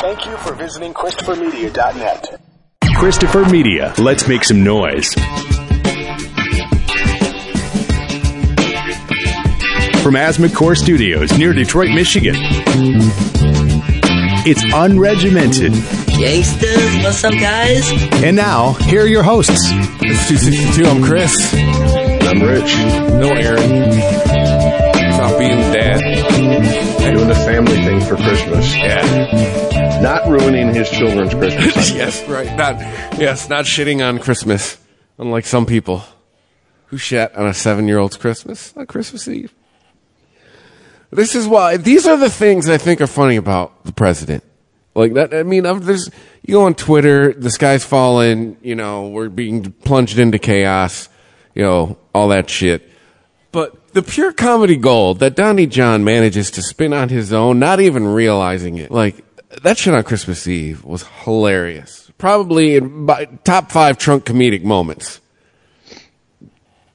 Thank you for visiting ChristopherMedia.net. Christopher Media. Let's make some noise. From Asthma Core Studios near Detroit, Michigan. It's unregimented. Gangsters, what's up, guys? And now, here are your hosts. It's 262. I'm Chris. I'm Rich. No Aaron. Stop being dad. Doing the family thing for Christmas. Yeah. Not ruining his children's Christmas. yes, right. Not yes, not shitting on Christmas. Unlike some people who shat on a seven year old's Christmas on Christmas Eve. This is why these are the things I think are funny about the president. Like that, I mean, I'm, there's you go on Twitter, the sky's falling, you know, we're being plunged into chaos, you know, all that shit. But the pure comedy gold that Donnie John manages to spin on his own, not even realizing it, like that shit on Christmas Eve was hilarious. Probably in my top five Trump comedic moments.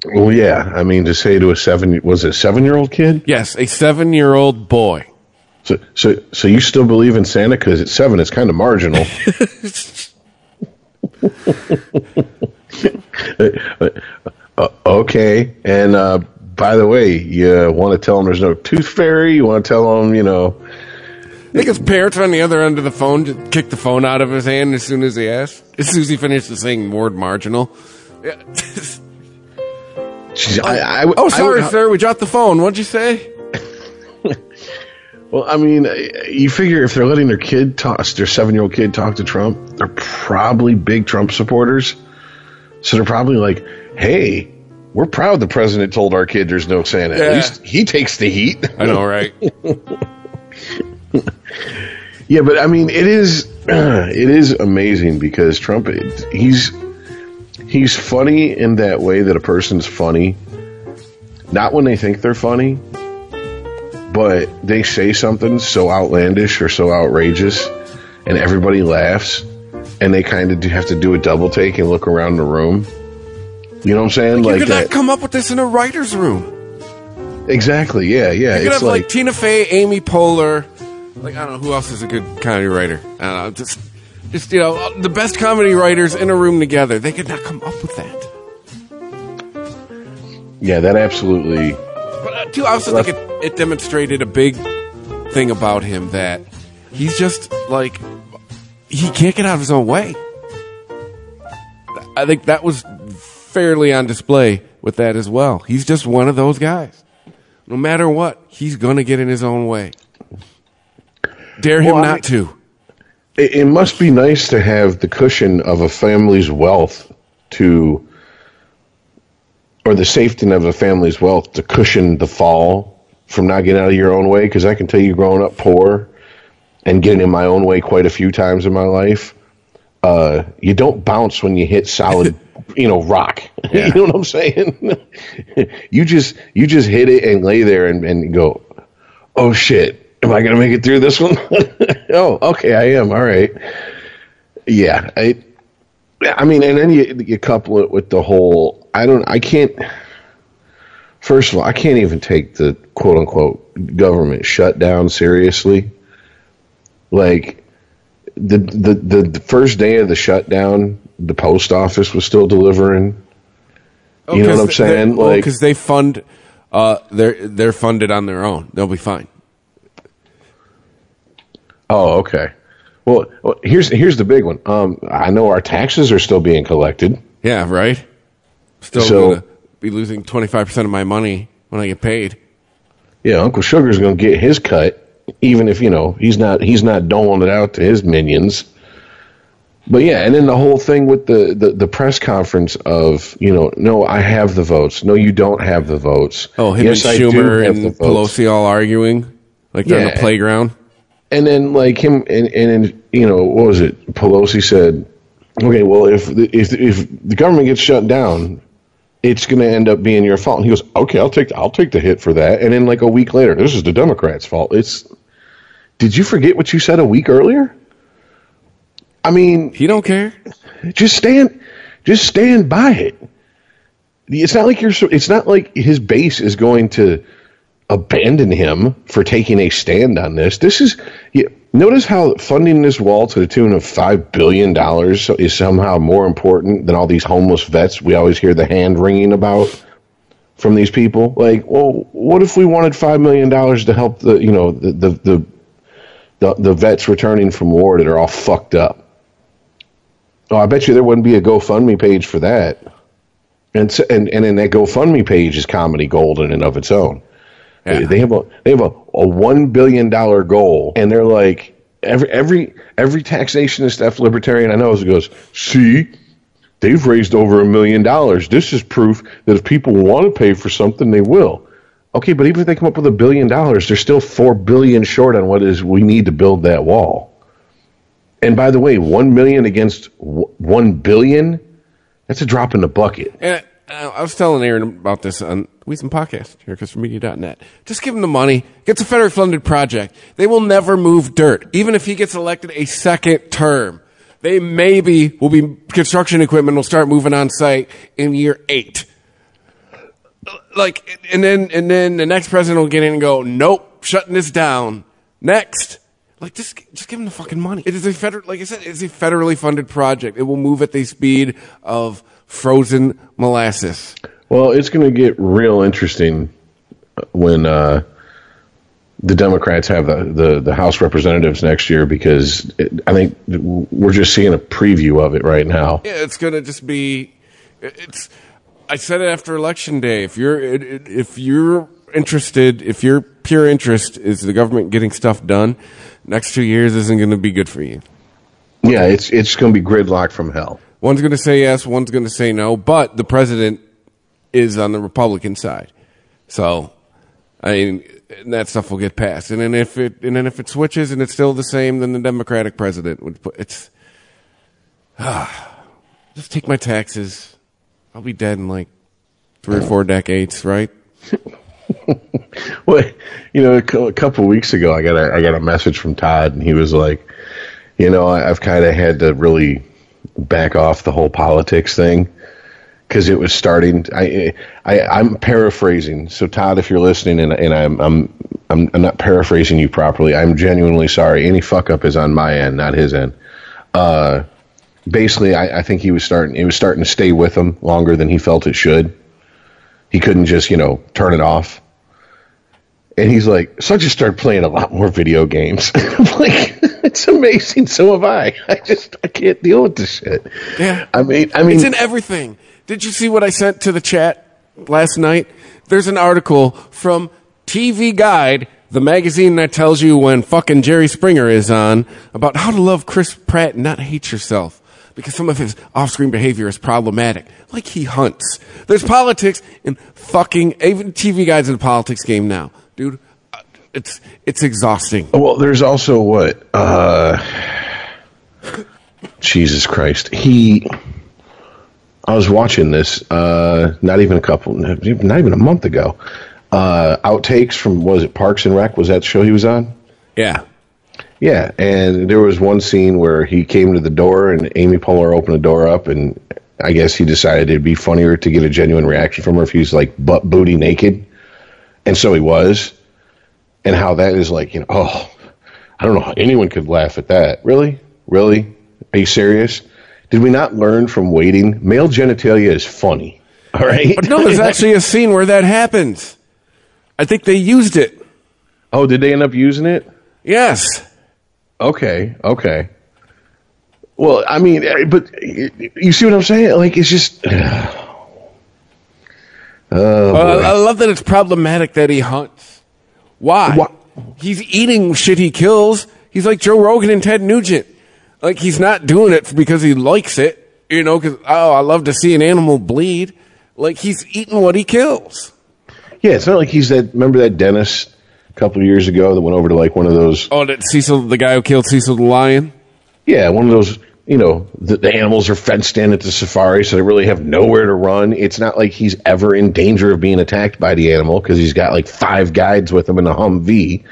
well, yeah. I mean, to say to a seven, was it a seven year old kid? Yes, a seven year old boy. So, so, so you still believe in Santa because at seven, it's kind of marginal. Uh, okay. And, uh, by the way, you want to tell them there's no tooth fairy? You want to tell them, you know, I think his parents on the other end of the phone just kicked the phone out of his hand as soon as he asked. As soon as he finished saying word marginal. Yeah. Oh, geez, I, I, oh, sorry, would- sir. We dropped the phone. What'd you say? Well, I mean, you figure if they're letting their kid talk, their seven year old kid talk to Trump, they're probably big Trump supporters. So they're probably like, hey, we're proud the president told our kid there's no Santa. Yeah. At least he takes the heat. I know, right? yeah, but I mean, it is it is amazing because Trump he's he's funny in that way that a person's funny, not when they think they're funny, but they say something so outlandish or so outrageous, and everybody laughs, and they kind of have to do a double take and look around the room. You know what I'm saying? you Like could that. not come up with this in a writer's room. exactly. Yeah. Yeah. You could It's have like, like Tina Fey, Amy Poehler. Like I don't know who else is a good comedy writer. I don't know. Just, just you know, the best comedy writers in a room together. They could not come up with that. yeah, that absolutely. But uh, too, I also think it, it demonstrated a big thing about him that he's just like he can't get out of his own way. I think that was fairly on display with that as well. He's just one of those guys. No matter what, he's going to get in his own way. Dare him Well, not mean- to. it, it must be nice to have the cushion of a family's wealth to or the safety net of a family's wealth to cushion the fall from not getting out of your own way. Because i can tell you growing up poor and getting in my own way quite a few times in my life uh, you don't bounce when you hit solid you know rock. You know what i'm saying? You just you just hit it and lay there and, and go oh shit am i gonna make it through this one oh okay i am all right yeah i i mean and then you, you couple it with the whole i don't i can't first of all i can't even take the quote unquote government shutdown seriously like the the the, first day of the shutdown the post office was still delivering Oh, You know what I'm saying? well, Like- because they fund, uh, they're they're funded on their own. They'll be fine. Oh okay well, here's here's the big one um i know our taxes are still being collected Yeah, right. Still So- gonna be losing twenty five percent of my money when I get paid. Yeah, Uncle Sugar's going to get his cut, even if you know he's not he's not doling it out to his minions. But yeah, and then the whole thing with the, the, the press conference of you know, no, I have the votes. No, you don't have the votes. Oh, him yes, and Schumer and. Pelosi all arguing like they're on Yeah. the playground. And then like him and and you know what was it? Pelosi said, okay, well if the, if if the government gets shut down, it's going to end up being your fault. And he goes, okay, I'll take I'll take the hit for that. And then like a week later, this is the Democrats' fault. It's did you forget what you said a week earlier? I mean, He don't care. just stand just stand by it. It's not like you're so- it's not like his base is going to abandon him for taking a stand on this. This is yeah, Notice how funding this wall to the tune of five billion dollars is somehow more important than all these homeless vets we always hear the hand wringing about from these people. Like, well, what if we wanted five million dollars to help the you know the the, the the the vets returning from war that are all fucked up? Oh, I bet you there wouldn't be a GoFundMe page for that. And so, and and then that GoFundMe page is comedy gold in and of its own. Yeah. They have a they have a, a one billion dollar goal, and they're like every every every taxationist F libertarian I know goes, see, they've raised over a million dollars. This is proof that if people want to pay for something, they will. Okay, but even if they come up with a billion dollars, they're still four billion short on what is we need to build that wall. And by the way, one million against one billion, that's a drop in the bucket. And uh, I was telling Aaron about this on Weasel Podcast here, ChristopherMedia.net. Just give him the money. It's a federally funded project. They will never move dirt, even if he gets elected a second term. They maybe will be construction equipment will start moving on site in year eight. Like, and then and then the next president will get in and go, nope, shutting this down. Next. Like just just give him the fucking money. It is a federal like I said, it's a federally funded project. It will move at the speed of frozen molasses. Well, it's going to get real interesting when uh, the Democrats have the, the, the House representatives next year because it, I think we're just seeing a preview of it right now. Yeah, it's gonna just be. It's. I said it after election day. If you're if you're interested, if your pure interest is the government getting stuff done, next two years isn't going to be good for you. Yeah, it's it's going to be gridlock from hell. One's going to say yes, one's going to say no, but the president is on the Republican side. So, I mean, that stuff will get passed. And then if it and then if it switches and it's still the same, then the Democratic president would put it's. Ah, just take my taxes. I'll be dead in like three or four decades, right? Well, you know, a cou- a couple weeks ago, I got a I got a message from Todd, and he was like, you know, I've kind of had to really back off the whole politics thing because it was starting. I, I I'm paraphrasing. So Todd, if you're listening, and and I'm I'm I'm, I'm not paraphrasing you properly. I'm genuinely sorry. Any fuck up is on my end, not his end. Uh, basically, I, I think he was starting. It was starting to stay with him longer than he felt it should. He couldn't just you know turn it off. And he's like, so I just started playing a lot more video games. I'm like, it's amazing. So have I. I just I can't deal with this shit. Yeah. I mean, I mean, It's in everything. Did you see what I sent to the chat last night? There's an article from TV Guide, the magazine that tells you when fucking Jerry Springer is on, about how to love Chris Pratt and not hate yourself. Because some of his off-screen behavior is problematic. Like he hunts. There's politics in fucking, even TV Guide's in the politics game now. Dude, uh, it's, it's exhausting. Well, there's also what? Uh, Jesus Christ. He. I was watching this, uh, not even a couple, not even a month ago. Uh, outtakes from, was it Parks and Rec? Was that the show he was on? Yeah. Yeah, and there was one scene where he came to the door and Amy Poehler opened the door up, and I guess he decided it'd be funnier to get a genuine reaction from her if he was like butt booty naked, and so he was, and how that is like you know oh, I don't know how anyone could laugh at that. Really, really, are you serious? Did we not learn from waiting? Male genitalia is funny. All right. But no, there's actually a scene where that happens. I think they used it. oh, did they end up using it? Yes. Okay, okay. Well, I mean, eh, but you see what I'm saying? Like, it's just. Oh. I I love that it's problematic that he hunts. Why? Why- He's eating shit he kills. He's like Joe Rogan and Ted Nugent. Like he's not doing it because he likes it, you know, because, oh, I love to see an animal bleed. Like he's eating what he kills. yeah, it's not like he's that. Remember that dentist a couple of years ago that went over to like one of those. Oh, that Cecil, the guy who killed Cecil the lion? Yeah, one of those. You know, the, the animals are fenced in at the safari, so they really have nowhere to run. It's not like he's ever in danger of being attacked by the animal because he's got like five guides with him in a Humvee.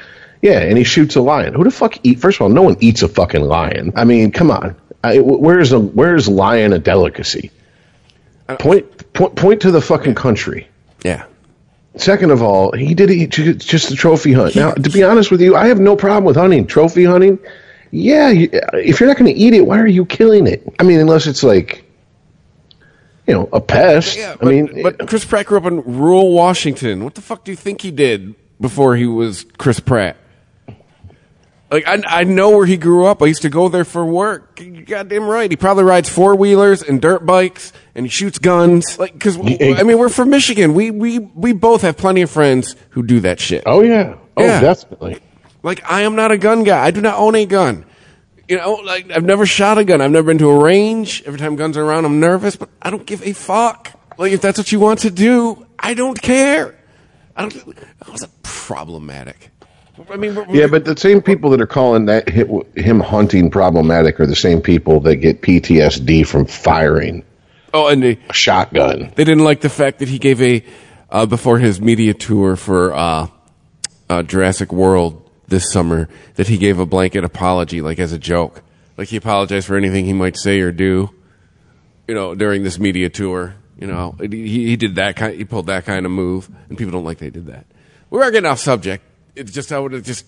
Yeah, and he shoots a lion. Who the fuck eat? First of all, no one eats a fucking lion. I mean, come on. I, where's a where's lion a delicacy? Uh, point point point to the fucking country. Yeah. Second of all, he did it just a trophy hunt. Now, to be honest with you, I have no problem with hunting. Trophy hunting, yeah, if you're not going to eat it, why are you killing it? I mean, unless it's like, you know, a pest. Yeah, I mean, but Chris Pratt grew up in rural Washington. What the fuck do you think he did before he was Chris Pratt? Like I, I know where he grew up. I used to go there for work. You goddamn right. He probably rides four wheelers and dirt bikes, and he shoots guns. Like, because I mean, we're from Michigan. We we we both have plenty of friends who do that shit. oh yeah, oh Yeah. definitely. Like I am not a gun guy. I do not own a gun. You know, like I've never shot a gun. I've never been to a range. Every time guns are around, I'm nervous, but I don't give a fuck. Like if that's what you want to do, I don't care. I don't. That problematic? I mean, we're, Yeah, but the same people that are calling that hi- him hunting problematic are the same people that get PTSD from firing oh, and they, a shotgun. they didn't like the fact that he gave a uh, before his media tour for uh, uh, Jurassic World this summer that he gave a blanket apology, like as a joke, like he apologized for anything he might say or do, you know, during this media tour. You know, he, he did that kind. He pulled that kind of move, and people don't like they did that. We are getting off subject. It's just I would have just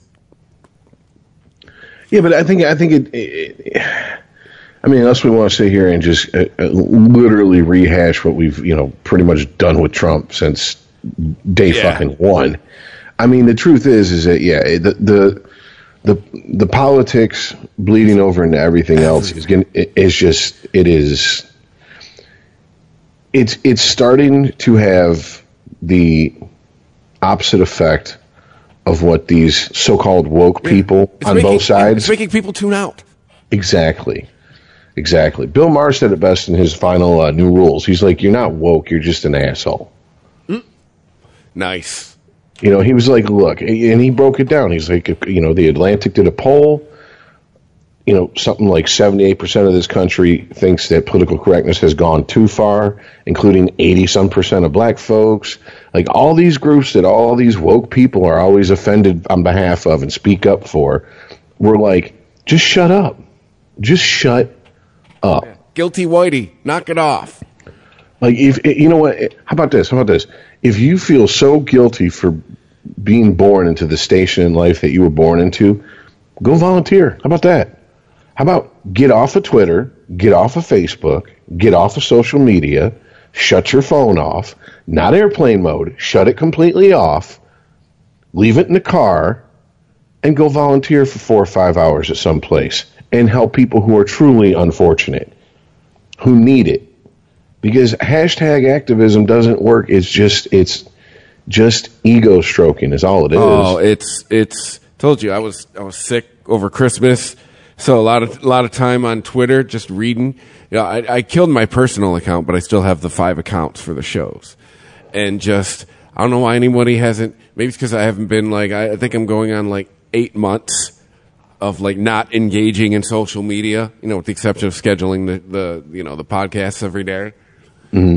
Yeah, but I think I think it. it I mean, unless we want to sit here and just uh, uh, literally rehash what we've you know pretty much done with Trump since day Yeah. fucking one. I mean, the truth is, is that yeah, the the the the politics bleeding over into everything else is going is just it is. It's it's starting to have the opposite effect of what these so-called woke people on making, both sides It's making people tune out. Exactly. Exactly. Bill Maher said it best in his final uh, new rules. He's like, "You're not woke. You're just an asshole." Nice. You know, he was like, "Look," and he broke it down. He's like, "You know, the Atlantic did a poll. You know, something like 78 percent of this country thinks that political correctness has gone too far, including 80 some percent of black folks. Like all these groups that all these woke people are always offended on behalf of and speak up for. We're like, just shut up. Just shut up." Guilty Whitey, knock it off. Like if you know what? How about this? How about this? If you feel so guilty for being born into the station in life that you were born into, go volunteer. How about that? How about get off of Twitter, get off of Facebook, get off of social media, shut your phone off, not airplane mode, shut it completely off, leave it in the car, and go volunteer for four or five hours at some place and help people who are truly unfortunate, who need it because hashtag activism doesn't work. It's just it's just ego stroking is all it is. Oh, it's it's told you I was I was sick over Christmas, so a lot of a lot of time on Twitter just reading. You know, I, I killed my personal account, but I still have the five accounts for the shows, and just I don't know why anybody hasn't. Maybe it's because I haven't been like I, I think I'm going on like eight months of like not engaging in social media. You know, with the exception of scheduling the the you know the podcasts every day.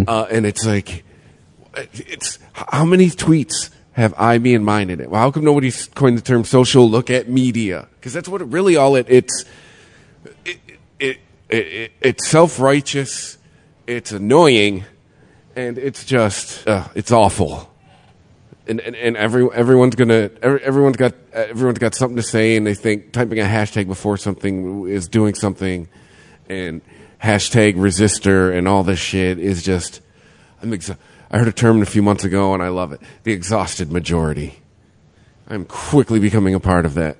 Uh, and it's like it's how many tweets have I, me, and mine in it? Well, how come nobody's coined the term social look at media? Because that's what it really all it it's it, it, it, it it's self righteous, it's annoying, and it's just uh, it's awful. And, and, and every, everyone's gonna every, everyone's got everyone's got something to say, and they think typing a hashtag before something is doing something, and hashtag resistor and all this shit is just I'm exa- I heard a term a few months ago and I love it. The exhausted majority. I'm quickly becoming a part of that.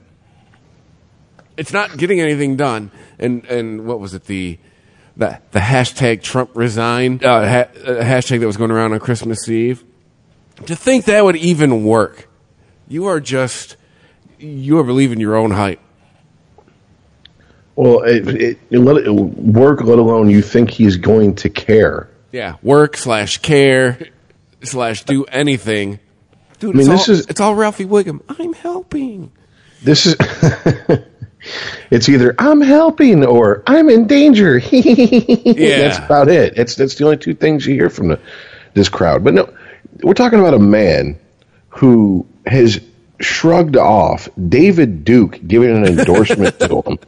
It's not getting anything done. And and what was it the the, the hashtag Trump resign uh, ha- uh, hashtag that was going around on Christmas Eve. To think that would even work, you are just you are believing your own hype. well, it, it, it let it work. Let alone you think he's going to care. Yeah, work slash care slash do anything. Dude, I mean, it's, this all, is- it's all Ralphie Wiggum. I'm helping. This is. it's either I'm helping or I'm in danger. yeah. That's about it. It's that's the only two things you hear from the, this crowd. But no, we're talking about a man who has shrugged off David Duke giving an endorsement to him.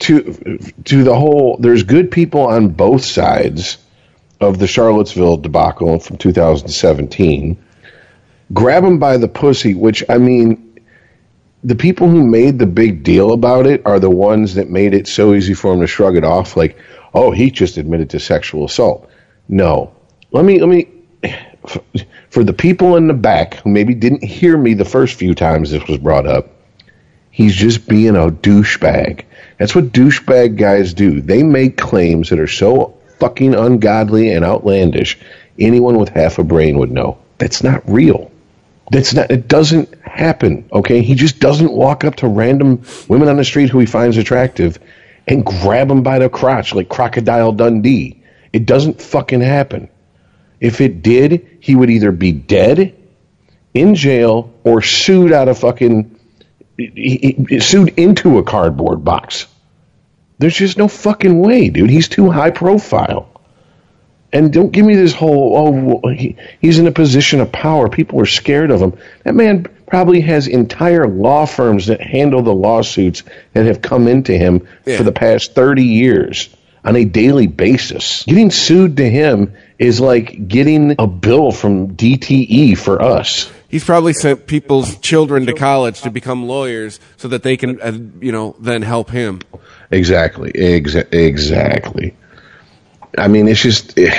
To to the whole, there's good people on both sides of the Charlottesville debacle from 2017. Grab him by the pussy, which I mean, the people who made the big deal about it are the ones that made it so easy for him to shrug it off like, "Oh, he just admitted to sexual assault." No. Let me let me for the people in the back who maybe didn't hear me the first few times this was brought up. He's just being a douchebag. That's what douchebag guys do. They make claims that are so fucking ungodly and outlandish. Anyone with half a brain would know. That's not real. That's not. It doesn't happen. Okay, he just doesn't walk up to random women on the street who he finds attractive and grab them by the crotch like Crocodile Dundee. It doesn't fucking happen. If it did, he would either be dead, in jail, or sued out of fucking he, he, sued into a cardboard box. There's just no fucking way, dude. He's too high profile. And don't give me this whole, oh, he, he's in a position of power. People are scared of him. That man probably has entire law firms that handle the lawsuits that have come into him Yeah. for the past 30 years on a daily basis. Getting sued to him is like getting a bill from DTE for us. He's probably sent people's children to college to become lawyers so that they can, uh, you know, then help him. Exactly. Exa- exactly. I mean, it's just. eh.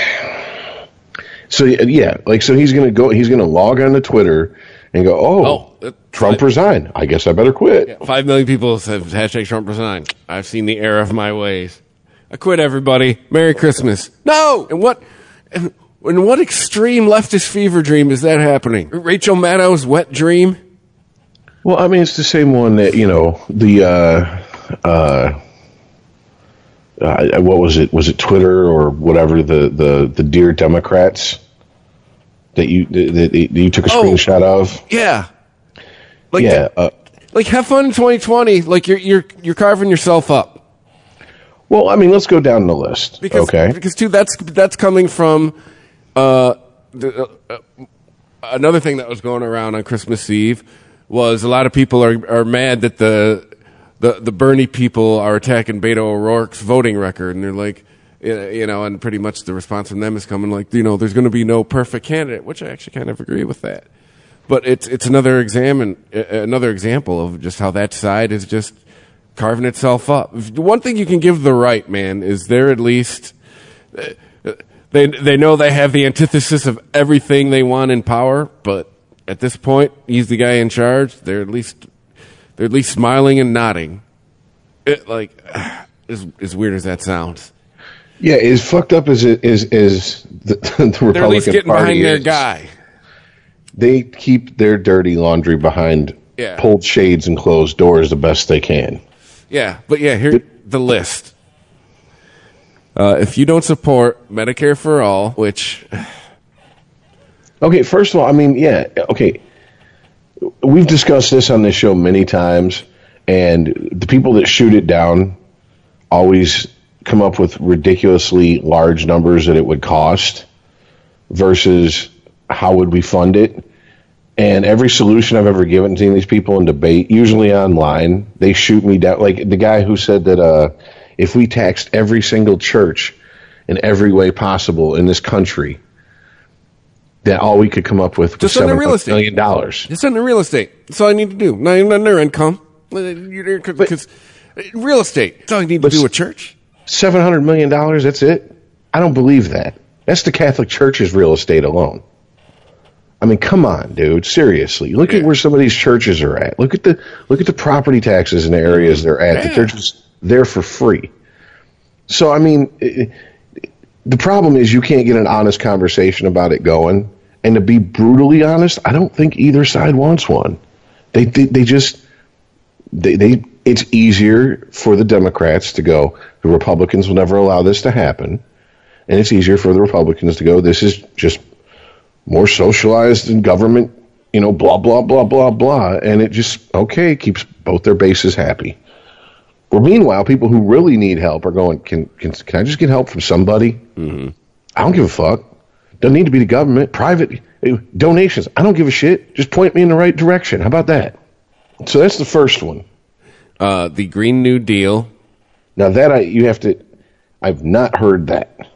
So yeah, like so he's gonna go. He's gonna log on to Twitter and go, "Oh, Oh, Trump resigned. I guess I better quit." Five million people have hashtag Trump resign. I've seen the error of my ways. I quit, everybody. Merry Christmas. No! And what, and what extreme leftist fever dream is that happening? Rachel Maddow's wet dream? Well, I mean, it's the same one that you know the. Uh, uh, uh, what was it? Was it Twitter or whatever? The the the dear Democrats that you that, that you took a Oh. screenshot of. Yeah. Like, Yeah, uh, like have fun in 2020. Like you're, you're, you're carving yourself up. well, I mean, let's go down the list. Because, okay, Because too, that's that's coming from uh, the, uh, another thing that was going around on Christmas Eve was a lot of people are are mad that the the the Bernie people are attacking Beto O'Rourke's voting record, and they're like. You know, and pretty much the response from them is coming like, you know, there's going to be no perfect candidate, which I actually kind of agree with that. But it's it's another examine another example of just how that side is just carving itself up. One thing you can give the right man is they're at least they they know they have the antithesis of everything they want in power, but at this point, he's the guy in charge. They're at least they're at least smiling and nodding. It, like as as weird as that sounds, yeah, as fucked up as it is is the, the Republican they're at least getting Party behind their guy. They keep their dirty laundry behind Yeah. pulled shades and closed doors the best they can. Yeah, but yeah, here the list. Uh, if you don't support Medicare for all, which Okay, first of all, I mean, yeah, okay. We've discussed this on this show many times, and the people that shoot it down always come up with ridiculously large numbers that it would cost versus how would we fund it. And every solution I've ever given to these people in debate, usually online, they shoot me down. Like the guy who said that uh, if we taxed every single church in every way possible in this country, that all we could come up with was Just the seven real estate. million dollars. Just the real estate. That's all I need to do. Not even their income. Because uh, real estate. That's all you need to do with church. Seven hundred million dollars. That's it. I don't believe that. That's the Catholic Church's real estate alone. I mean, come on, dude. Seriously, look at where some of these churches are at. Look at the look at the property taxes in the areas mm-hmm. they're at. The Yeah. churches there for free. So I mean, i- the problem is you can't get an honest conversation about it going. And to be brutally honest, I don't think either side wants one. They they, they just they, they it's easier for the Democrats to go, the Republicans will never allow this to happen. And it's easier for the Republicans to go, this is just more socialized in government, you know, blah, blah, blah, blah, blah. And it just, okay, keeps both their bases happy. Well, meanwhile, people who really need help are going, can, can, can I just get help from somebody? Mm-hmm. I don't give a fuck. Doesn't need to be the government, private eh, donations. I don't give a shit. Just point me in the right direction. How about that? So that's the first one. Uh, the Green New Deal. Now that I you have to, I've not heard that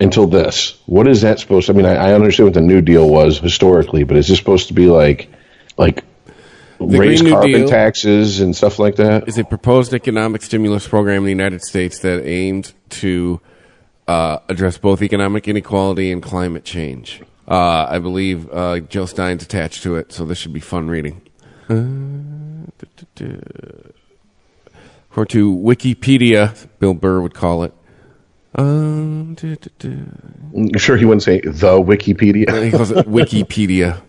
until this. What is that supposed? to I mean, I, I understand what the New Deal was historically, but is this supposed to be like, like, raise Green carbon Deal- taxes and stuff like that. is a proposed economic stimulus program in the United States that aims to uh, address both economic inequality and climate change. Uh, I believe uh, Jill Stein's attached to it, so this should be fun reading. According to Wikipedia, Bill Burr would call it. Um, sure he wouldn't say the Wikipedia. He calls it Wikipedia.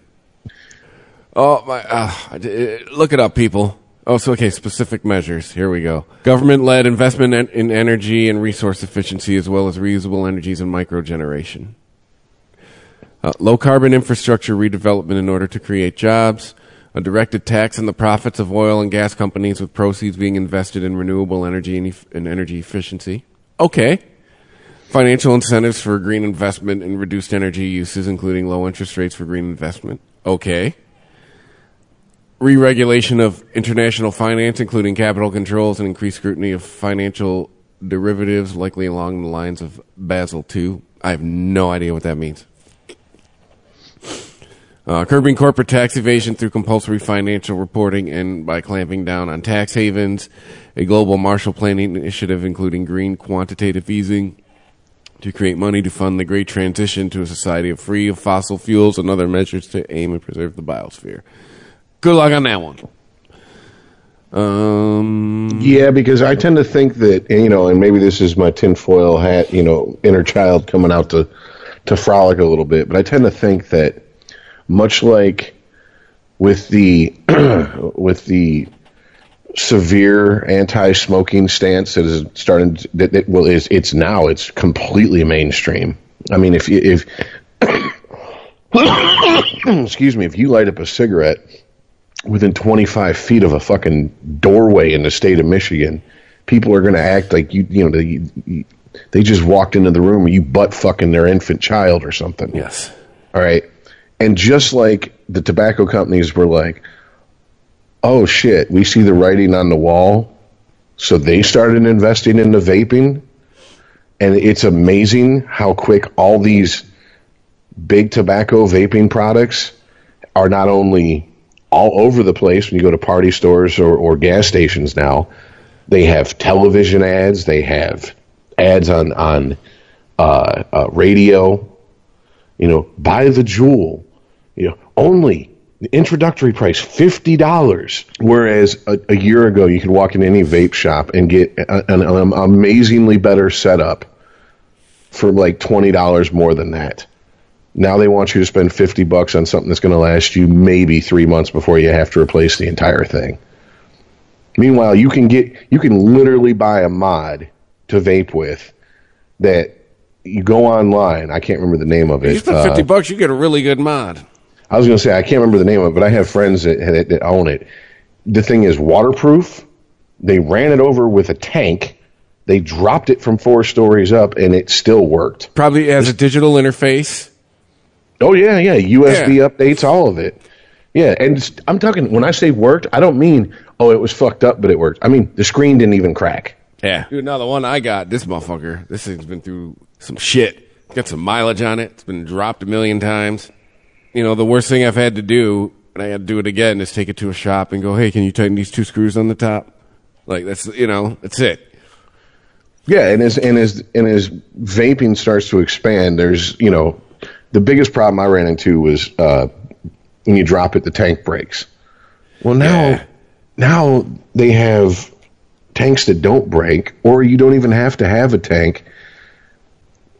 Oh my! Uh, look it up, people. Oh, so okay. Specific measures. Here we go. Government-led investment in, in energy and resource efficiency, as well as reusable energies and microgeneration. Uh, low carbon infrastructure redevelopment in order to create jobs. A directed tax on the profits of oil and gas companies, with proceeds being invested in renewable energy and, eff- and energy efficiency. Okay. Financial incentives for green investment and reduced energy uses, including low interest rates for green investment. Okay. Re-regulation of international finance, including capital controls and increased scrutiny of financial derivatives, likely along the lines of Basel II. I have no idea what that means. Uh, curbing corporate tax evasion through compulsory financial reporting and by clamping down on tax havens. A global Marshall Plan initiative, including green quantitative easing, to create money to fund the great transition to a society of free of fossil fuels and other measures to aim and preserve the biosphere. Good luck on that one. Um, Yeah, because I tend to think that you know, and maybe this is my tinfoil hat, you know, inner child coming out to to frolic a little bit, but I tend to think that much like with the with the severe anti-smoking stance that is starting to, that, that well is it's now it's completely mainstream. I mean, if you if excuse me, if you light up a cigarette within 25 feet of a fucking doorway in the state of Michigan, people are going to act like you, you know, they, they just walked into the room and you butt fucking their infant child or something. yes. All right. And just like the tobacco companies were like, oh shit, we see the writing on the wall. So they started investing into vaping. And it's amazing how quick all these big tobacco vaping products are not only all over the place when you go to party stores or, or gas stations now, they have television ads, they have ads on, on uh, uh, radio, you know, buy the Juul, you know, only the introductory price fifty dollars. Whereas a, a year ago, you could walk into any vape shop and get an, an amazingly better setup for like twenty dollars more than that. Now they want you to spend fifty bucks on something that's going to last you maybe three months before you have to replace the entire thing. Meanwhile, you can get you can literally buy a mod to vape with that you go online. I can't remember the name of it. You spend Uh, 50 bucks, you get a really good mod. I was going to say I can't remember the name of it, but I have friends that, that, that own it. The thing is waterproof. They ran it over with a tank. They dropped it from four stories up, and it still worked. Probably has a digital interface. Oh yeah, yeah. USB updates, all of it. Yeah, and I'm talking when I say worked, I don't mean oh it was fucked up, but it worked. I mean the screen didn't even crack. Yeah. Dude, now the one I got, this motherfucker, this thing's been through some shit. Got some mileage on it. It's been dropped a million times. You know, the worst thing I've had to do, and I had to do it again, is take it to a shop and go, hey, can you tighten these two screws on the top? Like, that's, you know, that's it. Yeah, and as and as and as vaping starts to expand, there's you know the biggest problem I ran into was uh, when you drop it, the tank breaks. Well, now Yeah. now they have tanks that don't break, or you don't even have to have a tank,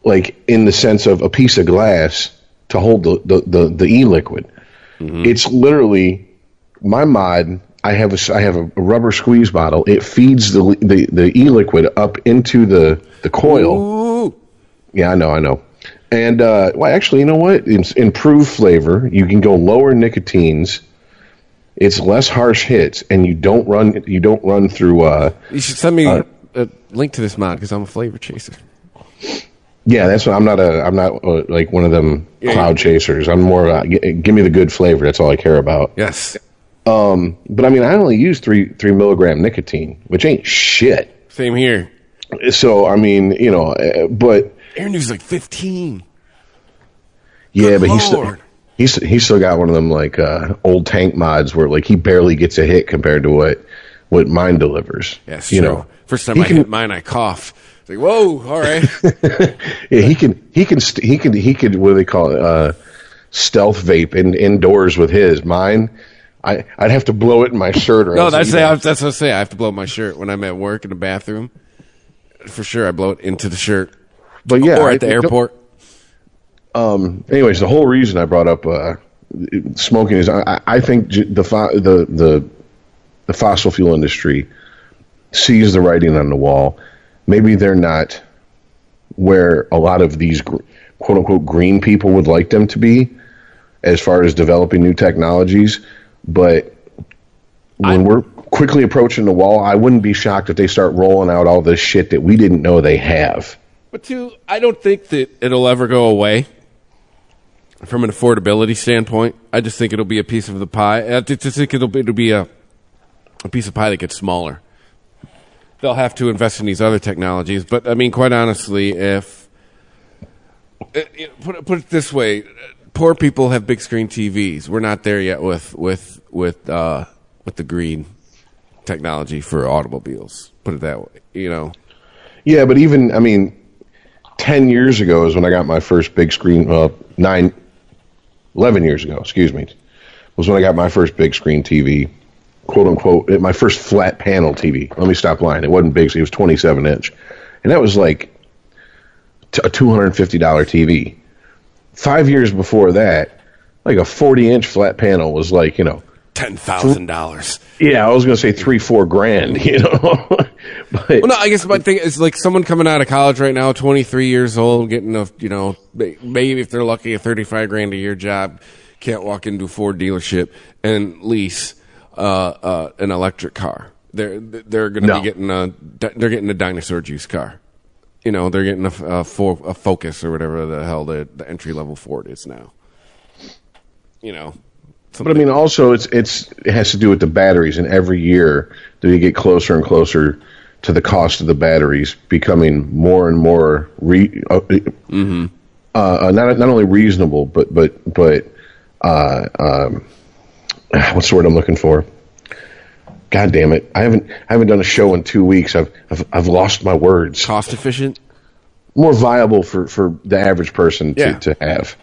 like in the sense of a piece of glass to hold the the the, the e liquid. It's literally my mod. I have a I have a, a rubber squeeze bottle. It feeds the the the e liquid up into the the coil. Ooh. Yeah, I know, I know. And uh, well, actually, you know what? It's improved flavor. You can go lower nicotines. It's less harsh hits, and you don't run you don't run through. Uh, You should send me a link to this mod because I'm a flavor chaser. yeah, that's what I'm not a I'm not uh, like one of them Yeah, cloud chasers. I'm more uh, g- give me the good flavor. That's all I care about. Yes. Um, but I mean, I only use three three milligram nicotine, which ain't shit. Same here. So I mean, you know, uh, but Aaron News like 15. yeah, Good but he's still, He's he's still got one of them like uh, old tank mods where like he barely gets a hit compared to what what mine delivers. Yes, you true. know. First time He I can- hit mine, I coughed. It's like, whoa, all right. Yeah, he can he can st- he can he could what do they call it uh, stealth vape in, indoors with his mine. I I'd have to blow it in my shirt or no, that's that's that's what I say. I have to blow my shirt when I'm at work in the bathroom. For sure, I blow it into the shirt. But yeah, or I- at the airport. anyways, the whole reason I brought up uh, smoking is I, I think the the the the fossil fuel industry sees the writing on the wall. Maybe they're not where a lot of these quote unquote green people would like them to be as far as developing new technologies, but when we're quickly approaching the wall, I wouldn't be shocked if they start rolling out all this shit that we didn't know they have. But two, I don't think that it'll ever go away from an affordability standpoint. I just think it'll be a piece of the pie. I just think it'll be, it'll be a a piece of pie that gets smaller. They'll have to invest in these other technologies, but I mean, quite honestly, if know, put it, put it this way, poor people have big screen TVs. We're not there yet with with with uh, with the green technology for automobiles. Put it that way, you know. Yeah, but even I mean, ten years ago is when I got my first big screen. Uh, nine, eleven years ago, excuse me, was when I got my first big screen TV, quote unquote, my first flat panel TV. Let me stop lying. It wasn't big; it was twenty seven inch, and that was like a $250 TV. Five years before that, like a forty inch flat panel was like you know. Ten thousand dollars. Yeah, I was going to say three, four grand, you know. but Well, no, I guess my thing is like someone coming out of college right now, 23 years old, getting a, you know, maybe if they're lucky, a 35 grand a year job, can't walk into a Ford dealership and lease uh, uh, an electric car. They're they're going to No. be getting a they're getting a dinosaur juice car. You know, they're getting a, a, for, a Focus or whatever the hell the, the entry level Ford is now. You know, But I mean, also it's it's it has to do with the batteries, and every year that we get closer and closer to the cost of the batteries becoming more and more re, uh, uh, not not only reasonable, but but but uh, um, what's the word I'm looking for? God damn it! I haven't I haven't done a show in two weeks. I've I've, I've lost my words. cost efficient. More viable for for the average person to, Yeah. to have.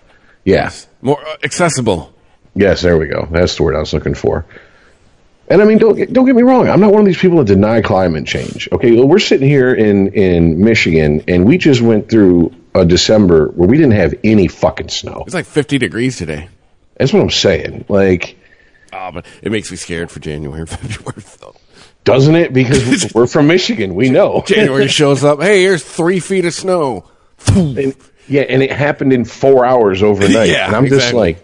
Yes. more uh, accessible. Yes, there we go. That's the word I was looking for. And I mean, don't get, don't get me wrong. I'm not one of these people that deny climate change. Okay, well, we're sitting here in in Michigan, and we just went through a December where we didn't have any fucking snow. It's like 50 degrees today. That's what I'm saying. Like, Oh, but it makes me scared for January and February, though. doesn't it? Because we're from Michigan, we know. January shows up. Hey, here's three feet of snow. And, yeah, and it happened in four hours overnight. Yeah, and I'm just like,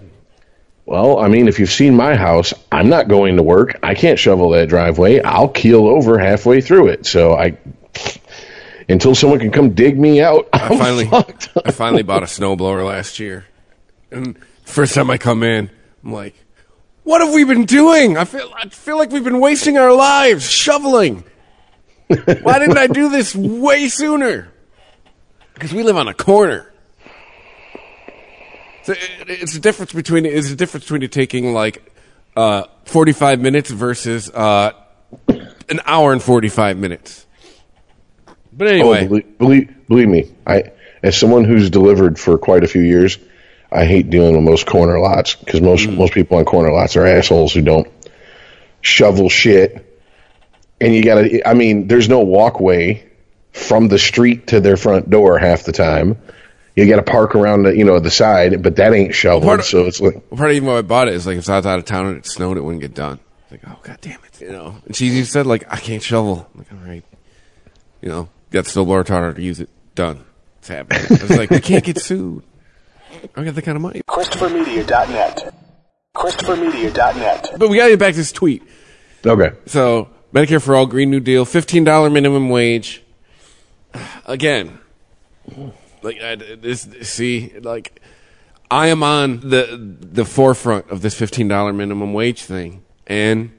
well, I mean, if you've seen my house, I'm not going to work. I can't shovel that driveway. I'll keel over halfway through it. So I, until someone can come dig me out, I I'm finally, fucked. I finally bought a snowblower last year, and first time I come in, I'm like, "What have we been doing? I feel, I feel like we've been wasting our lives shoveling. Why didn't I do this way sooner? Because we live on a corner." So it- it's a difference between it's a difference between it taking like uh, 45 minutes versus uh, an hour and 45 minutes. But anyway, Oh, believe, believe, believe me, I as someone who's delivered for quite a few years, I hate dealing with most corner lots because most Mm. most people on corner lots are assholes who don't shovel shit. And you gotta, I mean, there's no walkway from the street to their front door half the time. You got to park around the, you know, the side, but that ain't shoveled. Part of- so it's like, Well, part of even why I bought it is like if I was out of town and it snowed, it wouldn't get done. Like, oh god damn it, you know. And she even said like, I can't shovel. I'm like, all right, you know, got the snowblower taught her to use it. Done. It's happening. I was like, we can't get sued. I got that kind of money. ChristopherMedia.net. ChristopherMedia.net. But we got to get back to this tweet. okay, So Medicare for all, Green New Deal, fifteen dollar minimum wage. Again, like I, this, see, like I am on the the forefront of this fifteen dollar minimum wage thing, and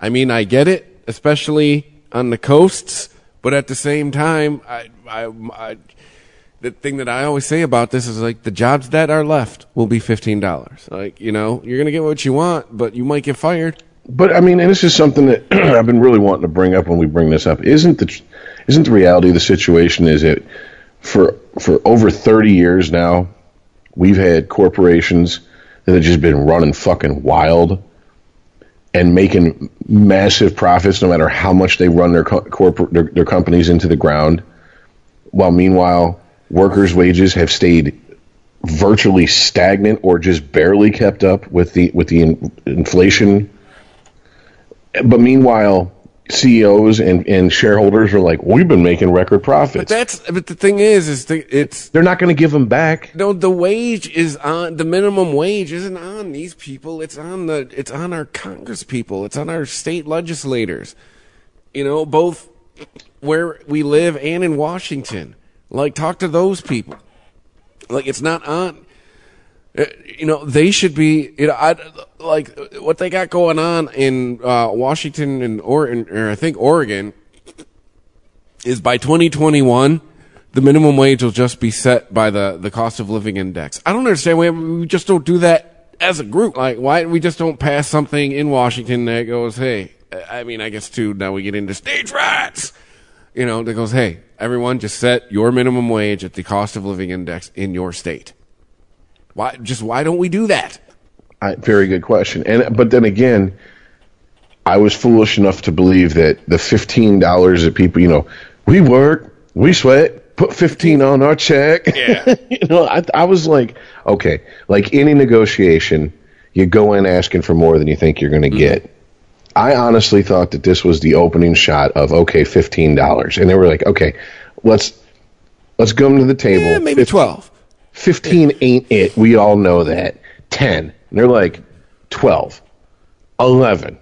I mean I get it, especially on the coasts, but at the same time, I, I, I the thing that I always say about this is like the jobs that are left will be fifteen dollars. Like you know, you're gonna get what you want, but you might get fired. But I mean, and this is something that I've been really wanting to bring up when we bring this up. Isn't the isn't the reality of the situation is that for for over thirty years now, we've had corporations that have just been running fucking wild and making massive profits no matter how much they run their co- corporate their, their companies into the ground. While meanwhile workers wages have stayed virtually stagnant or just barely kept up with the with the in, inflation. But meanwhile CEOs and, and shareholders are like we've been making record profits. But that's but the thing is, is the, it's they're not going to give them back no the wage is on the minimum wage isn't on these people. It's on the it's on our Congress people. It's on our state legislators. You know, both where we live and in Washington. Like, talk to those people. Like, it's not on. Uh, You know, they should be. You know, I like what they got going on in uh, Washington and or, or I think Oregon is by 2021 the minimum wage will just be set by the the cost of living index. I don't understand why we just don't do that as a group. Like why we just don't pass something in Washington that goes, "Hey, I mean, I guess too now we get into stage rights." You know, that goes, "Hey, everyone just set your minimum wage at the cost of living index in your state." Why just why don't we do that? I, very good question. And but then again, I was foolish enough to believe that the fifteen dollars that people, you know, we work, we sweat, put fifteen on our check. Yeah. you know, I, I was like, okay, like any negotiation, you go in asking for more than you think you're going to get. I honestly thought that this was the opening shot of okay, fifteen dollars, and they were like, okay, let's let's come to the table. Eh, maybe 12. 15 ain't it. We all know that. 10. And they're like 12, 11.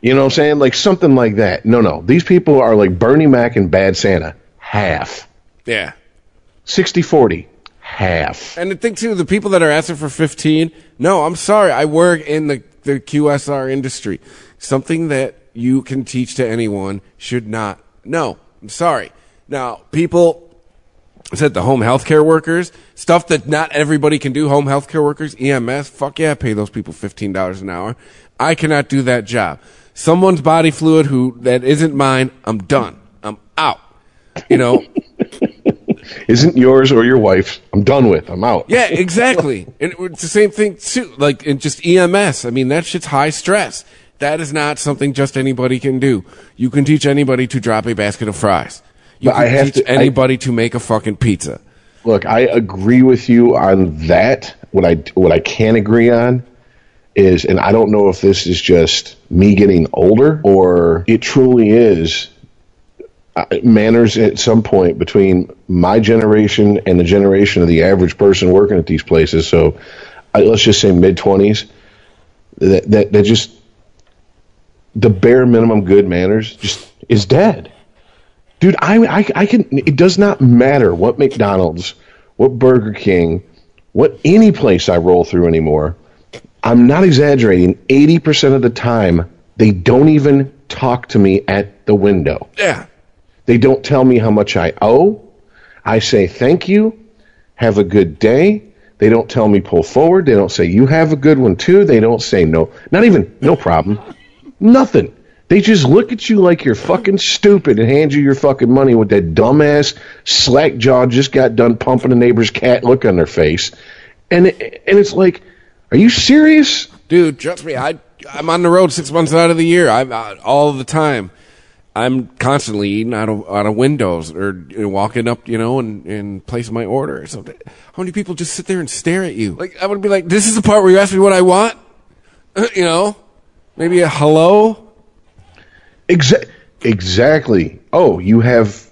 You know what I'm saying? Like something like that. No, no. These people are like Bernie Mac and Bad Santa. Half. Yeah. 60 40. Half. And the thing too, the people that are asking for 15, no, I'm sorry. I work in the, the QSR industry. Something that you can teach to anyone should not. No, I'm sorry. Now, people said the home healthcare workers, stuff that not everybody can do, home healthcare workers, EMS, fuck yeah, pay those people $15 an hour. I cannot do that job. Someone's body fluid who, that isn't mine, I'm done. I'm out. You know, Isn't yours or your wife's. I'm done with. I'm out. Yeah, exactly. and it's the same thing too. Like in just EMS. I mean, that shit's high stress. That is not something just anybody can do. You can teach anybody to drop a basket of fries. You But can I have teach to- I- anybody to make a fucking pizza. Look, I agree with you on that. What I what I can agree on is, and I don't know if this is just me getting older or it truly is uh, manners at some point between my generation and the generation of the average person working at these places. So uh, let's just say mid twenties. That, that that just the bare minimum good manners just is dead. Dude, I, I, I can. It does not matter what McDonald's, what Burger King, what any place I roll through anymore. I'm not exaggerating. Eighty percent of the time, they don't even talk to me at the window. Yeah. They don't tell me how much I owe. I say thank you. Have a good day. They don't tell me pull forward. They don't say you have a good one too. They don't say no. Not even no problem. Nothing. They just look at you like you're fucking stupid and hand you your fucking money with that dumbass slack jaw just got done pumping a neighbor's cat look on their face. And it, and it's like, are you serious? Dude, trust me, I I'm on the road six months out of the year. I'm out all the time. I'm constantly eating out of out of windows or you know, walking up, you know, and and placing my order. So how many people just sit there and stare at you? Like I would be like, "This is the part where you ask me what I want," you know, maybe a hello. Exa- exactly. Oh, you have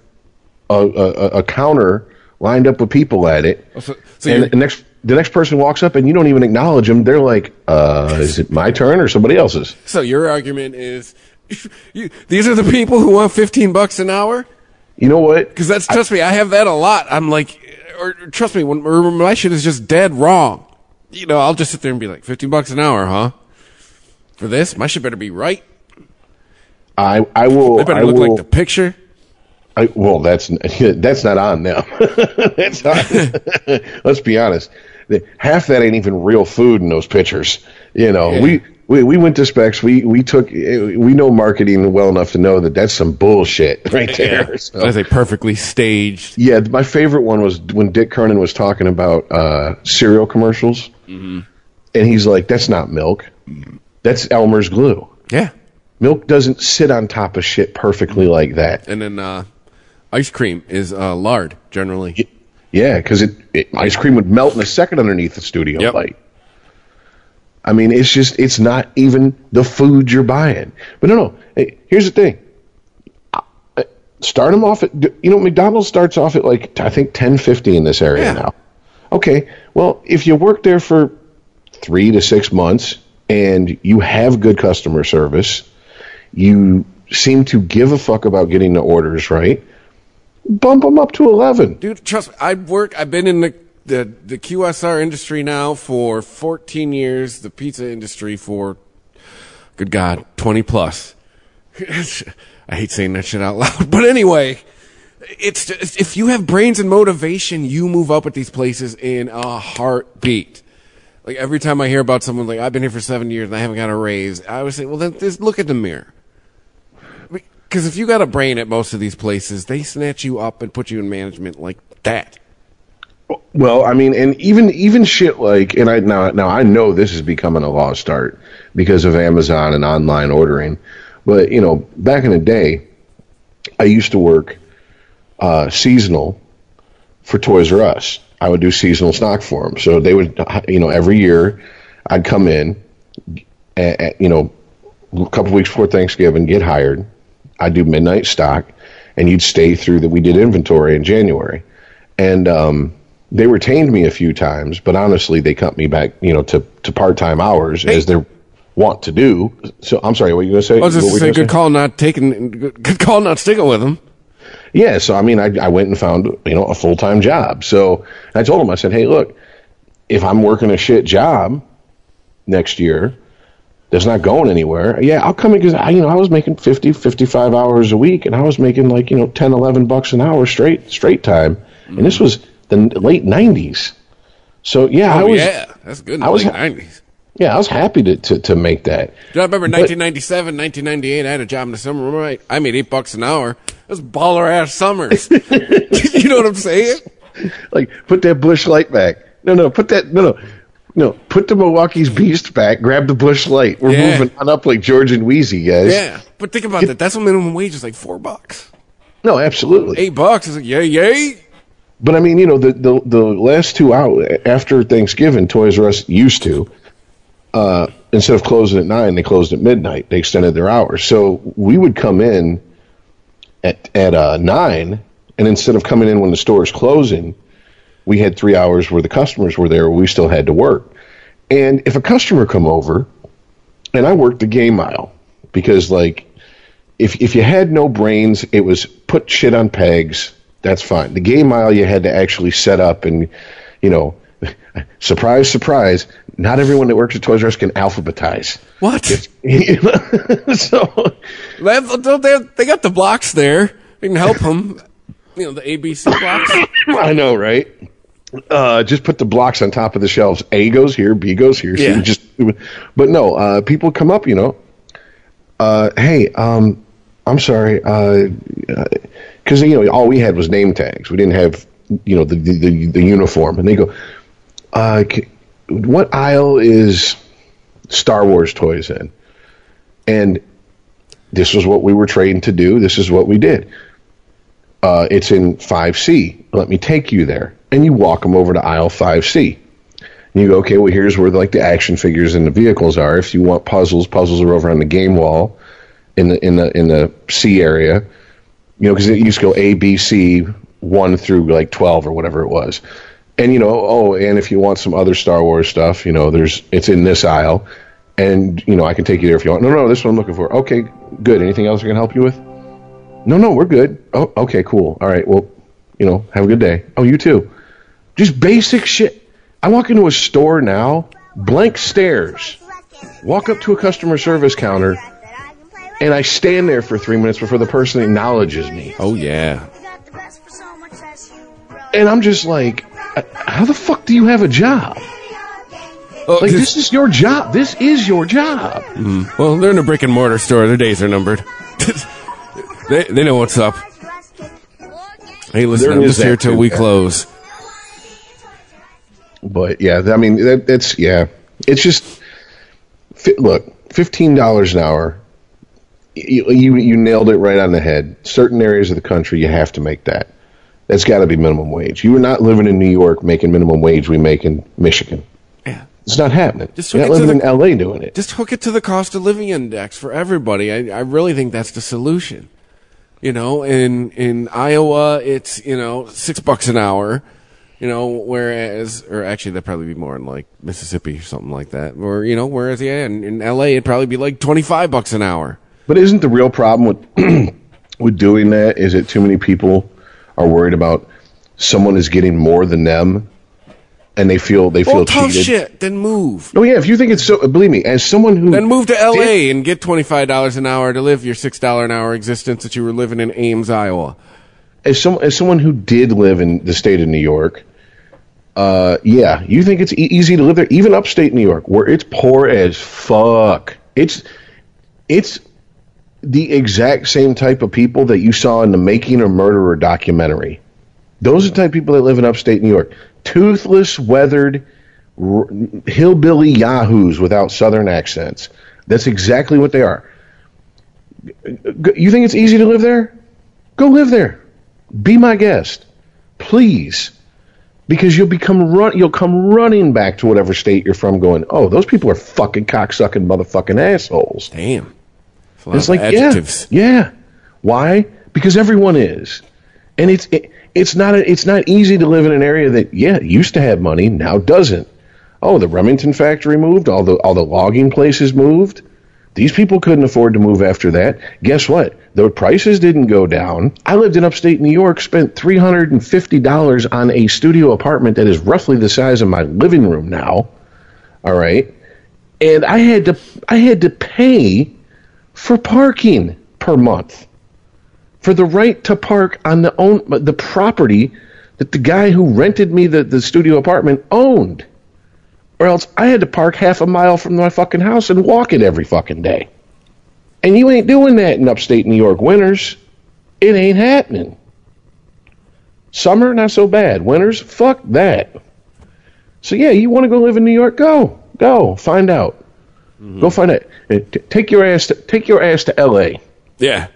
a, a, a counter lined up with people at it, So, so and the next the next person walks up and you don't even acknowledge them. They're like, "Uh, is it my turn or somebody else's?" So your argument is, you, these are the people who want fifteen bucks an hour? You know what? Because that's trust me, I have that a lot. I'm like, or trust me, when, when my shit is just dead wrong, you know, I'll just sit there and be like, fifteen bucks an hour, huh? For this, my shit better be right. I I will. It better I look will, like the picture. I, well, that's that's not on them. that's not. let's be honest. Half that ain't even real food in those pictures. You know, Yeah. we, we we went to specs. We we took we know marketing well enough to know that that's some bullshit right there. So- That's a perfectly staged. yeah, my favorite one was when Dick Kernan was talking about uh, cereal commercials, and he's like, "That's not milk. That's Elmer's glue. Yeah. Milk doesn't sit on top of shit perfectly like that." And then uh, ice cream is uh, lard, generally. Yeah, because it, it ice cream would melt in a second underneath the studio Yep. light. I mean, it's just it's not even the food you're buying. But no, no. Hey, here's the thing. Start them off at you know McDonald's starts off at like I think ten fifty in this area Yeah. now. Okay, well if you work there for three to six months and you have good customer service, you seem to give a fuck about getting the orders right. Bump them up to eleven. Dude, trust me, I work. I've been in the, the the QSR industry now for 14 years. The pizza industry for, good God, 20 plus. I hate saying that shit out loud, but anyway, it's just, if you have brains and motivation, you move up at these places in a heartbeat. Like every time I hear about someone like I've been here for seven years and I haven't got a raise, I always say, well, then just look at the mirror. Because if you got a brain at most of these places, they snatch you up and put you in management like that. Well, I mean, and even even shit like, and I now now I know this is becoming a lost art because of Amazon and online ordering, but you know, back in the day, I used to work uh, seasonal for Toys R Us. I would do seasonal stock for them, so they would, you know, every year I'd come in, at, at, you know, a couple weeks before Thanksgiving, get hired. I'd do midnight stock, and you'd stay through that. We did inventory in January, and um, they retained me a few times, but honestly, they cut me back, you know, to, to part time hours as they want to do. So I'm sorry, what were you going to say? I was just to you say, good call not taking, good good call not sticking with them. Yeah, so I mean, I, I went and found you know a full time job. So I told him, I said, hey, look, if I'm working a shit job next year that's not going anywhere, yeah, I'll come in because I, you know I was making 50, 55 hours a week, and I was making like you know 10, 11 bucks an hour straight straight time, and this mm. was the late '90s. So yeah, I Oh was yeah, that's good. In I the was- late nineties. yeah I was happy to to, to make that. Do I remember But- 1997, 1998? I had a job in the summer. Right, I made eight bucks an hour. Those baller ass summers. you know what I'm saying? like put that Busch Light back. No, no, put that no, no, no. Put the Milwaukee's Beast back. Grab the Busch Light. We're Yeah. moving on up like George and Weezy, guys. Yeah, but think about that. That's what minimum wage is like four bucks. No, absolutely. Eight bucks is like yay yay. But I mean, you know, the the, the last two hours after Thanksgiving, Toys R Us used to. Uh, instead of closing at nine, they closed at midnight. They extended their hours, so we would come in at at uh, nine, and instead of coming in when the store is closing, we had three hours where the customers were there. We still had to work, and if a customer come over, and I worked the game aisle because like if if you had no brains, it was put shit on pegs. That's fine. The game aisle you had to actually set up and you know, surprise, surprise. Not everyone that works at Toys R Us can alphabetize. What? You know? so They, have- they, they got the blocks there. They can help them. You know the ABC blocks. I know, right? Uh, just put the blocks on top of the shelves. A goes here, B goes here. Yeah. you just, but no, uh, people come up, you know. Uh, hey, um, I'm sorry, because you know all we had was name tags. We didn't have, you know, the the, the, uniform. And they go, uh, what aisle is Star Wars toys in? And this was what we were trained to do. This is what we did uh, it's in 5C. Let me take you there. And you walk them over to aisle 5C. And you go, okay, well, here's where like the action figures and the vehicles are. If you want puzzles, puzzles are over on the game wall in the in the in the C area. You know, because it used to go A, B, C, one through like 12 or whatever it was. And you know, oh, and if you want some other Star Wars stuff, you know, there's it's in this aisle, and you know, I can take you there if you want. No, no, this is what I'm looking for. Okay, good. Anything else I can help you with? No, no, we're good. Oh, okay, cool. All right, well, you know, have a good day. Oh, you too. Just basic shit. I walk into a store now, blank stares. Walk up to a customer service counter. and I stand there for three minutes before the person acknowledges me. Oh yeah. And I'm just like, how the fuck do you have a job? Oh, Like, this is your job. This is your job. Mm. well, they're in a brick and mortar store. Their days are numbered. they they know what's up. Hey, listen, There I'm just here till we close. But yeah, I mean, that, that's, yeah. It's just, fi- look, $15 an hour. You, you, you nailed it right on the head. Certain areas of the country, you have to make that. That's got to be minimum wage. You are not living in New York making minimum wage we make in Michigan. Yeah. It's not happening. Just You're not living the- in LA doing it. Just hook it to the cost of living index for everybody. I, I really think that's the solution. You know, in in Iowa, it's you know six bucks an hour. You know, whereas, or actually, that'd probably be more in like Mississippi or something like that. Or you know, whereas yeah, in, in L.A., it'd probably be like twenty five bucks an hour. But isn't the real problem with with doing that is that too many people are worried about someone is getting more than them, and they feel they feel Well, tough cheated. shit. Then move. Oh yeah, if you think it's so, believe me, as someone who Then move to did- L.A. and get twenty five dollars an hour to live your six dollar an hour existence that you were living in Ames, Iowa. As some as someone who did live in the state of New York, uh, yeah, you think it's e- easy to live there, even upstate New York, where it's poor as fuck. It's it's the exact same type of people that you saw in the Making a Murderer documentary. Those are the type of people that live in upstate New York. Toothless, weathered, r- hillbilly yahoos without southern accents. That's exactly what they are. G- You think it's easy to live there? Go live there. Be my guest, please, because you'll become run. You'll come running back to whatever state you're from, going, "Oh, those people are fucking cocksucking motherfucking assholes." Damn. That's a lot It's like, adjectives. yeah, yeah. Why? Because everyone is, and it's it, it's not a, it's not easy to live in an area that yeah used to have money now doesn't. Oh, the Remington factory moved. All the all the logging places moved. These people couldn't afford to move after that. Guess what? The prices didn't go down. I lived in upstate New York, spent three hundred and fifty dollars on a studio apartment that is roughly the size of my living room now. All right, and I had to I had to pay for parking per month for the right to park on the own the property that the guy who rented me the, the studio apartment owned or else I had to park half a mile from my fucking house and walk it every fucking day. And you ain't doing that in upstate New York winters. It ain't happening. Summer, not so bad. Winters, fuck that. So yeah, you want to go live in New York? Go, go, find out. Go find out. Uh, Take your ass to take your ass to L.A. Yeah.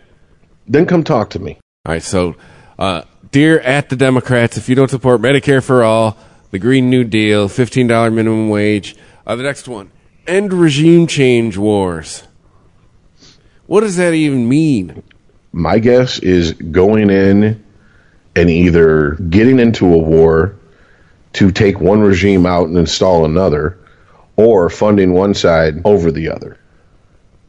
Then come talk to me. All right, so, uh, dear at the Democrats, if you don't support Medicare for all, the Green New Deal, $15 minimum wage, uh, the next one, end regime change wars. What does that even mean? My guess is going in and either getting into a war to take one regime out and install another, or funding one side over the other.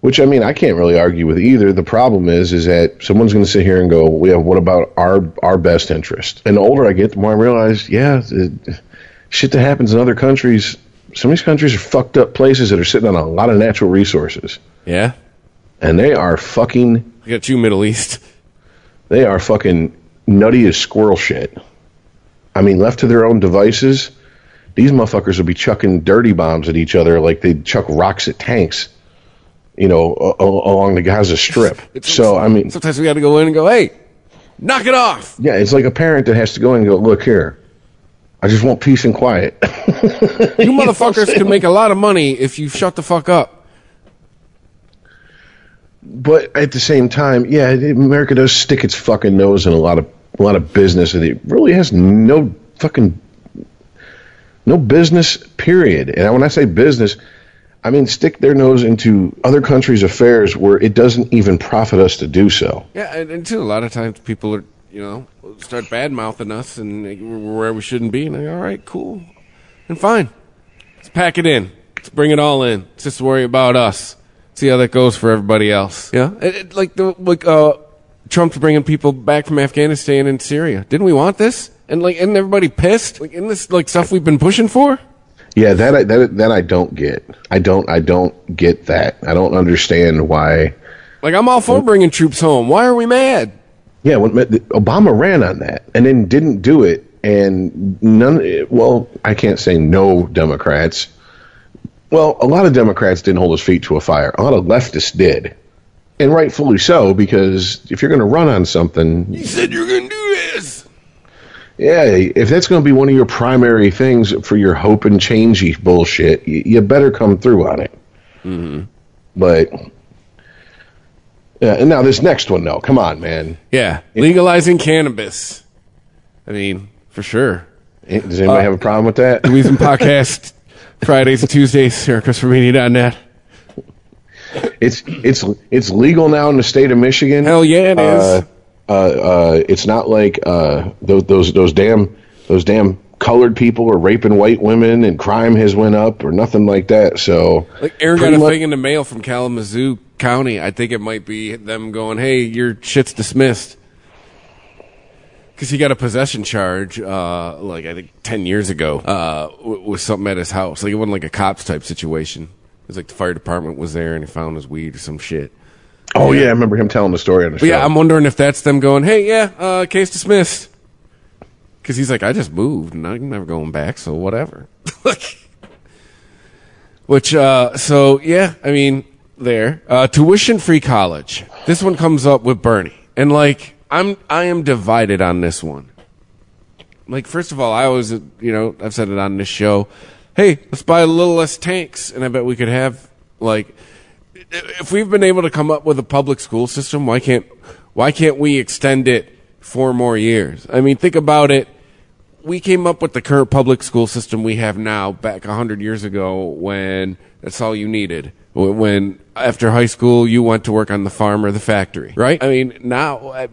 Which I mean, I can't really argue with either. The problem is, is that someone's going to sit here and go, "Yeah, what about our our best interest?" And the older I get, the more I realize, yeah, it, shit that happens in other countries. Some of these countries are fucked up places that are sitting on a lot of natural resources, Yeah? and they are fucking We got you, Middle East. They are fucking nutty as squirrel shit. I mean, left to their own devices, these motherfuckers will be chucking dirty bombs at each other like they chuck rocks at tanks, you know, a- a- along the Gaza Strip. so, I mean, Sometimes we got to go in and go, hey, knock it off. yeah, it's like a parent that has to go in and go, look here, I just want peace and quiet. You motherfuckers can make a lot of money if you shut the fuck up. but at the same time, yeah, America does stick its fucking nose in a lot of a lot of business, and it really has no fucking no business. Period. And when I say business, I mean stick their nose into other countries' affairs where it doesn't even profit us to do so. Yeah, and, and too, a lot of times people are, you know, start bad mouthing us and we're where we shouldn't be. And like, all right, cool. And fine. Let's pack it in. Let's bring it all in. Let's just worry about us. See how that goes for everybody else. Yeah. It, it- like the, like, uh, Trump's bringing people back from Afghanistan and Syria. Didn't we want this? And like, isn't everybody pissed? Like, isn't this like stuff we've been pushing for? Yeah, that I, that that I don't get. I don't I don't get that. I don't understand why Like I'm all for bringing troops home. Why are we mad? Yeah, when, Obama ran on that and then didn't do it, and none. Well, I can't say no Democrats. Well, a lot of Democrats didn't hold his feet to a fire. A lot of leftists did, and rightfully so, because if you're going to run on something, You said you're gonna do this. yeah, if that's going to be one of your primary things for your hope and changey bullshit, you, you better come through on it. Mm-hmm. But yeah, and now this next one, though, come on, man. Yeah, legalizing cannabis. I mean, for sure. Does anybody Uh, have a problem with that? Louisian podcast Fridays and Tuesdays here at ChristopherMedia.net. It's it's it's legal now in the state of Michigan. Hell yeah, it is. Uh, uh, uh, it's not like uh, those those those damn those damn colored people are raping white women and crime has went up or nothing like that. So Like Aaron got a much- thing in the mail from Kalamazoo County. I think it might be them going, "Hey, your shit's dismissed." Because he got a possession charge, uh, like I think ten years ago, uh, w- with something at his house. Like it wasn't like a cops type situation. It was like the fire department was there and he found his weed or some shit. Oh yeah, I remember him telling the story on the But show. yeah, I'm wondering if that's them going, "Hey, yeah, uh, case dismissed." Because he's like, "I just moved and I'm never going back, so whatever." Which, uh, so yeah, I mean, there, uh, tuition free college. This one comes up with Bernie, and like, I'm, I am divided on this one. Like, first of all, I always, you know, I've said it on this show. Hey, let's buy a little less tanks, and I bet we could have like if we've been able to come up with a public school system, why can't why can't we extend it four more years? I mean, think about it. We came up with the current public school system we have now back hundred years ago when that's all you needed. When- When after high school you went to work on the farm or the factory, right? I mean, now uh,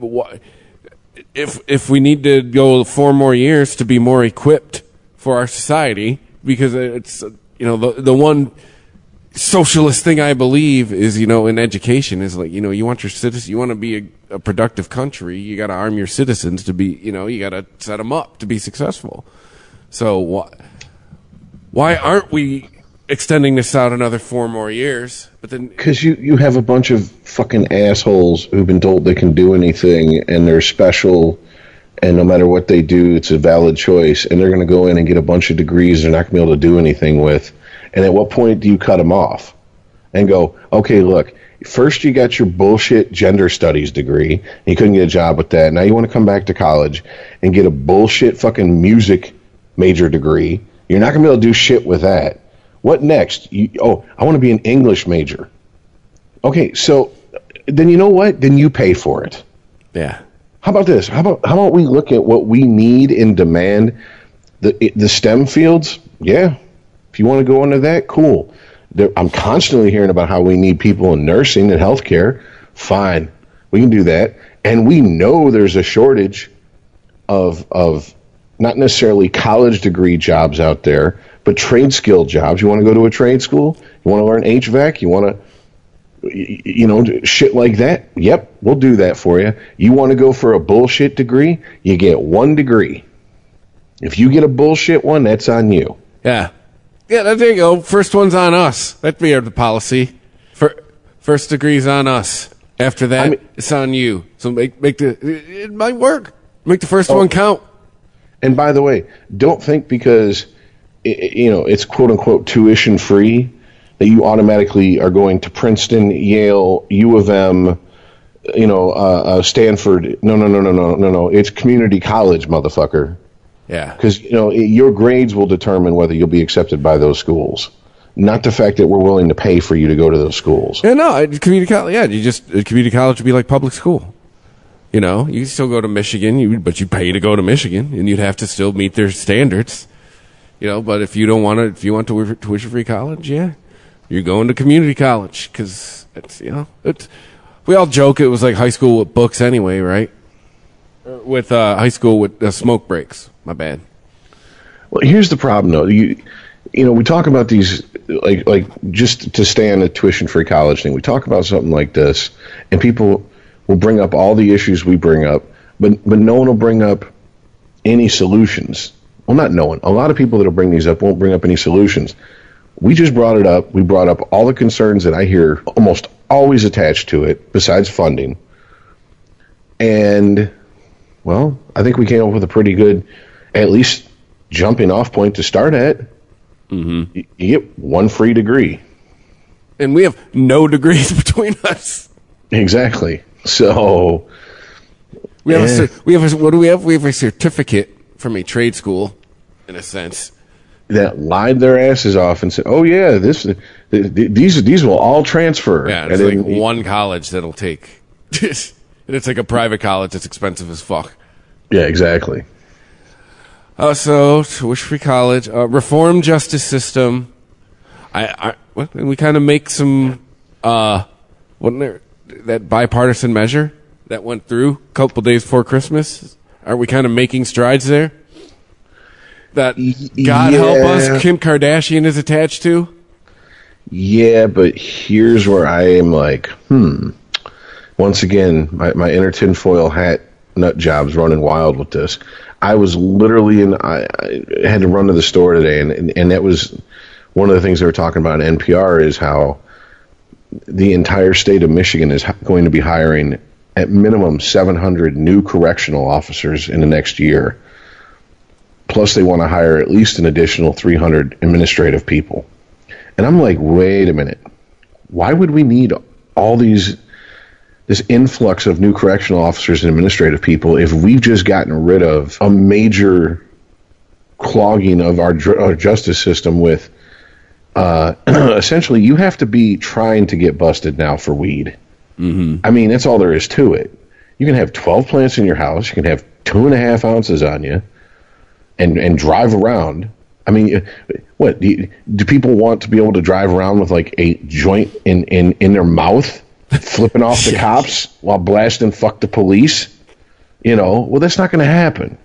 if if we need to go four more years to be more equipped for our society, because it's you know the the one socialist thing I believe is, you know, in education is like, you know, you want your citizens, you want to be a, a productive country, you got to arm your citizens to be, you know, you got to set them up to be successful. So why, why aren't we extending this out another four more years? But then, Because you, you have a bunch of fucking assholes who've been told they can do anything and they're special, and no matter what they do, it's a valid choice, and they're going to go in and get a bunch of degrees they're not going to be able to do anything with. And at what point do you cut them off and go, okay, look, first you got your bullshit gender studies degree, and you couldn't get a job with that. Now you want to come back to college and get a bullshit fucking music major degree. You're not going to be able to do shit with that. What next? You, oh, I want to be an English major. Okay, so then you know what? Then you pay for it. yeah. How about this? How about how about we look at what we need and demand the the STEM fields? Yeah, if you want to go into that, cool. There, I'm constantly hearing about how we need people in nursing and healthcare. Fine, we can do that, and we know there's a shortage of of not necessarily college degree jobs out there, but trade skill jobs. You want to go to a trade school? You want to learn HVAC? You want to you know, shit like that. Yep, we'll do that for you. You want to go for a bullshit degree? You get one degree. If you get a bullshit one, that's on you. Yeah. Yeah, there you go. First one's on us. That'd be the policy. Fir- First degree's on us. After that, I mean- it's on you. So make make the it, it might work. Make the first Oh. one count. And by the way, don't think because i- i- you know it's quote unquote tuition free that you automatically are going to Princeton, Yale, U of M, you know, uh, uh, Stanford. No, no, no, no, no, no, no. It's community college, motherfucker. Yeah. because you know your grades will determine whether you'll be accepted by those schools not the fact that we're willing to pay for you to go to those schools Yeah, no, community college. Yeah, you just community college would be like public school. You know, you can still go to Michigan, you, but you pay to go to Michigan, and you'd have to still meet their standards. You know, but if you don't want to, if you want to tuition free college, yeah, you're going to community college because it's you know it's. We all joke it was like high school with books anyway, right? With uh, high school with uh, smoke breaks. My bad. well here's the problem though. You you know we talk about these like like just to stay on the tuition free college thing we talk about something like this and people will bring up all the issues we bring up but but no one will bring up any solutions. Well not no one. A lot of people that'll bring these up won't bring up any solutions. We just brought it up. We brought up all the concerns that i hear almost always attached to it, besides funding. And, well, I think we came up with a pretty good, at least jumping off point to start at. Mm-hmm. You, you get one free degree. And we have no degrees between us. Exactly. So, We have a Yeah. cer- we have a, what do we have? We have a certificate from a trade school, in a sense. that lied their asses off and said, "Oh yeah, this th- th- these these will all transfer." Yeah, and it's like then- one college that'll take. and it's like a private college that's expensive as fuck. Yeah, exactly. Uh, so, to wish free college, uh, reform justice system. I, I we kind of make some, uh, wasn't there that bipartisan measure that went through a couple days before Christmas? Are we kind of making strides there? That God help us, Kim Kardashian is attached to. Yeah, but here's where I am like, hmm. Once again, my, my inner tinfoil hat nut job's running wild with this. I was literally in, I, I had to run to the store today, and, and, and that was one of the things they were talking about in NPR is how the entire state of Michigan is going to be hiring at minimum 700 new correctional officers in the next year. Plus, they want to hire at least an additional 300 administrative people. And I'm like, wait a minute. Why would we need all these this influx of new correctional officers and administrative people if we've just gotten rid of a major clogging of our, our justice system with uh, essentially you have to be trying to get busted now for weed. Mm-hmm. I mean, that's all there is to it. You can have 12 plants in your house. You can have two and a half ounces on you and, and drive around. I mean, what do, you, do people want to be able to drive around with like a joint in, in, in their mouth, flipping off the cops while blasting "fuck the police"? You know, well, that's not going to happen.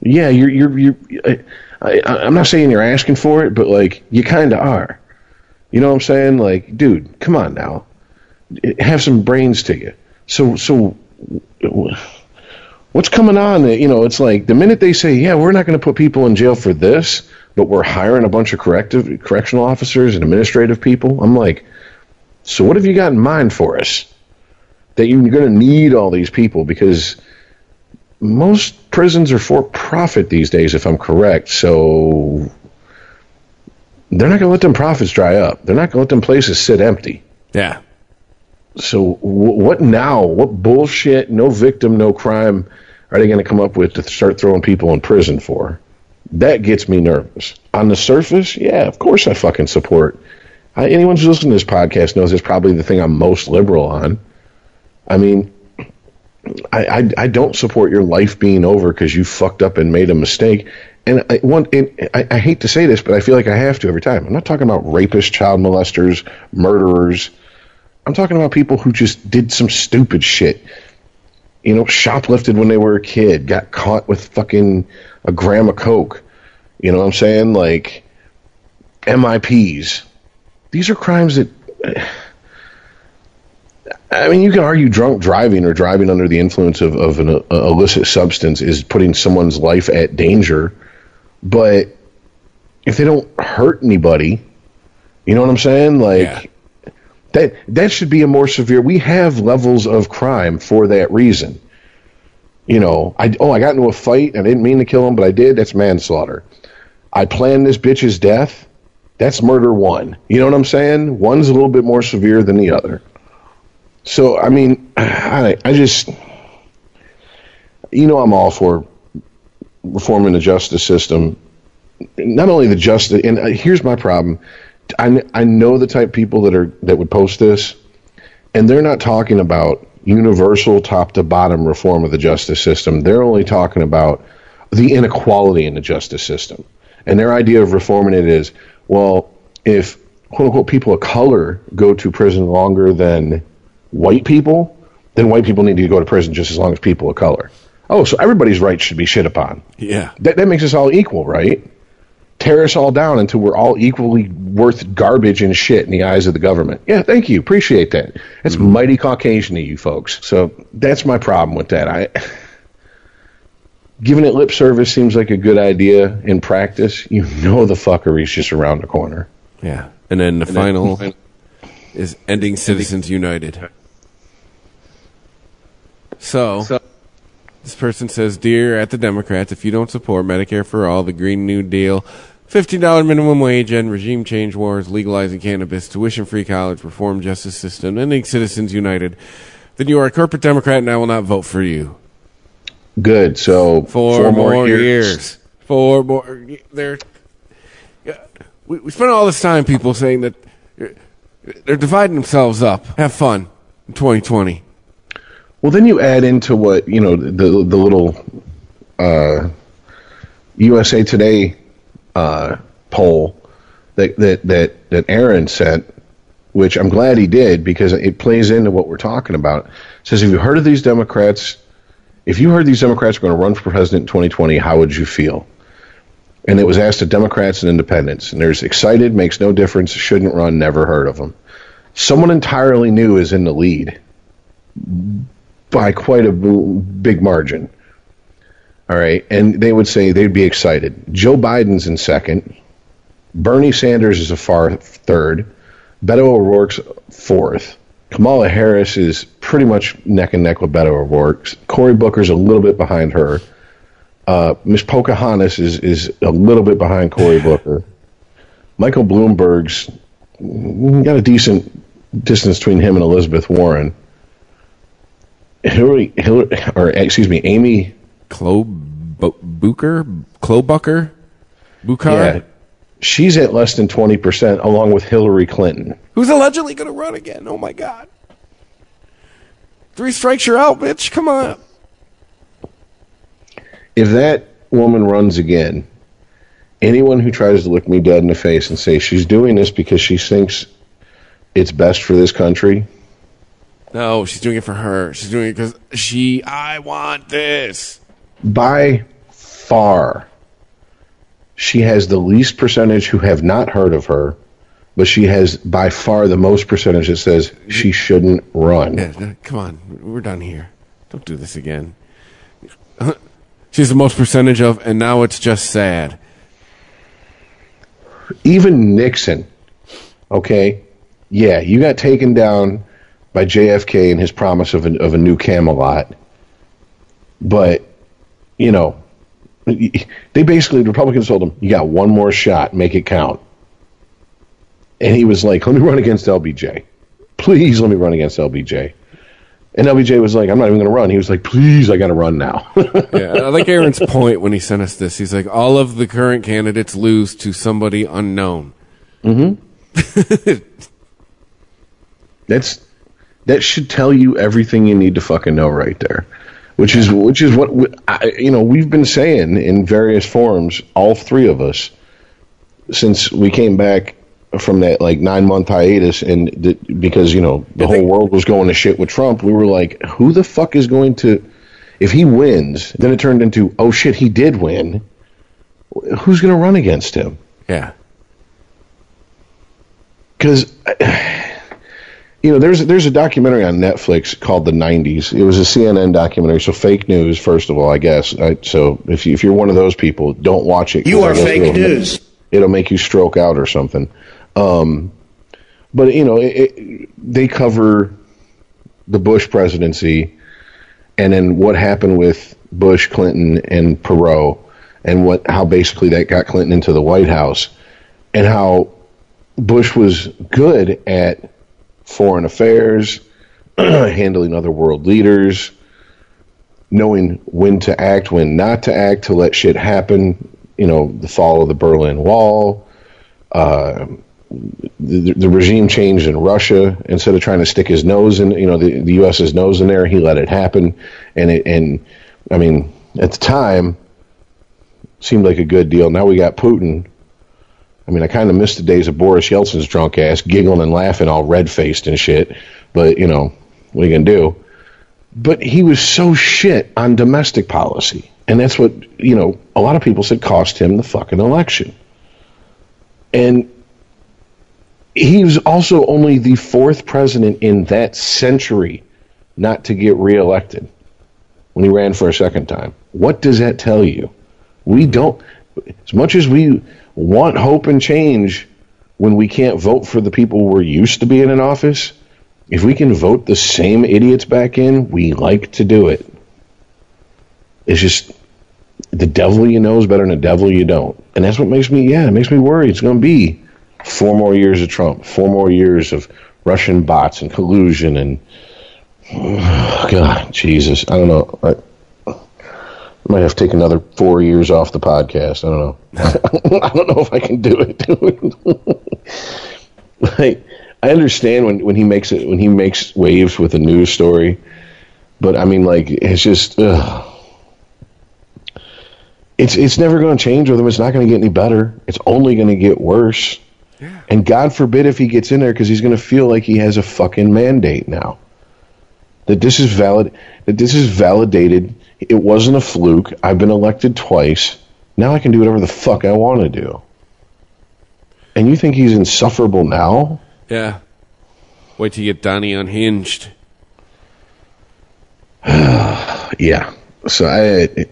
Yeah, you're you're you're. I, I, I'm not saying you're asking for it, but like you kind of are. You know what I'm saying? Like, dude, come on now, have some brains to you. So so. What's coming on? You know, it's like the minute they say, "Yeah, we're not going to put people in jail for this," but we're hiring a bunch of corrective correctional officers and administrative people. I'm like, so what have you got in mind for us? That you're going to need all these people because most prisons are for profit these days, if I'm correct. So they're not going to let them profits dry up. They're not going to let them places sit empty. Yeah. So w- what now? What bullshit? No victim, no crime. Are they going to come up with to start throwing people in prison for? That gets me nervous. On the surface, yeah, of course I fucking support. I, anyone who's listening to this podcast knows it's probably the thing I'm most liberal on. I mean, I, I, I don't support your life being over because you fucked up and made a mistake. And I, one, and I, I hate to say this, but I feel like I have to every time. I'm not talking about rapists, child molesters, murderers. I'm talking about people who just did some stupid shit. You know, shoplifted when they were a kid, got caught with fucking a gram of coke. You know what I'm saying? Like MIPs. These are crimes that. I mean, you can argue drunk driving or driving under the influence of, of an uh, illicit substance is putting someone's life at danger, but if they don't hurt anybody, you know what I'm saying? Like Yeah. that that should be a more severe. We have levels of crime for that reason. You know, I oh I got into a fight. and I didn't mean to kill him, but I did. That's manslaughter. I planned this bitch's death. That's murder one. You know what I'm saying? One's a little bit more severe than the other. So I mean, I I just you know I'm all for reforming the justice system. Not only the justice, and uh, here's my problem. I, I know the type people that are that would post this, and they're not talking about universal top to bottom reform of the justice system. They're only talking about the inequality in the justice system. And their idea of reforming it is, well, if quote unquote people of color go to prison longer than white people, then white people need to go to prison just as long as people of color. Oh, so everybody's rights should be shit upon. Yeah. That, that makes us all equal, right? Tear us all down until we're all equally worth garbage and shit in the eyes of the government. Yeah, thank you. Appreciate that. That's mm-hmm. mighty Caucasian of you folks. So that's my problem with that. I giving it lip service seems like a good idea in practice. You know the fuckery's just around the corner. Yeah. And then the final is ending Citizens United. So, this person says, Dear at the Democrats, if you don't support Medicare for all, the Green New Deal, $15 minimum wage and regime change wars, legalizing cannabis, tuition free college, reform justice system, ending Citizens United, then you are a corporate Democrat and I will not vote for you. Good. So Four, more, years. Four more. They're, we, we spent all this time, people, saying that they're dividing themselves up. Have fun in 2020. Well, then you add into what you know the the little uh, USA Today uh, poll that that that that Aaron sent, which I'm glad he did because it plays into what we're talking about. It says, "Have you heard of these Democrats? If you heard these Democrats are going to run for president in 2020, how would you feel?" And it was asked to Democrats and Independents, and there's excited, makes no difference, shouldn't run, never heard of them. Someone entirely new is in the lead by quite a big margin. All right. And they would say they'd be excited. Joe Biden's in second. Bernie Sanders is a far third. Beto O'Rourke's fourth. Kamala Harris is pretty much neck and neck with Beto O'Rourke. Cory Booker's a little bit behind her. Uh, Miss Pocahontas is, is a little bit behind Cory Booker. Michael Bloomberg's got a decent distance between him and Elizabeth Warren. Hillary, Hillary or excuse me, Amy Klobuchar, Klobuchar, Buchar, Yeah. She's at less than 20%, along with Hillary Clinton. who's allegedly going to run again. Oh my God! Three strikes, you're out, bitch. Come on. If that woman runs again, anyone who tries to look me dead in the face and say she's doing this because she thinks it's best for this country, No, she's doing it for her. She's doing it because she. I want this. by far, she has the least percentage who have not heard of her, but she has by far the most percentage that says she shouldn't run. Yeah, come on, we're done here. Don't do this again. She's the most percentage of, and now it's just sad. even Nixon, okay, yeah, you got taken down by JFK and his promise of a, of a new Camelot, but you know, they basically the Republicans told him, "You got one more shot, make it count," and he was like, "Let me run against LBJ, please, let me run against LBJ." And LBJ was like, "I'm not even going to run." He was like, "Please, I got to run now." Yeah, I like Aaron's point when he sent us this. He's like, all of the current candidates lose to somebody unknown. Hmm. That's that should tell you everything you need to fucking know right there. Which is which is what we, I, you know we've been saying in various forms, all three of us, since we came back from that like nine month hiatus, and because you know the whole world was going to shit with Trump, we were like, who the fuck is going to? If he wins, then it turned into oh shit, he did win. Who's going to run against him? Yeah. because you know there's there's a documentary on Netflix called the 90s. It was a CNN documentary, so fake news first of all, I guess. I, so if you, if you're one of those people, don't watch it. You are fake it'll- news. It'll make you stroke out or something. Um, but you know, it, it, they cover the Bush presidency and then what happened with Bush, Clinton, and Perot, and what how basically that got Clinton into the White House, and how Bush was good at foreign affairs, handling other world leaders, knowing when to act, when not to act, to let shit happen. You know, the fall of the Berlin Wall, uh, the, the regime change in Russia. Instead of trying to stick his nose in, you know, the, the U.S.'s nose in there, he let it happen. And it, and I mean, at the time, seemed like a good deal. Now we got Putin. I mean, I kind of missed the days of Boris Yeltsin's drunk ass giggling and laughing, all red faced and shit. But you know, what are you gonna do? But he was so shit on domestic policy, and that's what you know. A lot of people said cost him the fucking election. And he was also only the fourth president in that century not to get reelected when he ran for a second time. What does that tell you? We don't, as much as we want hope and change when we can't vote for the people we're used to being in office, if we can vote the same idiots back in, we like to do it. It's just the devil you know is better than the devil you don't. And that's what makes me, yeah, it makes me worry. It's going to be four more years of Trump, four more years of Russian bots and collusion and, God, Jesus, I don't know. Might have to take another four years off the podcast. I don't know. I don't know if I can do it. like, I understand when, when he makes it when he makes waves with a news story, but I mean, like, it's just. Ugh. It's it's never going to change with him. It's not going to get any better. It's only going to get worse. Yeah. And God forbid if he gets in there because he's going to feel like he has a fucking mandate now. That this is valid. That this is validated. It wasn't a fluke. I've been elected twice. Now I can do whatever the fuck I want to do. And you think he's insufferable now? Yeah. Wait till you get Donnie unhinged. Yeah. So I,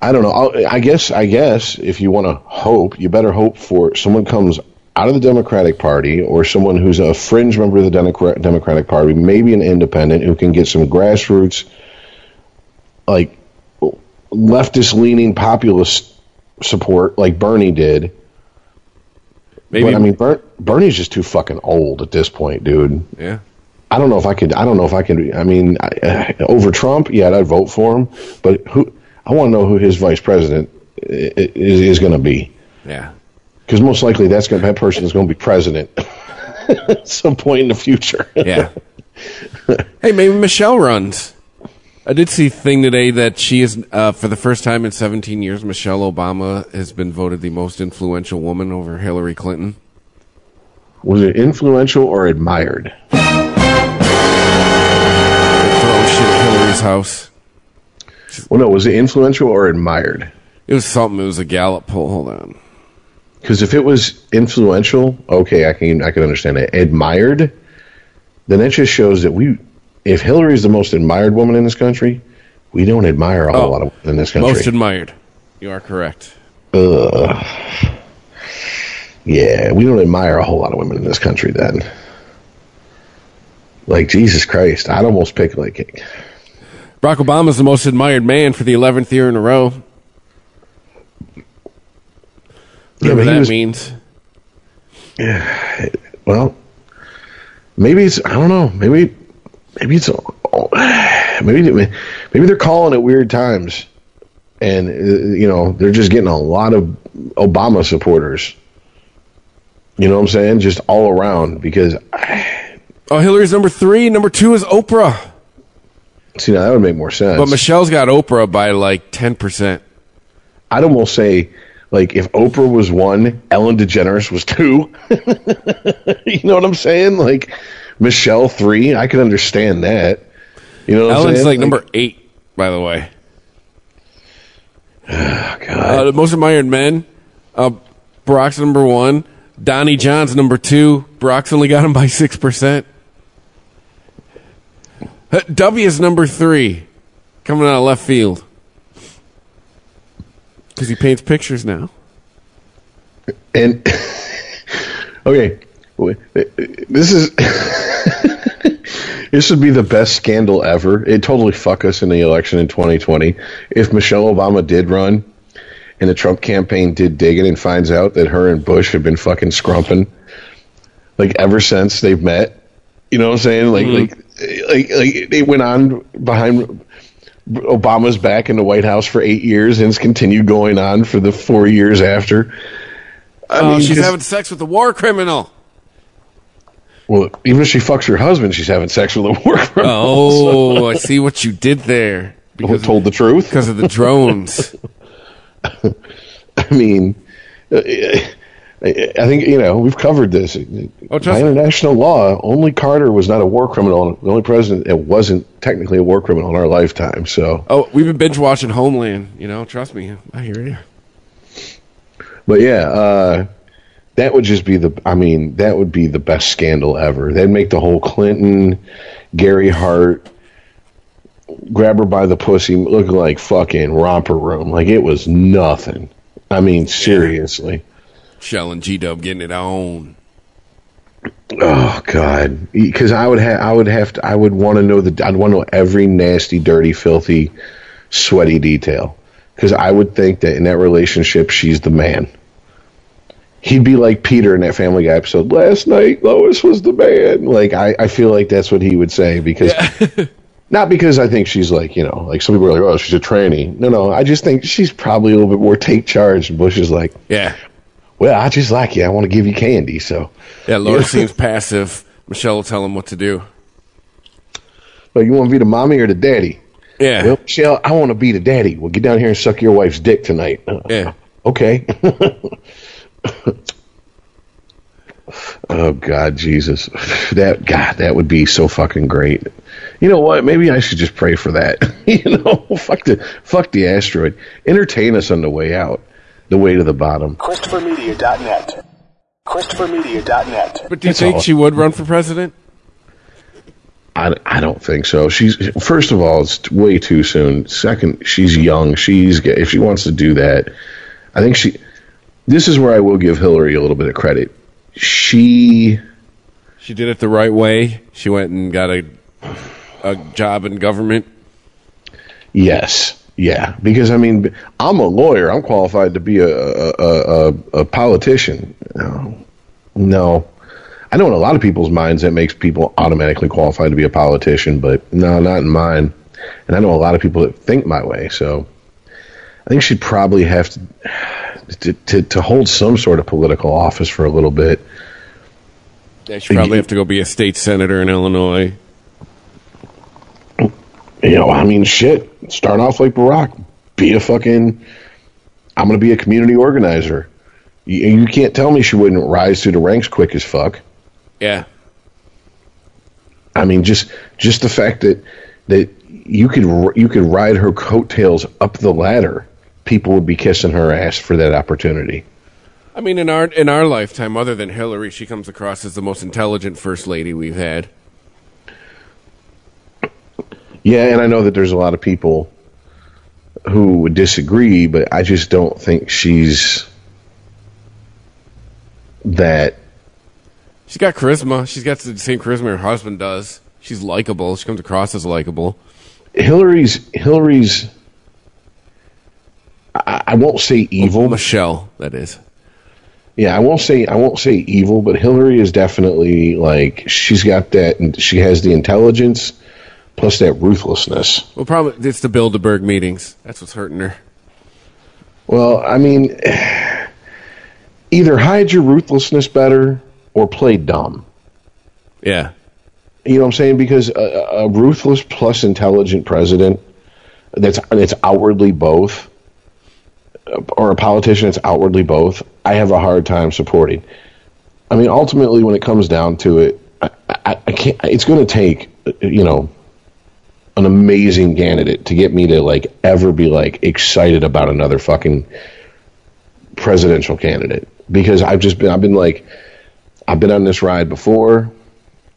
I don't know. I'll, I guess. I guess if you want to hope, you better hope for someone comes out of the Democratic Party or someone who's a fringe member of the Democratic Party, maybe an independent who can get some grassroots, like leftist leaning populist support, like Bernie did. Maybe. But I mean, Ber- Bernie's just too fucking old at this point, dude. yeah. I don't know if I could. I don't know if I can. I mean, I, uh, over Trump, yeah, I'd vote for him. But who? I want to know who his vice president is, is going to be, Yeah. Because most likely that's going that person is going to be president at some point in the future. Yeah. hey, maybe Michelle runs. I did see a thing today that she is, uh, for the first time in 17 years, Michelle Obama has been voted the most influential woman over Hillary Clinton. Was it influential or admired? Throw shit at Hillary's house. Well, no, was it influential or admired? It was something. It was a Gallup poll. Hold on. Because if it was influential, okay, I can I can understand it. Admired, then that just shows that we, if Hillary is the most admired woman in this country, we don't admire a whole Oh, lot of women in this country. Most admired. You are correct. Ugh. Yeah, we don't admire a whole lot of women in this country. Then, like Jesus Christ, I'd almost pick like Barack Obama is the most admired man for the 11th year in a row. Yeah, Whatever he that was- means. well, maybe it's I don't know. Maybe maybe it's maybe maybe they're calling at weird times, and uh, you know they're just getting a lot of Obama supporters. You know what I'm saying? Just all around because Oh, Hillary's number three. Number two is Oprah. see now that would make more sense. But Michelle's got Oprah by like 10%. I'd almost say like if Oprah was one, Ellen DeGeneres was two. you know what I'm saying? Like Michelle three, I could understand that. You know what I'm Ellen's saying? like number eight, by the way. God. Uh, the most admired men. Uh, Barack's number one. Donnie John's number two. Barack's only got him by 6%. Uh, W is number three. Coming out of left field. Because he paints pictures now. And okay, uh, this is this would be the best scandal ever. It totally fuck us in the election in 2020 if Michelle Obama did run and the Trump campaign did dig in and finds out that her and Bush have been fucking scrumping like ever since they've met. You know what I'm saying? Like mm-hmm. like like like they went on behind Obama's back in the White House for eight years and it's continued going on for the four years after. I Oh, mean, she's having sex with a war criminal. Well, even if she fucks her husband, she's having sex with a war criminal. Oh, I see what you did there. Because, told the truth? because of the drones. I mean, uh, I think you know we've covered this. Oh, By international law, only Carter was not a war criminal. The only president that wasn't technically a war criminal in our lifetime. So, Oh, we've been binge watching Homeland. You know, trust me. I hear you. but yeah, uh, that would just be the. I mean, that would be the best scandal ever. That'd make the whole Clinton, Gary Hart, grab her by the pussy look like fucking romper room. Like it was nothing. I mean, seriously. Shell and G Dub getting it on. Oh God, because I would have, I would have to, I would want to know the, I'd want to know every nasty, dirty, filthy, sweaty detail. Because I would think that in that relationship, she's the man. He'd be like Peter in that Family Guy episode. Last night, Lois was the man. Like I, I feel like that's what he would say because. Not because I think she's like, you know, like some people are like, oh, she's a tranny. No, no, I just think she's probably a little bit more take charge. And Bush is like, Yeah. Well, I just like you. I want to give you candy. So, Yeah, Laura seems passive. Michelle will tell him what to do. but you want to be the mommy or the daddy? Yeah. Well, Michelle, I want to be the daddy. Well, get down here and suck your wife's dick tonight. Uh, yeah. Okay. oh God, Jesus, that God, that would be so fucking great. You know what? Maybe I should just pray for that. you know, fuck the fuck the asteroid. Entertain us on the way out, the way to the bottom. ChristopherMedia.net. ChristopherMedia.net. But do you That's think all. she would run for president? I, I don't think so. She's first of all, it's way too soon. Second, she's young. She's if she wants to do that, I think she. This is where I will give Hillary a little bit of credit. She She did it the right way. She went and got a a job in government. Yes. Yeah, because I mean, I'm a lawyer. I'm qualified to be a a, a, a, politician. No, no, I know in a lot of people's minds that makes people automatically qualified to be a politician, but no, not in mine. And I know a lot of people that think my way. So I think she'd probably have to to, to, to hold some sort of political office for a little bit. Yeah, she'd probably have to go be a state senator in Illinois. You know, I mean, shit. Start off like Barack. Be a fucking. I'm going to be a community organizer. You, you can't tell me she wouldn't rise through the ranks quick as fuck. Yeah. I mean, just just the fact that that you could you could ride her coattails up the ladder, people would be kissing her ass for that opportunity. I mean, in our in our lifetime, other than Hillary, she comes across as the most intelligent first lady we've had. Yeah, and I know that there's a lot of people who would disagree, but I just don't think she's that She's got charisma. She's got the same charisma her husband does. She's likable. She comes across as likable. Hillary's Hillary's I, I won't say evil. Michelle, that is. Yeah, I won't say I won't say evil, but Hillary is definitely like she's got that she has the intelligence plus that ruthlessness. Well, probably it's the Bilderberg meetings. That's what's hurting her. Well, I mean either hide your ruthlessness better or play dumb. Yeah. You know what I'm saying? Because a, a ruthless plus intelligent president that's that's outwardly both, or a politician that's outwardly both, I have a hard time supporting. I mean, ultimately, when it comes down to it, I, I, I can't. It's going to take, you know, an amazing candidate to get me to like ever be like excited about another fucking presidential candidate because I've just been I've been like I've been on this ride before.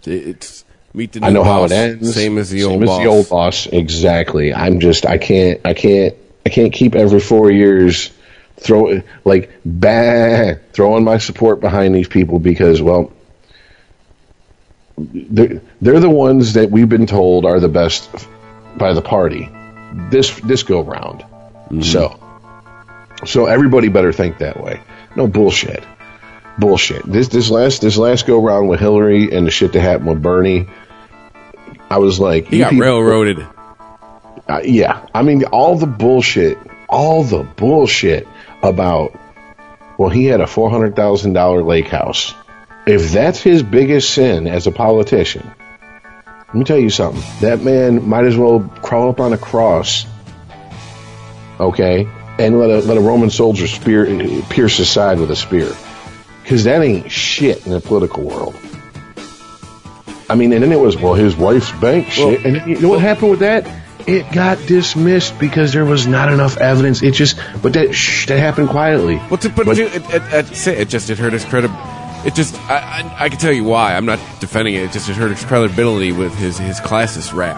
It's meet the I know how it ends. Same as the Same old as boss. the old boss. Exactly. I'm just. I can't. I can't. I can't keep every four years throw like bah, throwing my support behind these people because well, they're they're the ones that we've been told are the best by the party this this go round. So so everybody better think that way. No bullshit. Bullshit. This this last this last go round with Hillary and the shit that happened with Bernie. I was like, He got people- railroaded. uh, yeah, I mean all the bullshit, all the bullshit about. Well, he had a four hundred thousand dollar lake house. If that's his biggest sin as a politician, let me tell you something. That man might as well crawl up on a cross, okay, and let a let a Roman soldier spear pierce his side with a spear, because that ain't shit in the political world. I mean, and then it was well, his wife's bank shit, and you know what happened with that? It got dismissed because there was not enough evidence. It just, but that shh, that happened quietly. Well, to, but, But- to, it, it, it, it just it hurt his credibility. It just I, I I can tell you why. I'm not defending it. It just hurt his credibility with his his classist rap.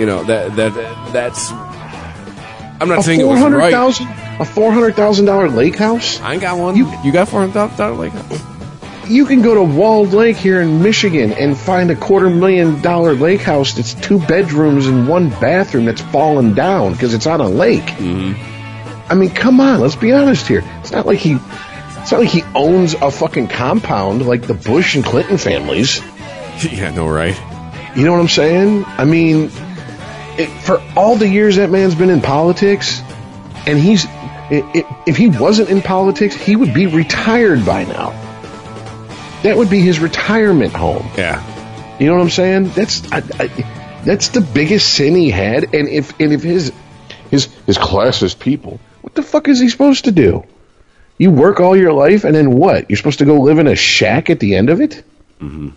You know that that that's. I'm not saying it was right. thousand, A four hundred thousand dollar lake house? I ain't got one. You- You, got four hundred thousand dollar lake house? You can go to Walled Lake here in Michigan and find a quarter million dollar lake house that's two bedrooms and one bathroom that's fallen down because it's on a lake. Mm-hmm. I mean, come on, let's be honest here. It's not like he, it's not like he owns a fucking compound like the Bush and Clinton families. yeah, no, right. You know what I'm saying? I mean, it, for all the years that man's been in politics, and he's, i i if he wasn't in politics, he would be retired by now. That would be his retirement home. Yeah. You know what I'm saying? That's I, I, that's the biggest sin he had. And if and if his his his classist people, what the fuck is he supposed to do? You work all your life, and then what? You're supposed to go live in a shack at the end of it? Mm-hmm.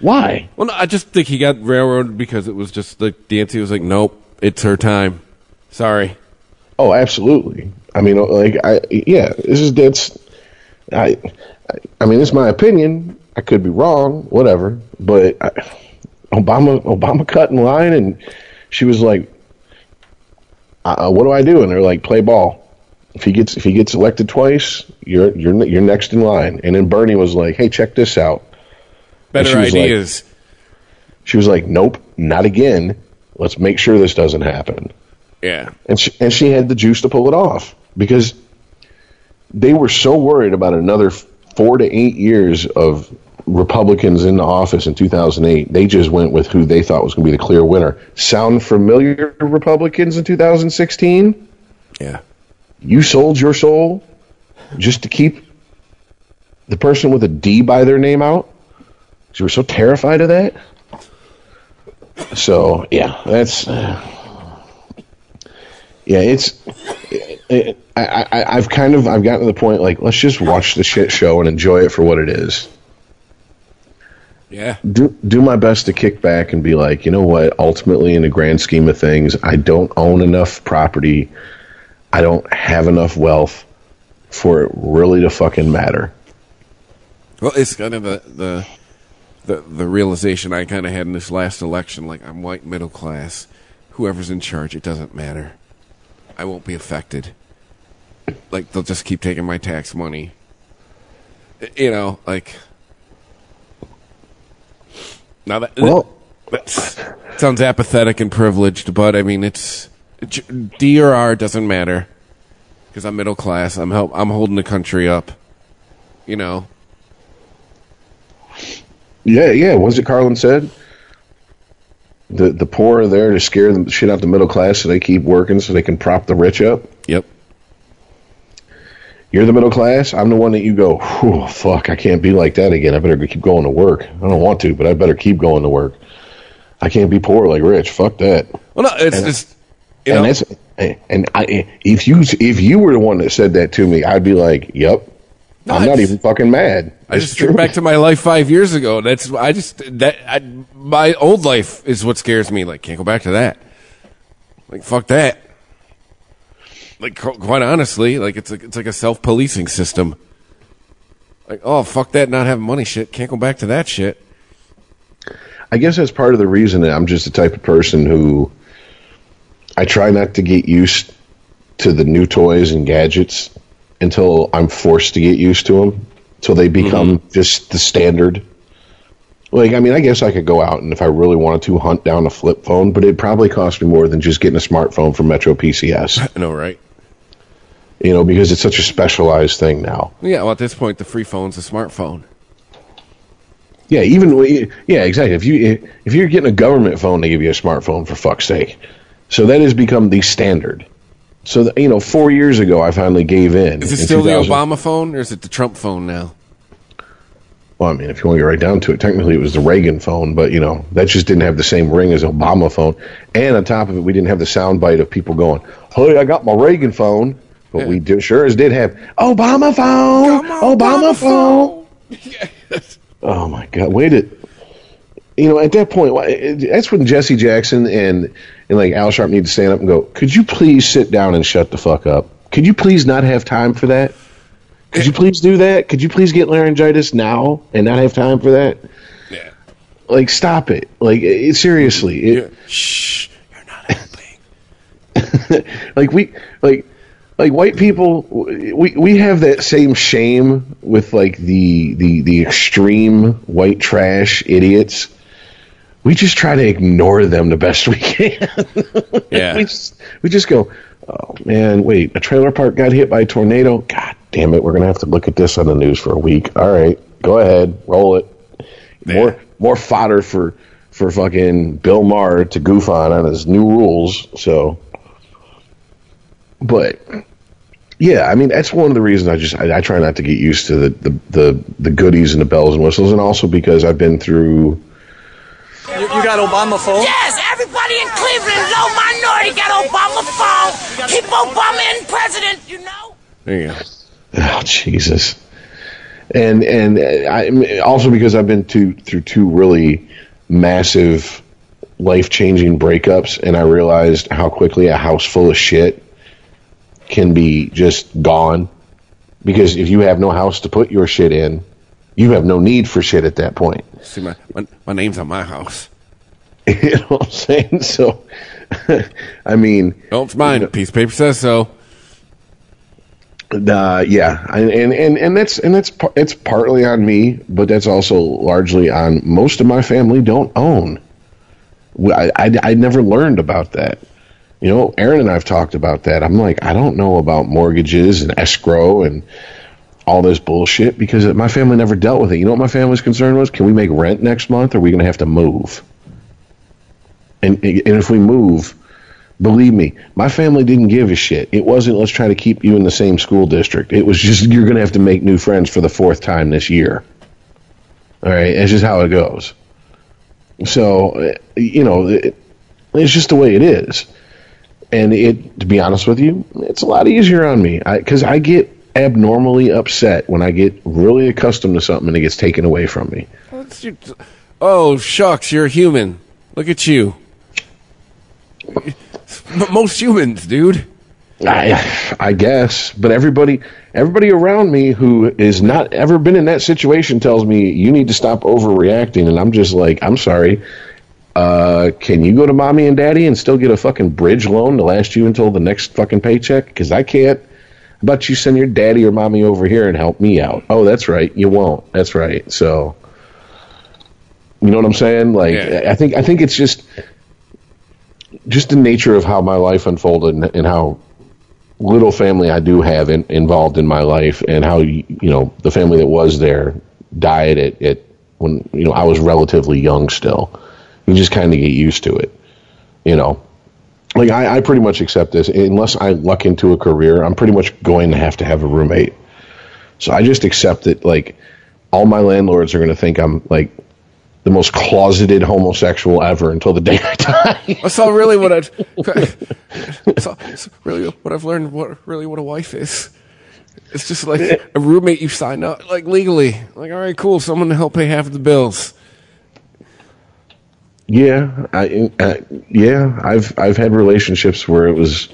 Why? Well, no, I just think he got railroaded because it was just like DNC was like, nope, it's her time. Sorry. Oh, absolutely. I mean, like, I yeah, this is that's I, I, I mean, it's my opinion. I could be wrong, whatever. But I, Obama, Obama cut in line, and she was like, uh, "What do I do?" And they're like, "Play ball. If he gets if he gets elected twice, you're you're you're next in line." And then Bernie was like, "Hey, check this out." Better she was like- ideas. She was like, "Nope, not again. Let's make sure this doesn't happen." yeah. and she, and she had the juice to pull it off because they were so worried about another four to eight years of Republicans in the office in 2008. They just went with who they thought was going to be the clear winner. Sound familiar, Republicans in 2016? Yeah. You sold your soul just to keep the person with a D by their name out? 'Cause you were so terrified of that? So, yeah, that's. yeah, it's. It, I, I, I've kind of I've gotten to the point like let's just watch the shit show and enjoy it for what it is. Yeah. Do do my best to kick back and be like, you know what? Ultimately, in the grand scheme of things, I don't own enough property. I don't have enough wealth for it really to fucking matter. Well, it's kind of the the the, the realization I kind of had in this last election. Like, I'm white, middle class. Whoever's in charge, it doesn't matter. I won't be affected. Like, they'll just keep taking my tax money. You know, like. Now that Well, that sounds apathetic and privileged, but I mean, it's D or R doesn't matter because I'm middle class. I'm help. I'm holding the country up. You know. yeah, yeah. Was it Carlin said? The the poor are there to scare the shit out the middle class, so they keep working, so they can prop the rich up. Yep. You're the middle class. I'm the one that you go, Whew, fuck, I can't be like that again. I better keep going to work. I don't want to, but I better keep going to work. I can't be poor like rich. Fuck that. Well, no, it's just you and that's and I if you if you were the one that said that to me, I'd be like, "Yep." No, I'm not just- even fucking mad. I just true. think back to my life five years ago. That's I just that I, my old life is what scares me. Like, can't go back to that. Like, fuck that. Like, quite honestly, like it's like it's like a self policing system. Like, oh fuck that, not having money, shit. Can't go back to that shit. I guess that's part of the reason that I'm just the type of person who I try not to get used to the new toys and gadgets until I'm forced to get used to them, till they mm-hmm. become just the standard. Like, I mean, I guess I could go out and if I really wanted to hunt down a flip phone, but it'd probably cost me more than just getting a smartphone from Metro PCS, I know, right? you know, because it's such a specialized thing now. Yeah. Well, at this point, the free phone's a smartphone. Yeah, even yeah, exactly. If you if you're getting a government phone, they give you a smartphone for fuck's sake. So that has become the standard. So that, you know, four years ago, I finally gave in. Is it in still the Obama phone or is it the Trump phone now? Well, I mean, if you want to get right down to it, technically it was the Reagan phone, but you know that just didn't have the same ring as Obama phone. And on top of it, we didn't have the sound bite of people going, "Hey, I got my Reagan phone," but Yeah. we do, sure as did have Obama phone, Obama, phone. Oh my God! Wait it. You know, at that point, that's when Jesse Jackson and and like Al Sharp need to stand up and go. Could you please sit down and shut the fuck up? Could you please not have time for that? Could you please do that? Could you please get laryngitis now and not have time for that? Yeah. Like, stop it! Like, it, seriously, it, Shh. You're not helping. like we like like white people we we have that same shame with like the the the extreme white trash idiots we just try to ignore them the best we can. Yeah. we just we just go oh man wait a trailer park got hit by a tornado? God damn it we're gonna have to look at this on the news for a week. All right go ahead roll it. More more fodder for for fucking bill maher to goof on on his new rules so. But yeah, I mean that's one of the reasons I just I, I try not to get used to the, the the the goodies and the bells and whistles, and also because I've been through. You, you got Obama phone? Yes, everybody in Cleveland, low minority got Obama phone. Keep Obama in president, you know. There you go. Oh Jesus, and and I also because I've been to through two really massive life changing breakups, and I realized how quickly a house full of shit can be just gone. Because if you have no house to put your shit in, you have no need for shit at that point. See, my, my, my name's on my house. you know what I'm saying? So, I mean, No, it's mine. Piece of paper says so. uh, yeah, and, and and and that's and that's it's partly on me, but that's also largely on most of my family don't own. I, I, I never learned about that. You know, Aaron and I've talked about that. I'm like, I don't know about mortgages and escrow and all this bullshit because my family never dealt with it. You know what my family's concern was? Can we make rent next month? Or are we going to have to move? And and if we move, believe me, my family didn't give a shit. It wasn't let's try to keep you in the same school district. It was just you're going to have to make new friends for the fourth time this year. All right, it's just how it goes. So, you know, it, it's just the way it is. And it, to be honest with you, it's a lot easier on me because I, get abnormally upset when I get really accustomed to something and it gets taken away from me. Your- oh, shucks, you're a human. Look at you. Most humans, dude. I, I guess, but everybody, everybody around me who is not ever been in that situation tells me you need to stop overreacting, and I'm just like, I'm sorry. Uh, can you go to mommy and daddy and still get a fucking bridge loan to last you until the next fucking paycheck? Because I can't. About you send your daddy or mommy over here and help me out? Oh, that's right, you won't. That's right. So, you know what I'm saying? Like, Yeah. I think I think it's just just the nature of how my life unfolded and, and how little family I do have in, involved in my life, and how you know the family that was there died at, at when you know I was relatively young still. You just kind of get used to it, you know. Like I, I pretty much accept this unless I luck into a career. I'm pretty much going to have to have a roommate. So I just accept that. Like all my landlords are going to think I'm like the most closeted homosexual ever until the day I die. That's all really what I've. That's, all, really what I've learned. What really what a wife is. It's just like a roommate you sign up like legally. Like, all right, cool. Someone to help pay half of the bills. Yeah, I, uh, yeah, I've I've had relationships where it was,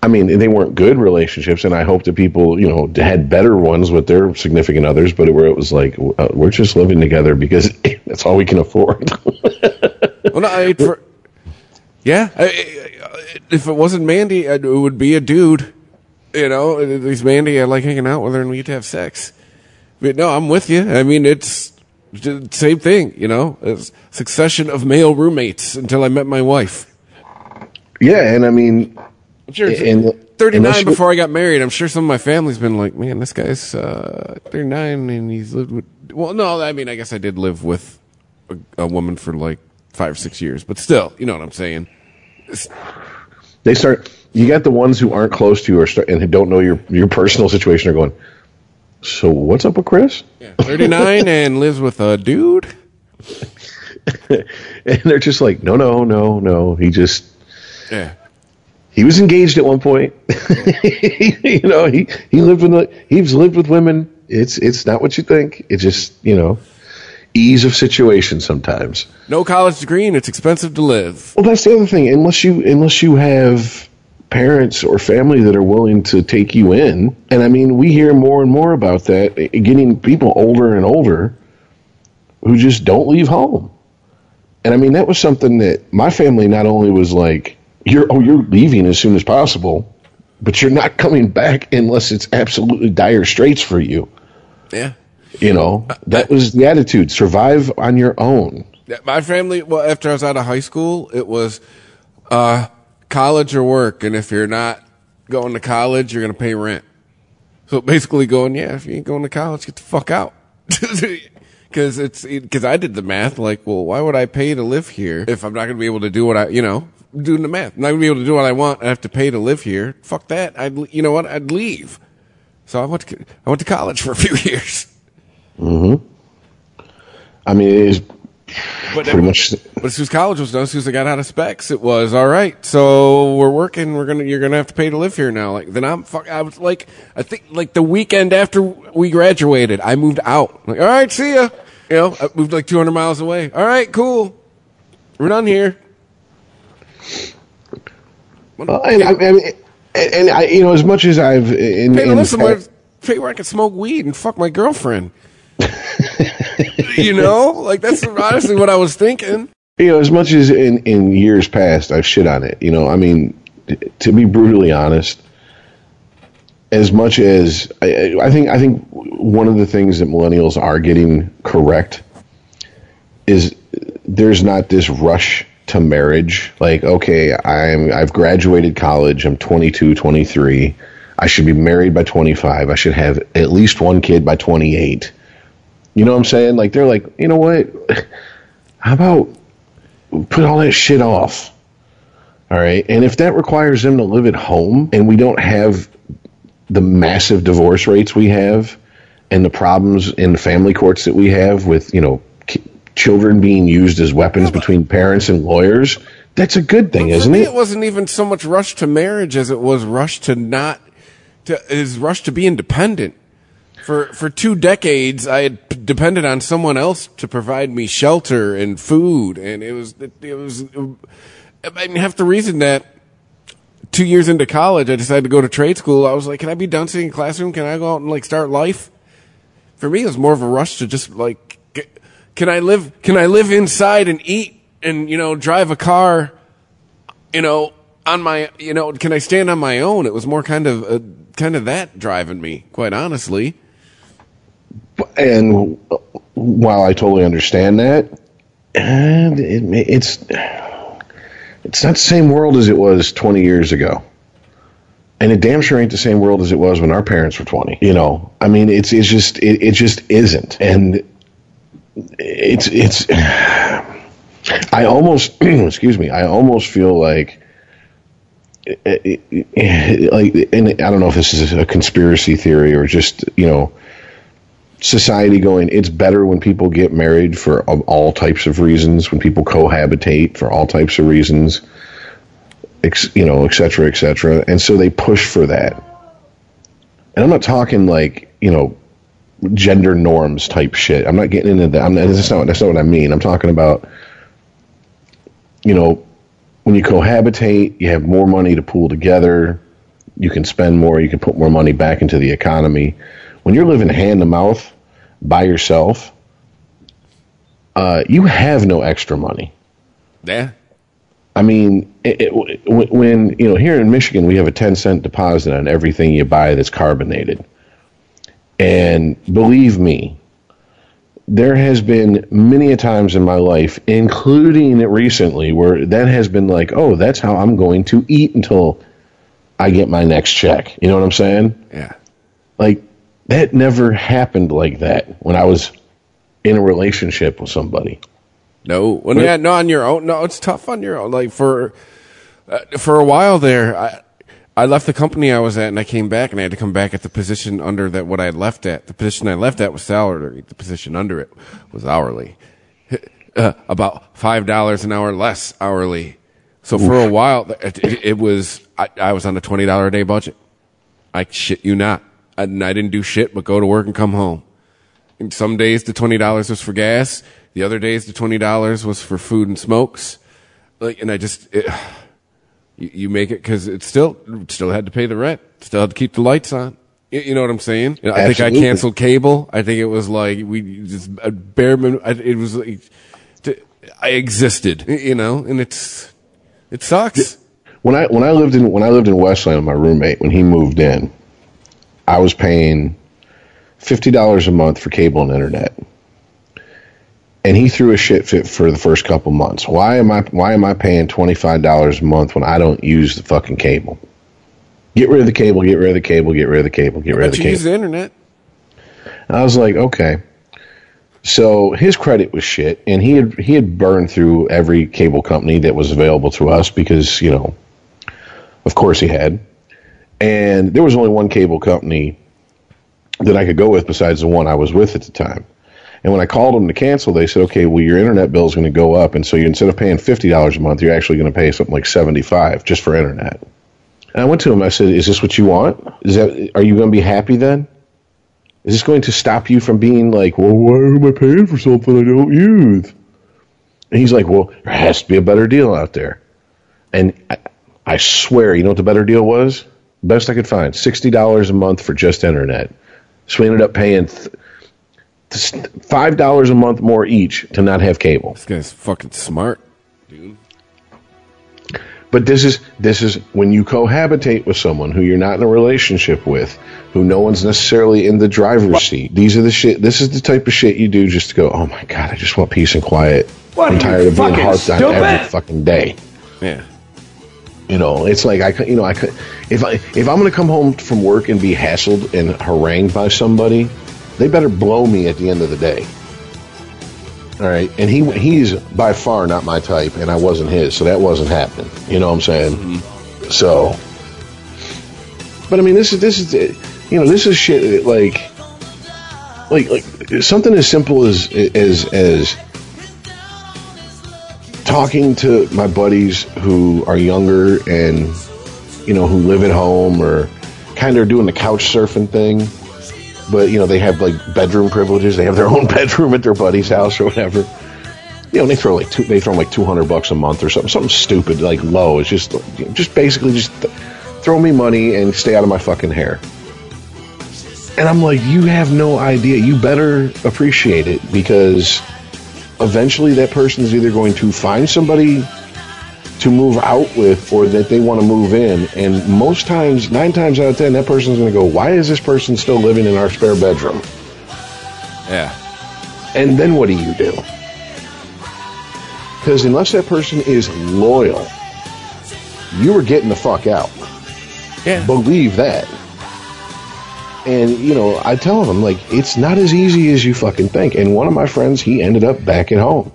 I mean, they weren't good relationships, and I hope that people, you know, had better ones with their significant others, but where it was like uh, we're just living together because that's all we can afford. Well, no, I, for, yeah. I, if it wasn't Mandy, it would be a dude. You know, at least Mandy, I like hanging out with her, and we get to have sex. But no, I'm with you. I mean, it's same thing. You know, it's succession of male roommates until I met my wife. yeah, and I mean, I'm sure. And- 39 unless you- before I got married. I'm sure some of my family's been like, man, this guy's uh, 39 and he's lived with. Well, no, I mean, I guess I did live with a, a woman for like five or six years, but still, you know what I'm saying. they start. You got the ones who aren't close to you or start, and who don't know your your personal situation are going. So what's up with Chris? Yeah, 39 and lives with a dude. And they're just like, no, no, no, no. He just Yeah. he was engaged at one point. you know, he he lived with the- he's lived with women. It's it's not what you think. It's just you know ease of situation sometimes. No college degree and it's expensive to live. Well, that's the other thing. Unless you unless you have parents or family that are willing to take you in, and I mean, we hear more and more about that. eh, Getting people older and older who just don't leave home. And I mean, that was something that my family not only was like, "You're oh, you're leaving as soon as possible." but you're not coming back unless it's absolutely dire straits for you. Yeah. You know, that was the attitude. Survive on your own. My family, well, after I was out of high school, it was uh, college or work. And if you're not going to college, you're going to pay rent. So basically going, yeah, if you ain't going to college, get the fuck out. Cause it's, cause I did the math like, well, why would I pay to live here if I'm not going to be able to do what I, you know, doing the math. I'm not going to be able to do what I want. I have to pay to live here. Fuck that. I'd, you know what? I'd leave. So I went to, I went to college for a few years. Mhm. I mean, it is But pretty much. But as soon as college was done, as soon as I got out of specs, it was all right. So we're working. We're gonna. You're gonna have to pay to live here now. Like then I'm. Fuck. I was like. I think like the weekend after we graduated, I moved out. Like all right, see ya. You know, I moved like 200 miles away. All right, cool. We're done here. Well, and, I, I mean, and, and I, you know, as much as I've in, Pay to in live somewhere. Pay where I can smoke weed and fuck my girlfriend. you know, like that's honestly what I was thinking. you know, as much as in, in years past I've shit on it, you know, I mean, to be brutally honest, as much as I, I think, I think one of the things that millennials are getting correct is there's not this rush to marriage. Like, okay, I'm, I've graduated college. I'm 22, 23. I should be married by 25. I should have at least one kid by 28. You know what I'm saying? Like, they're like, you know what? How about put all that shit off. All right. And if that requires them to live at home and we don't have the massive divorce rates we have and the problems in the family courts that we have with, you know, ki- children being used as weapons between parents and lawyers, that's a good thing, isn't it? it wasn't even so much rush to marriage as it was rush to not to is rush to be independent. For for two decades, I had depended on someone else to provide me shelter and food, and it was it, it was. I mean, half the reason that two years into college, I decided to go to trade school. I was like, can I be sitting in a classroom? Can I go out and like start life? For me, it was more of a rush to just like, can I live? Can I live inside and eat and you know drive a car? you know, on my, you know, can I stand on my own? It was more kind of, uh, kind of that driving me, quite honestly. And while I totally understand that, it, it's it's not the same world as it was 20 years ago. And it damn sure ain't the same world as it was when our parents were 20. You know, I mean, it's it's just it, it just isn't. And it's it's I almost excuse me, I almost feel like eh, eh, eh, like and I don't know if this is a conspiracy theory or just, you know, society going it's better when people get married for all types of reasons, when people cohabitate for all types of reasons, you know, et cetera, et cetera. And so they push for that. And I'm not talking like, you know, gender norms type shit. I'm not getting into that. I'm not, that's not that's not what I mean. I'm talking about you know, when you cohabitate, you have more money to pool together. You can spend more. You can put more money back into the economy. When you're living hand to mouth by yourself, uh, you have no extra money. Yeah. I mean, it, it, when- you know here in Michigan, we have a ten cent deposit on everything you buy that's carbonated, and believe me, there has been many a times in my life, including recently, where that has been like, oh, that's how I'm going to eat until I get my next check. You know what I'm saying? Yeah. Like that never happened like that when I was in a relationship with somebody. No. When yeah, no, on your own. No, it's tough on your own. Like for, uh, for a while there, I, I left the company I was at and I came back and I had to come back at the position under that what I had left at. The position I left at was salary. The position under it was hourly. Uh, about five dollars an hour less hourly. So for a while, it, it, it was I, I was on a twenty dollar a day budget. I shit you not. I, and I didn't do shit but go to work and come home. And some days the twenty dollars was for gas. The other days the twenty dollars was for food and smokes. Like, and I just it, you, you make it because it still still had to pay the rent, still had to keep the lights on. You, you know what I'm saying? You know, I think I canceled cable. I think it was like we just a bare minimum. It was like to, I existed, you know, and it's it sucks. when I when I lived in when I lived in Westland with my roommate when he moved in, I was paying fifty dollars a month for cable and internet. And he threw a shit fit for the first couple months. Why am I why am I paying twenty five dollars a month when I don't use the fucking cable? Get rid of the cable, get rid of the cable, get rid of the cable, get rid of the you use the internet. I was like, okay. So his credit was shit, and he had he had burned through every cable company that was available to us because you know, of course he had, and there was only one cable company that I could go with besides the one I was with at the time. And when I called them to cancel, they said, okay, well your internet bill is going to go up, and so you instead of paying fifty dollars a month, you're actually going to pay something like seventy five just for internet. And I went to him. I said, "Is this what you want? Is that? Are you going to be happy then? Is this going to stop you from being like, well, why am I paying for something I don't use? And he's like, well, there has to be a better deal out there. And I, I swear, you know what the better deal was? Best I could find, sixty dollars a month for just internet. So we ended up paying th- five dollars a month more each to not have cable. This guy's fucking smart, dude. But this is this is when you cohabitate with someone who you're not in a relationship with, who no one's necessarily in the driver's seat. These are the shit. This is the type of shit you do just to go. Oh my god, I just want peace and quiet. I'm tired of being harped on every fucking day. Yeah. You know, it's like I, could- you know, I could if I if I'm gonna come home from work and be hassled and harangued by somebody, they better blow me at the end of the day. All right, and he he's by far not my type, and I wasn't his, so that wasn't happening. You know what I'm saying? Mm-hmm. So, but I mean, this is this is you know this is shit like like like something as simple as as as talking to my buddies who are younger and you know who live at home or kind of doing the couch surfing thing. But you know they have like bedroom privileges. They have their own bedroom at their buddy's house or whatever. You know they throw like two, they throw like 200 bucks a month or something something stupid like low. It's just just basically just th- throw me money and stay out of my fucking hair. And i'm like you have no idea. You better appreciate it because eventually that person is either going to find somebody to move out with or that they want to move in. And most times nine times out of ten that person's going to go why is this person still living in our spare bedroom? Yeah. and then what do you do? Because unless that person is loyal you are getting the fuck out. Yeah. believe that and you know i tell them like it's not as easy as you fucking think. And one of my friends he ended up back at home.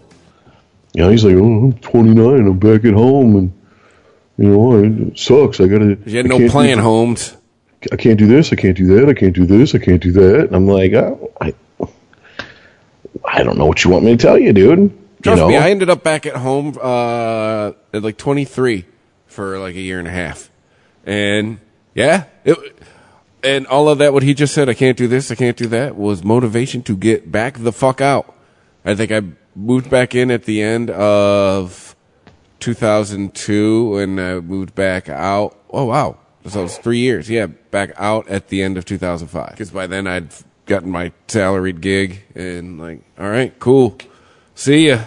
You know he's like oh i'm 29 i'm back at home and you know it sucks. I gotta You had no plan do, homes. i can't do this i can't do that i can't do this i can't do that. And i'm like oh, i i don't know what you want me to tell you dude. Trust you know? Me, I ended up back at home uh, at like 23 for like a year and a half. And yeah, it, and all of that, what he just said, I can't do this, I can't do that, was motivation to get back the fuck out. I think I moved back in at the end of 2002 and I moved back out. Oh, wow. So it was three years. Yeah, back out at the end of 2005. Because by then I'd gotten my salaried gig and like, all right, cool. See ya.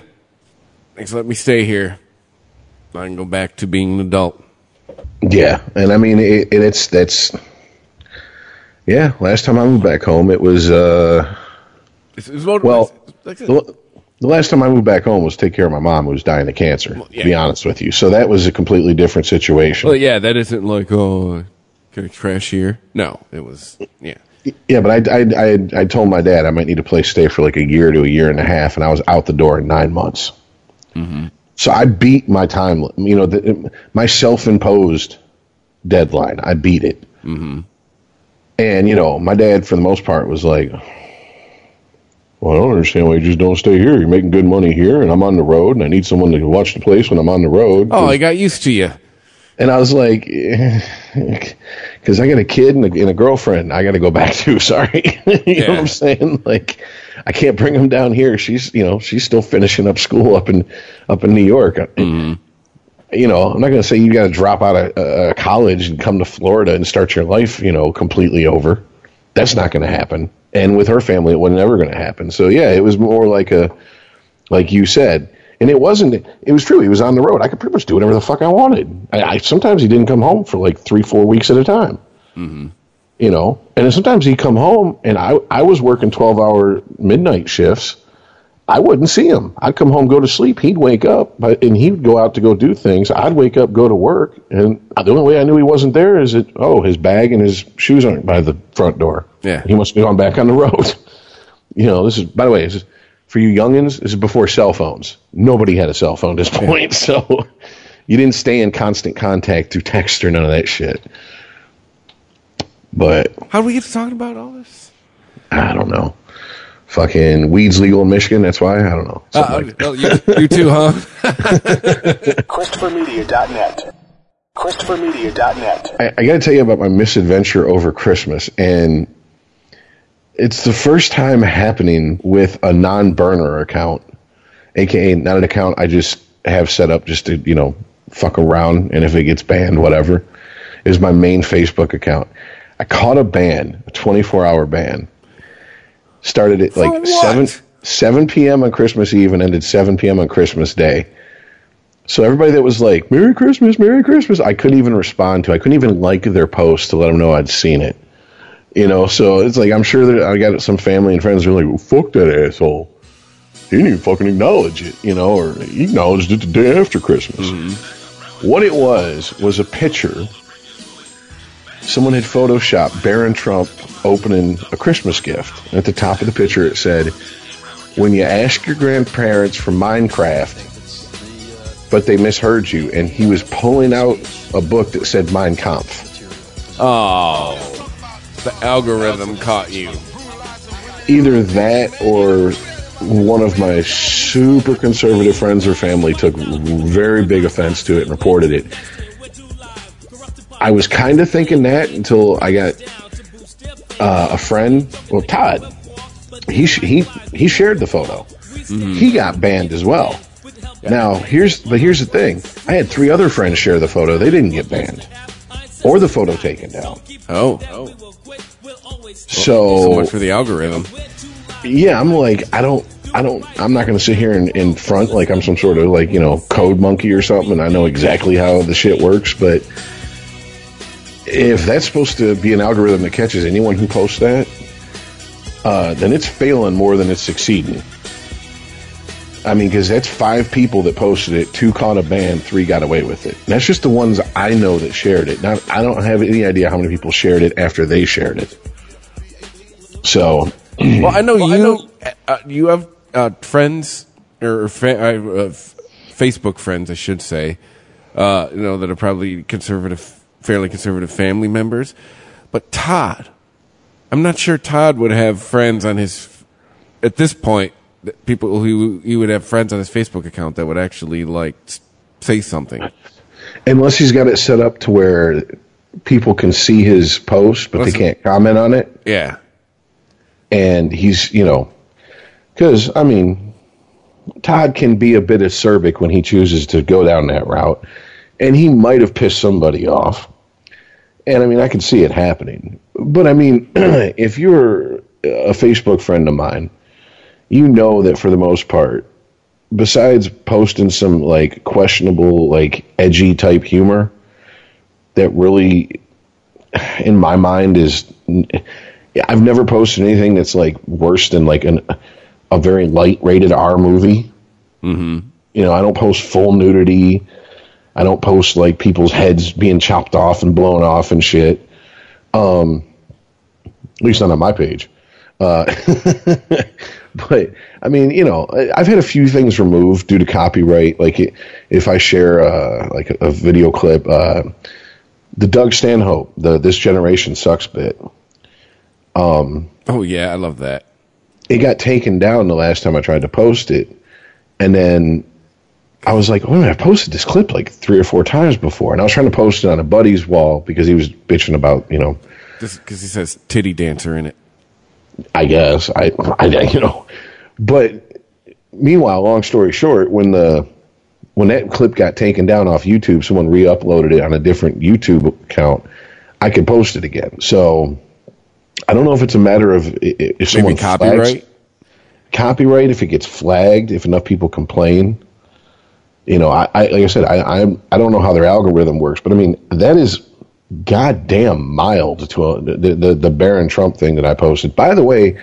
Thanks, let me stay here. I can go back to being an adult. Yeah, and I mean, it, and it's that's yeah. Last time I moved back home, it was uh, It's, it's well, the, the last time I moved back home was to take care of my mom who was dying of cancer. yeah. To be honest with you, so that was a completely different situation. well, yeah, that isn't like oh, can I crash here? No, it was yeah. yeah, but I, I I I told my dad I might need a place to stay for like a year to a year and a half, and I was out the door in nine months. So I beat my time, you know, the, my self-imposed deadline. I beat it. Mm-hmm. And you know, my dad, for the most part, was like, "Well, I don't understand why you just don't stay here. You're making good money here, and I'm on the road, and I need someone to watch the place when I'm on the road." Oh, I got used to you. And I was like, because I got a kid and a, and a girlfriend I got to go back to. Sorry. you know what I'm saying? Like, I can't bring them down here. She's, you know, she's still finishing up school up in, up in New York. Mm-hmm. You know, I'm not going to say you got to drop out of uh, college and come to Florida and start your life, you know, completely over. That's not going to happen. And with her family, it was never going to happen. So yeah, it was more like a, like you said, And it wasn't. It was true. He was on the road. I could pretty much do whatever the fuck I wanted. I, I sometimes he didn't come home for like three, four weeks at a time. You know, and then sometimes he'd come home, and I I was working twelve hour midnight shifts. I wouldn't see him. I'd come home, go to sleep. He'd wake up, but and he'd go out to go do things. I'd wake up, go to work, and the only way I knew he wasn't there is that oh, his bag and his shoes aren't by the front door. Yeah. he must be gone back on the road. you know, this is by the way, this is, for you youngins. This is before cell phones. Nobody had a cell phone at this point, so you didn't stay in constant contact through text or none of that shit. But How do we get to talking about all this? I don't know. Fucking weed's legal in Michigan. That's why I don't know. Something Uh, like- well, you, you too, huh? ChristopherMedia.net. ChristopherMedia.net. I, I got to tell you about my misadventure over Christmas, and it's the first time happening with a non-burner account, aka not an account I just have set up just to you know fuck around, and if it gets banned, whatever, is my main Facebook account. I caught a ban, a 24-hour ban. Started at like what? seven 7 p.m. on Christmas Eve and ended 7 p.m. on Christmas Day. So everybody that was like, Merry Christmas, Merry Christmas, I couldn't even respond to. I couldn't even like their post to let them know I'd seen it. You know, so it's like I'm sure that I got some family and friends who are like, well, fuck that asshole. He didn't even fucking acknowledge it, you know, or he acknowledged it the day after Christmas. Mm-hmm. What it was was a picture. Someone had photoshopped Barron Trump opening a Christmas gift. At the top of the picture, it said, "When you ask your grandparents for Minecraft, but they misheard you," and he was pulling out a book that said Mein Kampf. Oh, the algorithm caught you. Either that or one of my super conservative friends or family took very big offense to it and reported it. I was kind of thinking that until I got uh, a friend, well, Todd. He sh- he he shared the photo. He got banned as well. Now here's but here's the thing. I had three other friends share the photo. They didn't get banned or the photo taken down. Oh, So, so much for the algorithm. yeah, I'm like, I don't, I don't, I'm not going to sit here in, in front like I'm some sort of like, you know, code monkey or something and I know exactly how the shit works. But if that's supposed to be an algorithm that catches anyone who posts that, uh, then it's failing more than it's succeeding. I mean, because that's five people that posted it, two caught a ban, three got away with it. And that's just the ones I know that shared it. Now, I don't have any idea how many people shared it after they shared it. So, Well, I know you. Uh, you have uh, friends or fa- uh, Facebook friends, I should say. Uh, you know that are probably conservative, fairly conservative family members. But Todd, I'm not sure Todd would have friends on his. At this point, people who he would have friends on his Facebook account that would actually like say something. unless he's got it set up to where people can see his post, but Listen. they can't comment on it. Yeah, And he's, you know, because, I mean, Todd can be a bit acerbic when he chooses to go down that route. And he might have pissed somebody off. And I mean, I can see it happening. But I mean, if you're a Facebook friend of mine, you know that for the most part, besides posting some like questionable, like edgy type humor, that really, in my mind, is I've never posted anything that's like worse than like an a very light rated R movie. Mm-hmm. You know, I don't post full nudity. I don't post like people's heads being chopped off and blown off and shit. Um, at least not on my page. Uh, but I mean, you know, I've had a few things removed due to copyright. Like i- if I share uh, like a, a video clip, uh, the Doug Stanhope, the This Generation Sucks bit. oh yeah, I love that. it got taken down the last time I tried to post it. And then I was like, oh, man, I've posted this clip like three or four times before. And I was trying to post it on a buddy's wall because he was bitching about, you know, because he says titty dancer in it. I guess, I, I, you know. But meanwhile, long story short, when the, when that clip got taken down off YouTube, someone re-uploaded it on a different YouTube account. I could post it again. So I don't know if it's a matter of if Maybe someone flags- copyright. copyright if it gets flagged if enough people complain you know, I, I like I said, I, I I don't know how their algorithm works, but I mean that is goddamn mild to a, the, the the Barron Trump thing that I posted. By the way,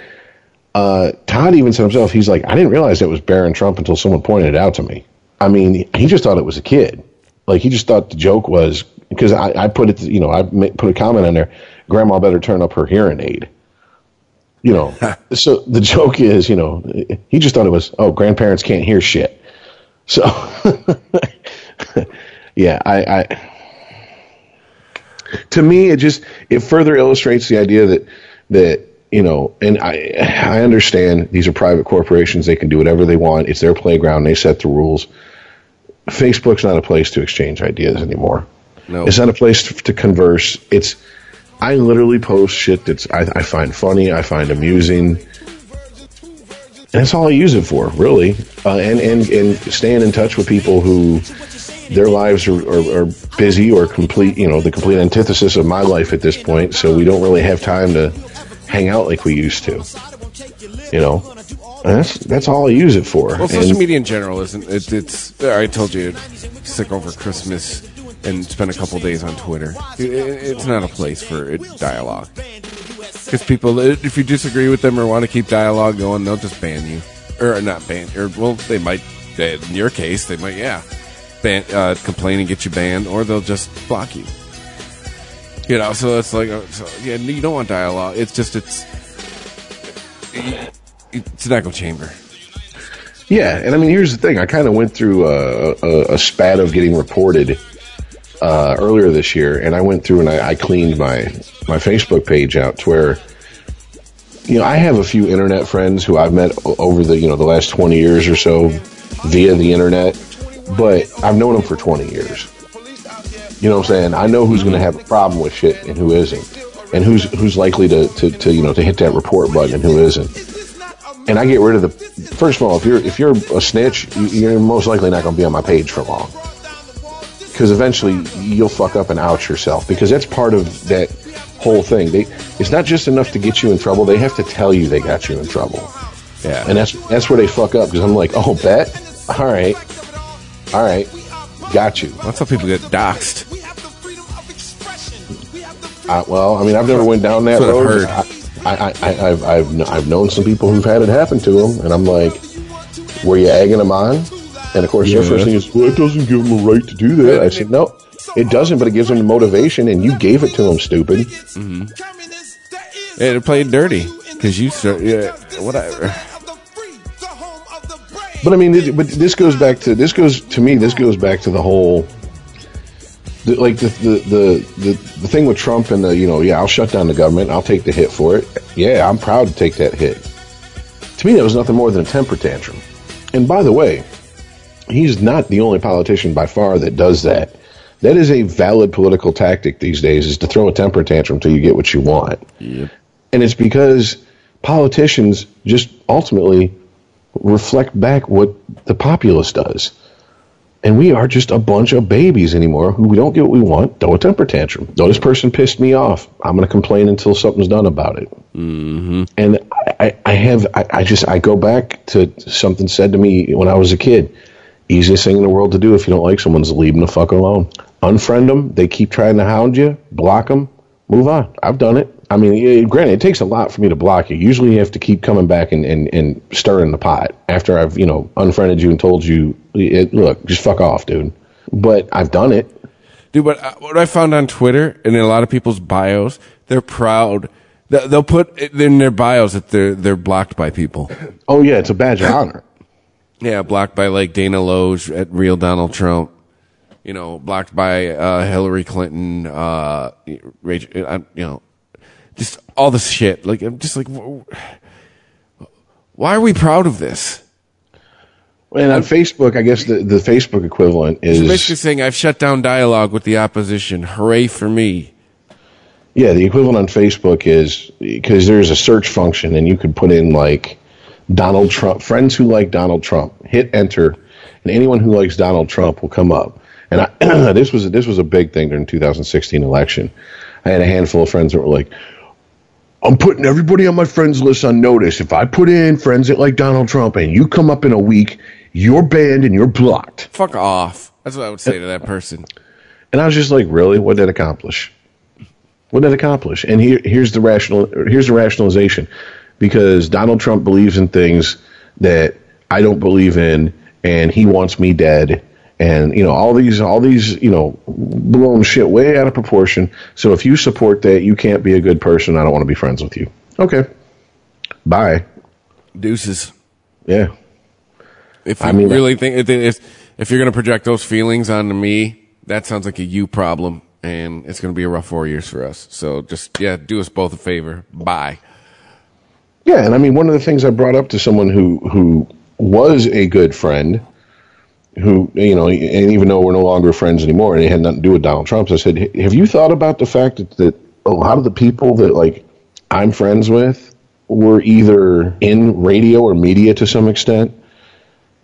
uh, Todd even said himself, he's like, I didn't realize it was Barron Trump until someone pointed it out to me. I mean, he just thought it was a kid. Like he just thought the joke was because I, I put it, you know, I put a comment on there. Grandma better turn up her hearing aid. You know, so the joke is, you know, he just thought it was, oh, grandparents can't hear shit. So, yeah, I, I, to me, it just it further illustrates the idea that that you know, and I I understand these are private corporations; they can do whatever they want. It's their playground; they set the rules. Facebook's not a place to exchange ideas anymore. No. It's not a place to, to converse. It's I literally post shit that's I, I find funny, I find amusing, that's all I use it for, really. Uh, and and and staying in touch with people who their lives are, are, are busy or complete, you know, the complete antithesis of my life at this point. So we don't really have time to hang out like we used to, you know. And that's that's all I use it for. Well, And- social media in general isn't. It, it's. I told you, sick over Christmas and spend a couple days on Twitter. It, it- it's not a place for dialogue. Because people, if you disagree with them or want to keep dialogue going, they'll just ban you, or not ban, or well, they might. In your case, they might, yeah, ban, uh, complain and get you banned, or they'll just block you. You know, so it's like, uh, so, yeah, you don't want dialogue. It's just it's it's an echo chamber. Yeah, and I mean, here's the thing. I kind of went through a, a, a spat of getting reported uh, earlier this year, and I went through and I, I cleaned my my Facebook page out to where, you know, I have a few internet friends who I've met over the you know the last twenty years or so via the internet, but I've known them for twenty years. You know what I'm saying? I know who's going to have a problem with shit and who isn't, and who's who's likely to, to, to you know to hit that report button and who isn't and I get rid of the. First of all, if you're if you're a snitch, you're most likely not going to be on my page for long, because eventually you'll fuck up and out yourself. Because that's part of that whole thing. They it's not just enough to get you in trouble; they have to tell you they got you in trouble, Yeah, and that's that's where they fuck up. Because I'm like, oh, bet, all right, all right, got you. that's how people get doxxed. Uh, well, I mean, I've never went down that That's what I've road. heard. I, I, I, I've, I've, I've known some people who've had it happen to them, and I'm like, were you egging them on? And of course, their first thing is, well, it doesn't give them a right to do that. I said, no, it doesn't, but it gives them the motivation, and you gave it to them, stupid. Yeah, they played dirty because you start. Yeah, whatever. But I mean, it, but this goes back to this goes to me. This goes back to the whole, the, like the the, the the the thing with Trump and the you know yeah I'll shut down the government. I'll take the hit for it. Yeah, I'm proud to take that hit. To me, that was nothing more than a temper tantrum. And by the way, he's not the only politician by far that does that. That is a valid political tactic these days: is to throw a temper tantrum till you get what you want. Yep. And it's because politicians just ultimately reflect back what the populace does. And we are just a bunch of babies anymore who we don't get what we want, throw a temper tantrum. No, this person pissed me off. I'm going to complain until something's done about it. Mm-hmm. And I, I- I have, I, I just, I go back to something said to me when I was a kid. Easiest thing in the world to do if you don't like someone is leave them the fuck alone. Unfriend them. They keep trying to hound you. Block them. Move on. I've done it. I mean, granted, it takes a lot for me to block you. Usually, you have to keep coming back and, and, and stirring the pot after I've you know unfriended you and told you, eh, look, just fuck off, dude. But I've done it. Dude, what, uh, what I found on Twitter and in a lot of people's bios, they're proud. They- They'll put in their bios that they're they're blocked by people. Oh yeah, it's a badge of honor. Yeah, blocked by like Dana Loesch at Real Donald Trump. You know, blocked by uh, Hillary Clinton. Uh, Rachel, uh, you know, just all this shit. Like, I'm just like, why are we proud of this? And on Facebook, I guess the, the Facebook equivalent is basically saying I've shut down dialogue with the opposition. Hooray for me! Yeah, the equivalent on Facebook is because there's a search function and you could put in like Donald Trump, friends who like Donald Trump, hit enter, and anyone who likes Donald Trump will come up. And I, this was this was a big thing during the 2016 election. I had a handful of friends that were like, "I'm putting everybody on my friends list on notice. If I put in friends that like Donald Trump and you come up in a week you're banned and you're blocked. Fuck off. That's what I would say to that person. And I was just like, really? What did it accomplish? What did it accomplish? And here, here's the rational, here's the rationalization, because Donald Trump believes in things that I don't believe in, and he wants me dead, and you know all these, all these, you know, blowing shit way out of proportion. So if you support that, you can't be a good person. I don't want to be friends with you. Okay, bye. Deuces. Yeah. If you I mean- really think if, if, if you're going to project those feelings onto me, that sounds like a you problem, and it's going to be a rough four years for us. So just yeah, do us both a favor. Bye. Yeah, and I mean, one of the things I brought up to someone who who was a good friend, who you know, and even though we're no longer friends anymore, and it had nothing to do with Donald Trump, I said, "Have you thought about the fact that, that a lot of the people that like I'm friends with were either in radio or media to some extent?"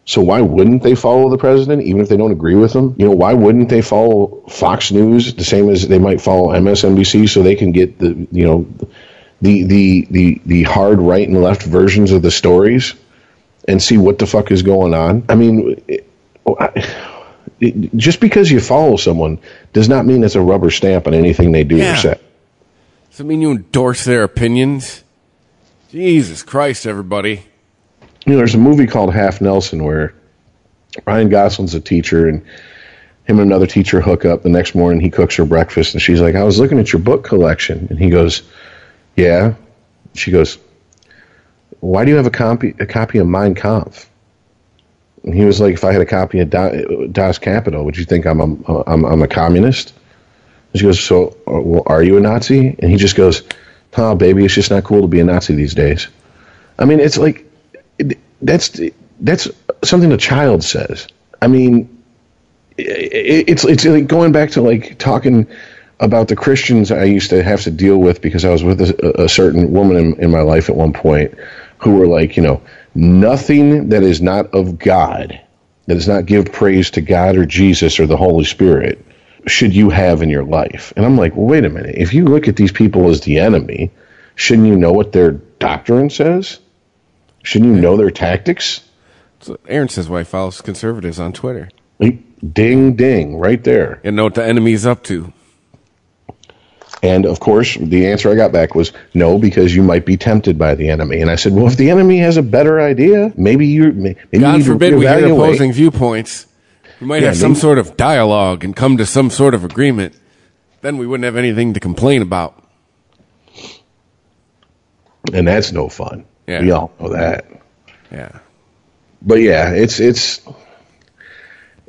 So why wouldn't they follow the president, even if they don't agree with him? You know, why wouldn't they follow Fox News the same as they might follow MSNBC, so they can get the you know the the the the hard right and left versions of the stories and see what the fuck is going on. I mean, it, I- it- just because you follow someone does not mean it's a rubber stamp on anything they do Yeah. or say. Does it mean you endorse their opinions? Jesus Christ, everybody. You know, there's a movie called Half Nelson where Ryan Gosling's a teacher and him and another teacher hook up. The next morning, he cooks her breakfast, and she's like, "I was looking at your book collection," and he goes, "Yeah." She goes, "Why do you have a copy a copy of Mein Kampf?" And he was like, "If I had a copy of Da- Das Kapital, would you think I'm a I'm, I'm a communist?" And she goes, "So, uh, well, are you a Nazi?" And he just goes, "Oh, baby, it's just not cool to be a Nazi these days." I mean, it's like that's that's something a child says. I mean, it's it's like going back to like talking about the Christians I used to have to deal with because I was with a, a certain woman in, in my life at one point who were like, you know, nothing that is not of God, that does not give praise to God or Jesus or the Holy Spirit, should you have in your life. And I'm like, well, wait a minute. If you look at these people as the enemy, shouldn't you know what their doctrine says? Shouldn't you know their tactics? So Aaron says why he follows conservatives on Twitter. Ding, ding, right there. And know what the enemy's up to. And of course, the answer I got back was no, because you might be tempted by the enemy. And I said, well, if the enemy has a better idea, maybe you. Maybe God to forbid we reevaluate. opposing viewpoints. We might Yeah, have some maybe- sort of dialogue and come to some sort of agreement. Then we wouldn't have anything to complain about. and that's no fun. Yeah. We all know that. Yeah. But yeah, it's it's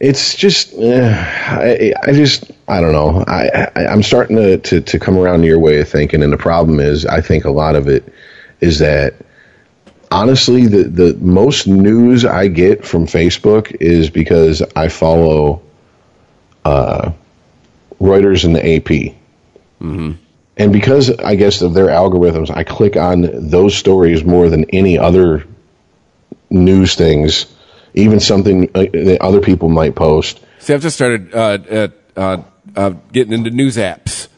it's just eh, I, I just I don't know. I, I I'm starting to, to to come around to your way of thinking, and the problem is I think a lot of it is that honestly the the most news I get from Facebook is because I follow uh, Reuters and the AP. And because I guess of their algorithms, I click on those stories more than any other news things, even something uh, that other people might post. See, I've just started uh, uh, uh, getting into news apps.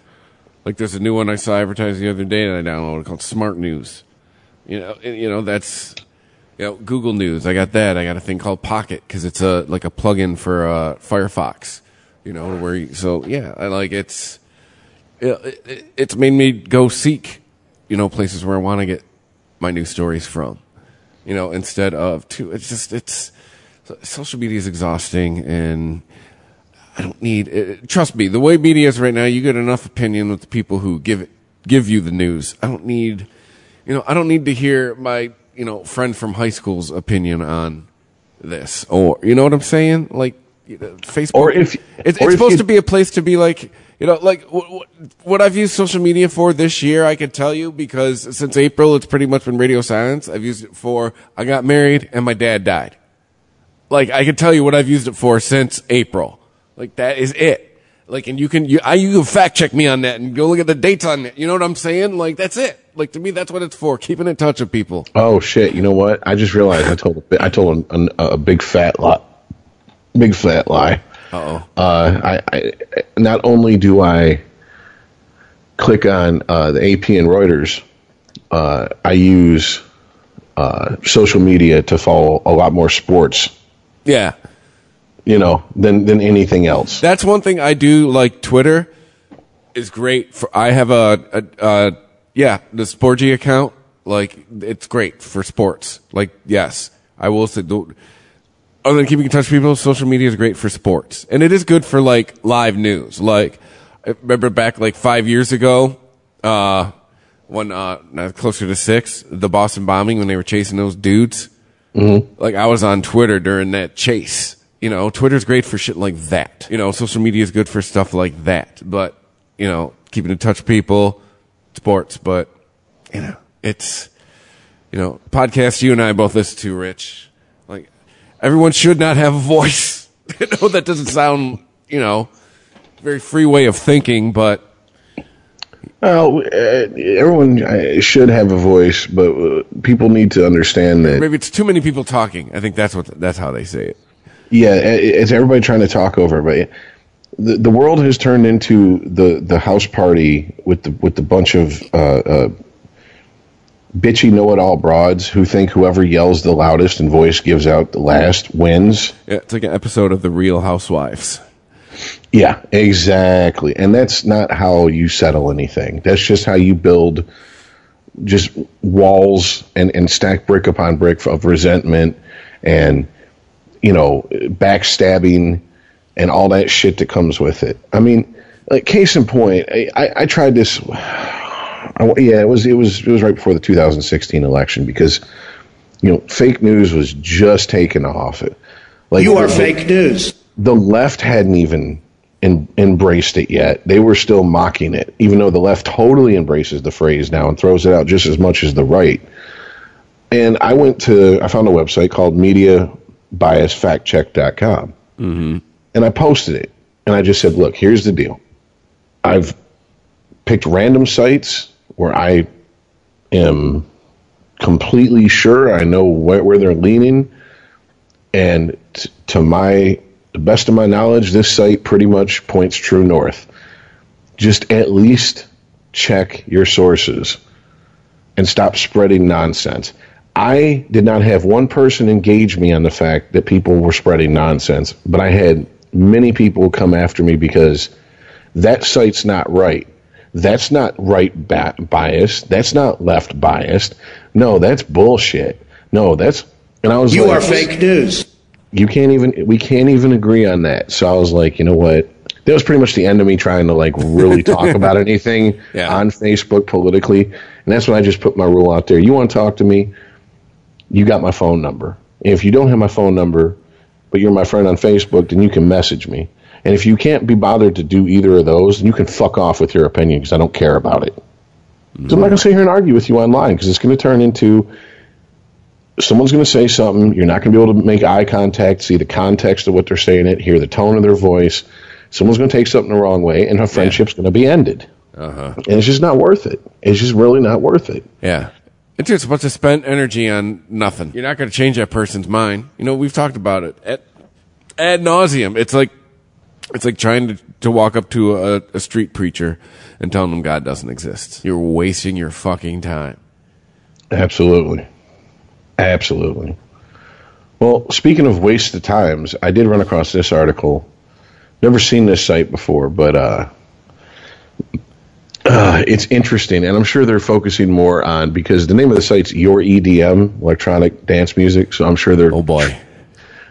Like there's a new one I saw advertised the other day that I downloaded called Smart News. You know, and, you know that's you know Google News. I got that. I got a thing called Pocket because it's a like a plugin for uh, Firefox. You know, where you, so yeah, I like it's it, it, it's made me go seek you know places where I want to get my news stories from. You know, instead of to it's just it's social media is exhausting and I don't need. Uh, trust me, the way media is right now, you get enough opinion with the people who give it, give you the news. I don't need, you know, I don't need to hear my you know friend from high school's opinion on this, or you know what I'm saying? Like you know, Facebook, Or if- it's, or it's if supposed to be a place to be like. You know, like w- w- what I've used social media for this year, I can tell you because since April, it's pretty much been radio silence. I've used it for I got married and my dad died. Like I can tell you what I've used it for since April. Like that is it. Like and you can you I you can fact check me on that and go look at the dates on it. You know what I'm saying? Like that's it. Like to me that's what it's for. Keeping in touch with people. Oh shit! You know what? I just realized I told a, I told a, a big fat lie. Big fat lie. Uh-oh. Uh I, I not only do I click on uh, the AP and Reuters, uh, I use uh, social media to follow a lot more sports Yeah. you know, than than anything else. That's one thing I do like. Twitter is great for. I have a, a, a yeah the Sporgy account. Like it's great for sports. Like yes, I will say. the- Other than keeping in touch with people, social media is great for sports, and it is good for like live news. Like I remember back like five years ago, uh, when uh, closer to six, the Boston bombing when they were chasing those dudes. Mm-hmm. Like I was on Twitter during that chase. You know, Twitter's great for shit like that. You know, social media is good for stuff like that. But, you know, keeping in touch with people, sports, but, you know, it's, you know, podcasts you and I both listen to, Rich. Like, everyone should not have a voice. I know that doesn't sound, you know, very free way of thinking, but uh, everyone uh, should have a voice, but uh, people need to understand that. maybe it's too many people talking. I think that's what, that's how they say it. Yeah, it's everybody trying to talk over, but the the world has turned into the the house party with the with the bunch of uh, uh, bitchy know it all broads who think whoever yells the loudest and voice gives out the last wins. Yeah, it's like an episode of The Real Housewives. Yeah, exactly. And that's not how you settle anything. That's just how you build just walls and, and stack brick upon brick of resentment and, you know, backstabbing and all that shit that comes with it. I mean, like case in point, I, I, I tried this. I, yeah, it was it was it was right before the 2016 election because you know fake news was just taking off. It like You are the- fake news. the left hadn't even embraced it yet. They were still mocking it, even though the left totally embraces the phrase now and throws it out just as much as the right. And I went to, I found a website called MediaBiasFactCheck.com. Mm-hmm. And I posted it. And I just said, look, here's the deal. I've picked random sites where I am completely sure I know where, where they're leaning and t- to my the best of my knowledge this site pretty much points true north. Just at least check your sources and stop spreading nonsense. I did not have one person engage me on the fact that people were spreading nonsense but i had many people come after me because that site's not right. That's not right ba- biased. That's not left biased. No that's bullshit. No that's and i was You like, are fake news. You can't even we can't even agree on that. So i was like you know what? That was pretty much the end of me trying to like really talk about anything Yeah. on facebook politically. And that's when i just put my rule out there. You want to talk to me? You got my phone number. And if you don't have my phone number but you're my friend on facebook then you can message me. And if you can't be bothered to do either of those then you can fuck off with your opinion because i don't care about it. So i'm not going to mm. sit here and argue with you online because it's going to turn into someone's going to say something. You're not going to be able to make eye contact, see the context of what they're saying, it, hear the tone of their voice. Someone's going to take something the wrong way, and her friendship's going to be ended. Uh-huh. And it's just not worth it. It's just really not worth it. Yeah. It's just a bunch of spent energy on nothing. You're not going to change that person's mind. You know, we've talked about it at ad nauseum. It's like it's like trying to, to walk up to a, a street preacher and telling them God doesn't exist. You're wasting your fucking time. Absolutely. Absolutely. Well, speaking of waste of times, I did run across this article. Never seen this site before, but uh, uh, it's interesting, and I'm sure they're focusing more on because the name of the site's Your EDM, electronic dance music. So I'm sure they're Oh boy.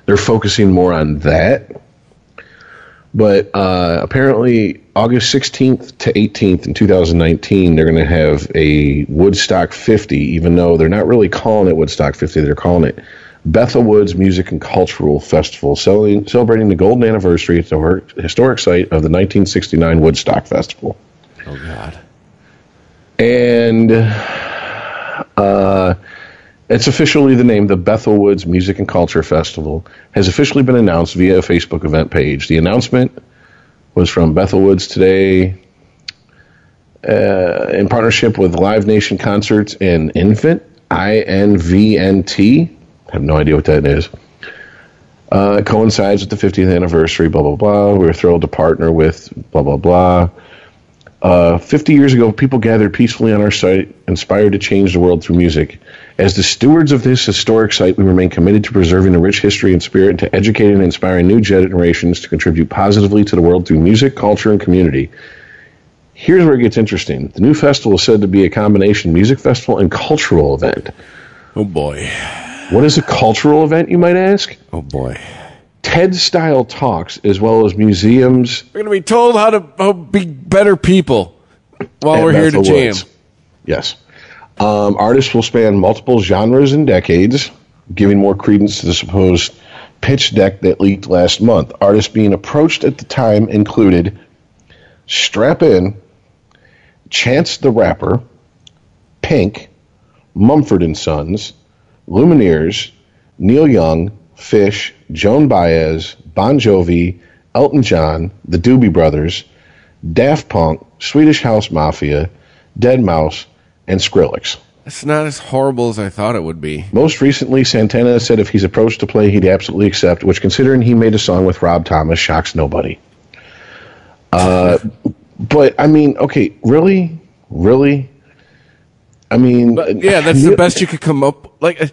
they're focusing more on that. But uh, apparently, August 16th to 18th in 2019, they're going to have a Woodstock 50, even though they're not really calling it Woodstock 50, they're calling it Bethel Woods Music and Cultural Festival, celebrating, celebrating the golden anniversary at the historic site of the 1969 Woodstock Festival. Oh god. And uh, it's officially the name. The Bethel Woods Music and Culture Festival has officially been announced via a Facebook event page. The announcement was from Bethel Woods today uh, in partnership with Live Nation Concerts and Infant, I N V N T. Have no idea what that is. Uh, coincides with the 50th anniversary, blah, blah, blah. We were thrilled to partner with blah, blah, blah. Uh, 50 years ago, people gathered peacefully on our site, inspired to change the world through music. As the stewards of this historic site, we remain committed to preserving the rich history and spirit and to educating and inspiring new generations to contribute positively to the world through music, culture, and community. Here's where it gets interesting. The new festival is said to be a combination music festival and cultural event. Oh boy. What is a cultural event, you might ask? Oh boy. TED style talks, as well as museums. We're gonna be told how to how be better people while we're here to jam. Woods. Yes. Um, artists will span multiple genres and decades, giving more credence to the supposed pitch deck that leaked last month. Artists being approached at the time included Strap In, Chance the Rapper, Pink, Mumford and Sons, Lumineers, Neil Young, Phish, Joan Baez, Bon Jovi, Elton John, the Doobie Brothers, Daft Punk, Swedish House Mafia, Deadmau5, and Skrillex. It's not as horrible as I thought it would be. Most recently, Santana said if he's approached to play, he'd absolutely accept, which, considering he made a song with Rob Thomas, shocks nobody. Uh, but, I mean, okay, really? Really? I mean, But yeah, that's the best you could come up. Like, uh,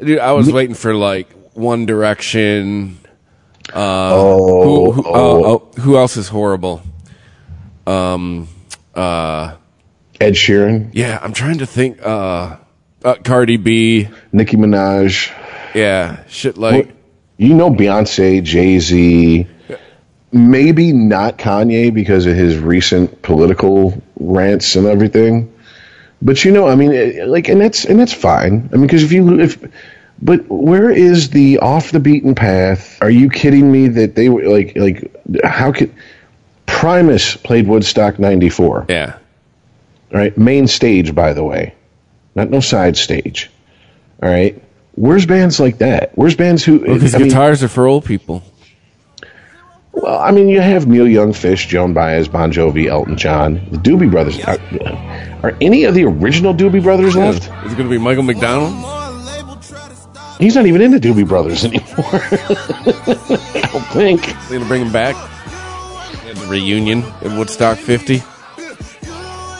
dude, I was waiting for like One Direction. Uh, Oh, who, who, oh. oh, oh, who else is horrible? Um, uh, Ed Sheeran, yeah, I'm trying to think. Uh, uh, Cardi B. Nicki Minaj. Yeah, shit like. You know Beyonce, Jay Z, maybe not Kanye because of his recent political rants and everything. But you know, I mean, like, and that's and that's fine. I mean, because if you if, but where is the off the beaten path? Are you kidding me that they were like like how could Primus played Woodstock '94? Yeah, All right, main stage, by the way, not no side stage. All right, where's bands like that? Where's bands who? because I mean- guitars are for old people. Well, I mean, you have Neil Young, Phish, Joan Baez, Bon Jovi, Elton John, the Doobie Brothers. Are, are any of the original Doobie Brothers left? Is left? it going to be Michael McDonald? He's not even in the Doobie Brothers anymore. I don't think. They're going to bring him back. At the reunion at Woodstock 50.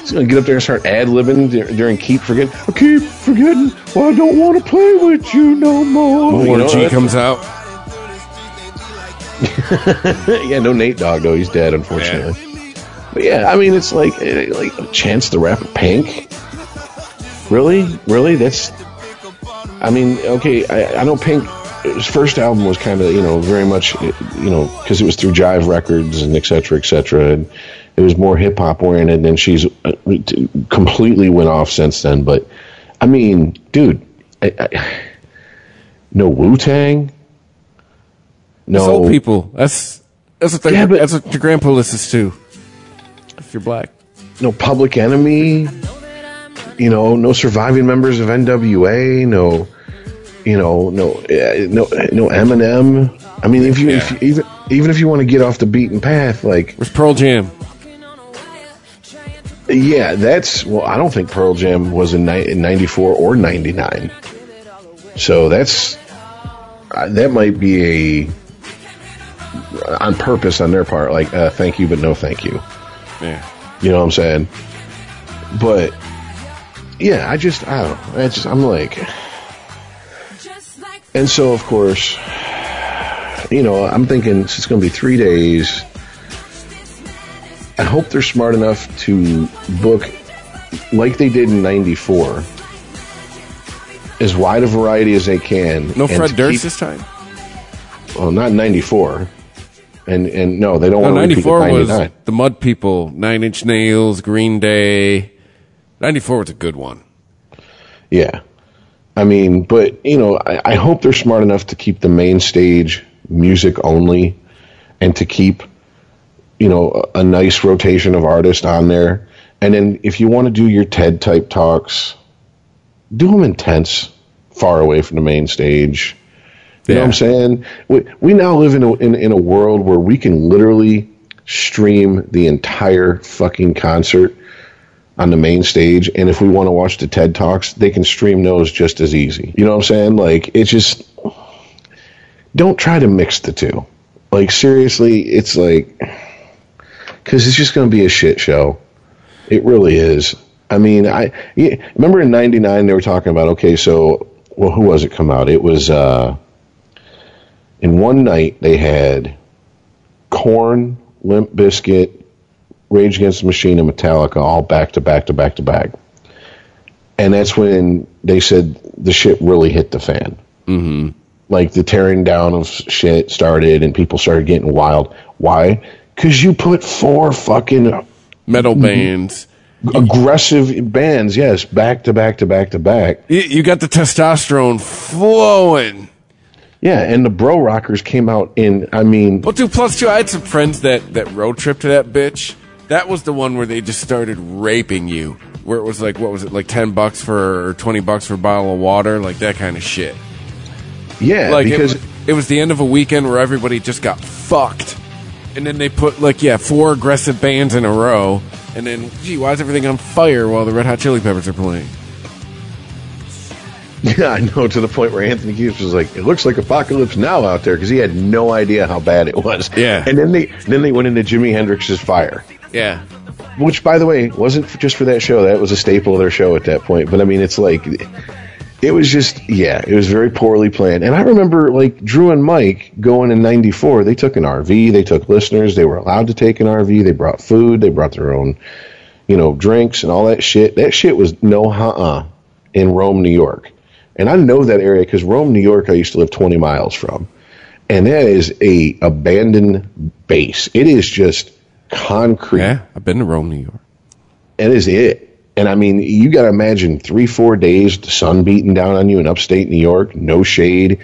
He's going to get up there and start ad libbing during Keep Forgetting. I keep forgetting. Well, I don't want to play with you no more. You know, G comes out. yeah, no Nate Dogg though. He's dead, unfortunately. But yeah, I mean, it's like eh, like Chance the Rapper, Pink. Really, really? That's. I mean, okay. I, I know Pink. His first album was kind of you know very much eh, you know because it was through Jive Records and et cetera, et cetera. And it was more hip hop oriented. And she's uh, completely went off since then. But I mean, dude, I, I, no Wu Tang. It's No old people. That's that's what they, Yeah, but- that's what your grandpa listens to. If you're black. no Public Enemy, you know, no surviving members of NWA, no, you know, no, uh, no, no Eminem. I mean, if you, if you even even if you want to get off the beaten path, like, Where's Pearl Jam? Yeah, that's well, I don't think Pearl Jam was in ni- in '94 or '99, so that's uh, that might be a on purpose on their part, like, uh, thank you, but no thank you. Yeah. You know what I'm saying? But yeah, I just I don't know. I just I'm like and so of course you know, I'm thinking it's gonna be three days. I hope they're smart enough to book like they did in ninety four as wide a variety as they can. No Fred Durst keep- this time? Well, not ninety four. And and no, they don't No, want to repeat 94 was the Mud People, Nine Inch Nails, Green Day. 94 was a good one. Yeah. I mean, but, you know, I, I hope they're smart enough to keep the main stage music only and to keep, you know, a, nice rotation of artists on there. And then if you want to do your TED type talks, do them intense, far away from the main stage. You know what I'm saying? We, we now live in a, in, in a world where we can literally stream the entire fucking concert on the main stage. And if we want to watch the TED Talks, they can stream those just as easy. You know what I'm saying? Like, it's just, don't try to mix the two. Like, seriously, it's like, because it's just going to be a shit show. It really is. I mean, I yeah, remember in '99 they were talking about okay, so well, who was it come out? It was uh, in one night they had Korn, Limp Bizkit, Rage Against the Machine, and Metallica all back to back to back to back, and that's when they said the shit really hit the fan. Mm-hmm. Like the tearing down of shit started, and people started getting wild. Why? Because you put four fucking Metal mm-hmm. bands. aggressive bands, yes, back to back to back to back. You, got the testosterone flowing. Yeah, and the bro rockers came out in. I mean, Well, two plus two. I had some friends that that road trip to that bitch. That was the one where they just started raping you. Where it was like, what was it, like ten bucks for or twenty bucks for a bottle of water, like that kind of shit. yeah, Like because it, it was the end of a weekend where everybody just got fucked, and then they put like yeah four aggressive bands in a row, and then gee, why is everything on fire while the Red Hot Chili Peppers are playing? yeah, I know to the point where Anthony Kiedis was like, "It looks like apocalypse now out there" because he had no idea how bad it was. Yeah. and then they then they went into Jimi Hendrix's Fire, Yeah, which, by the way, wasn't just for that show. That was a staple of their show at that point. But I mean, it's like. It was just, yeah, it was very poorly planned. And I remember, like, Drew and Mike going in 94, they took an RV, they took listeners, they were allowed to take an RV, they brought food, they brought their own, you know, drinks and all that shit. That shit was no uh in Rome, New York. And I know that area because Rome, New York, I used to live 20 miles from. And that is a abandoned base. It is just concrete. yeah. I've been to Rome, New York. That is it. And I mean, you got to imagine three, four days, the sun beating down on you in upstate New York, no shade.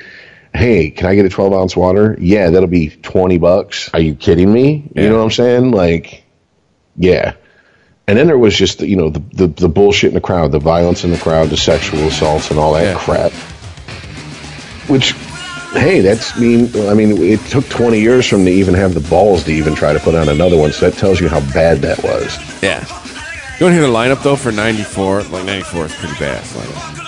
Hey, can I get a 12 ounce water? Yeah, that'll be 20 bucks. Are you kidding me? Yeah. You know what I'm saying? Like, yeah. And then there was just, you know, the, the, the bullshit in the crowd, the violence in the crowd, the sexual assaults and all that Yeah. crap. Which, hey, that's mean. I mean, it took 20 years from to even have the balls to even try to put on another one. So that tells you how bad that was. Yeah. You want to hear the lineup though for '94? Like '94 is pretty bad lineup.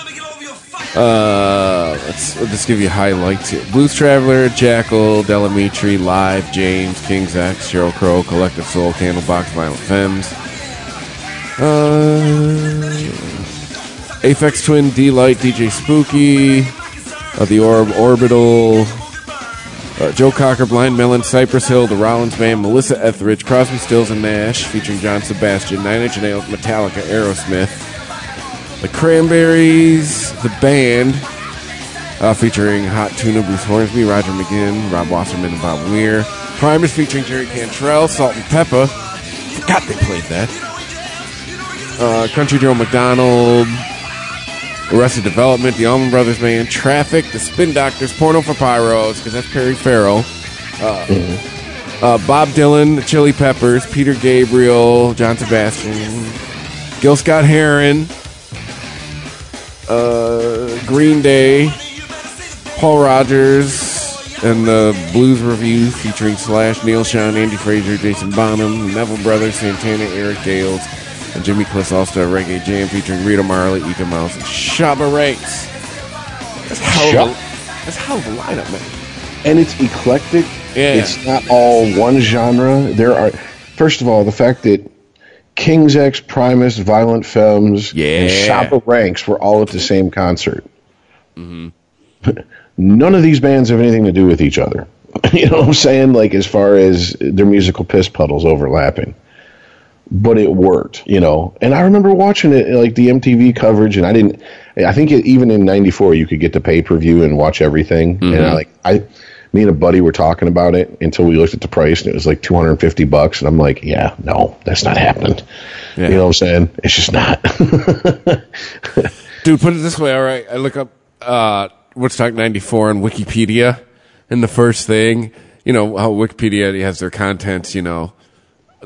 Uh, let's, let's just give you highlights here. Blues Traveler, Jackyl, Delamitri, Live, James, King's X, Sheryl Crow, Collective Soul, Candlebox, Violent Femmes. Uh, Aphex Twin, Deee-Lite, DJ Spooky, uh, The Orb, Orbital, uh, Joe Cocker, Blind Melon, Cypress Hill, The Rollins Band, Melissa Etheridge, Crosby, Stills, and Nash, featuring John Sebastian, Nine Inch Nails, Metallica, Aerosmith, The Cranberries, The Band, uh, featuring Hot Tuna, Bruce Hornsby, Roger McGuinn, Rob Wasserman, and Bob Weir. Primus featuring Jerry Cantrell, Salt-N-Pepa. Forgot they played that. Uh, Country Joe McDonald, Arrested Development, the Allman Brothers Band, Traffic, The Spin Doctors, Porno for Pyros, because that's Perry Farrell. Uh, uh, Bob Dylan, The Chili Peppers, Peter Gabriel, John Sebastian, Gil Scott Heron, uh, Green Day, Paul Rodgers, and the Blues Review featuring Slash, Neal Schon, Andy Fraser, Jason Bonham, Neville Brothers, Santana, Eric Gales, and Jimmy Cliff's All Star Reggae Jam featuring Rita Marley, Eek-A-Mouse, and Shabba Ranks. That's a, that's how the lineup, man. and it's eclectic. Yeah. It's not all one genre. There are, first of all, the fact that King's X, Primus, Violent Femmes, and Yeah. Shabba Ranks were all at the same concert. Mm-hmm. None of these bands have anything to do with each other. you know what I'm saying? Like as far as their musical piss puddles overlapping. But it worked, you know. And I remember watching it, like the MTV coverage, and I didn't. I think it, even in '94 you could get the pay per view and watch everything. And I like I, me and a buddy were talking about it until we looked at the price, and it was like 250 bucks. And I'm like, yeah, no, that's not happening. Yeah. You know what I'm saying? It's just not. Dude, put it this way, all right. I look up uh, Woodstock 94 on Wikipedia, and the first thing, you know, how Wikipedia has their contents, you know,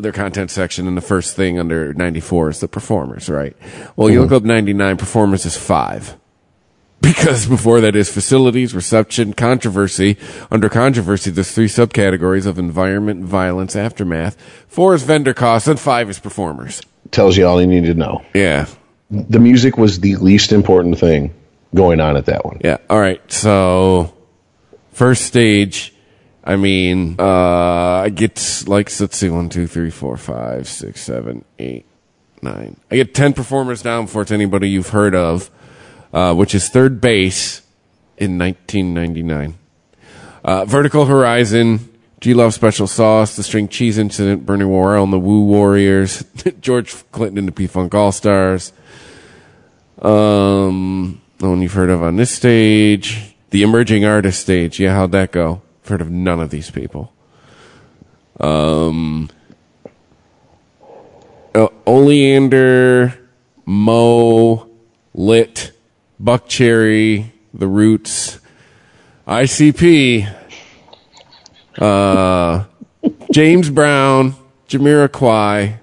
their content section, and the first thing under 94 is the performers, right? Well, you hmm. look up 99, performers is five. Because before that is facilities, reception, controversy. Under controversy, there's three subcategories of environment, violence, aftermath. Four is vendor costs, and five is performers. Tells you all you need to know. Yeah. The music was the least important thing going on at that one. Yeah. All right. So, first stage, I mean, uh, I get like, let's see, one, two, three, four, five, six, seven, eight, nine. I get 10 performers down before it's anybody you've heard of, uh, which is third base in 1999. Uh, Vertical Horizon, G Love Special Sauce, The String Cheese Incident, Bernie Worrell and the Woo Warriors, George Clinton and the P Funk All Stars. Um, no one you've heard of on this stage. The Emerging Artist stage. Yeah, how'd that go? Heard of none of these people. Um, uh, Oleander, Mo, Lit, Buckcherry, The Roots, ICP, uh, James Brown, Jamiroquai,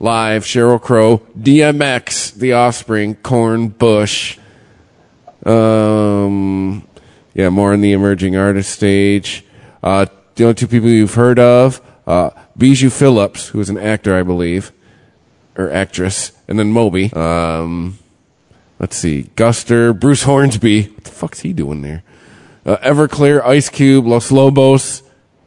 Live, Sheryl Crow, DMX, The Offspring, Korn, Bush. Um, yeah, more on the emerging artist stage. Uh, the only two people you've heard of, uh, Bijou Phillips, who is an actor, I believe, or actress, and then Moby. Um, let's see, Guster, Bruce Hornsby. What the fuck's he doing there? Uh, Everclear, Ice Cube, Los Lobos,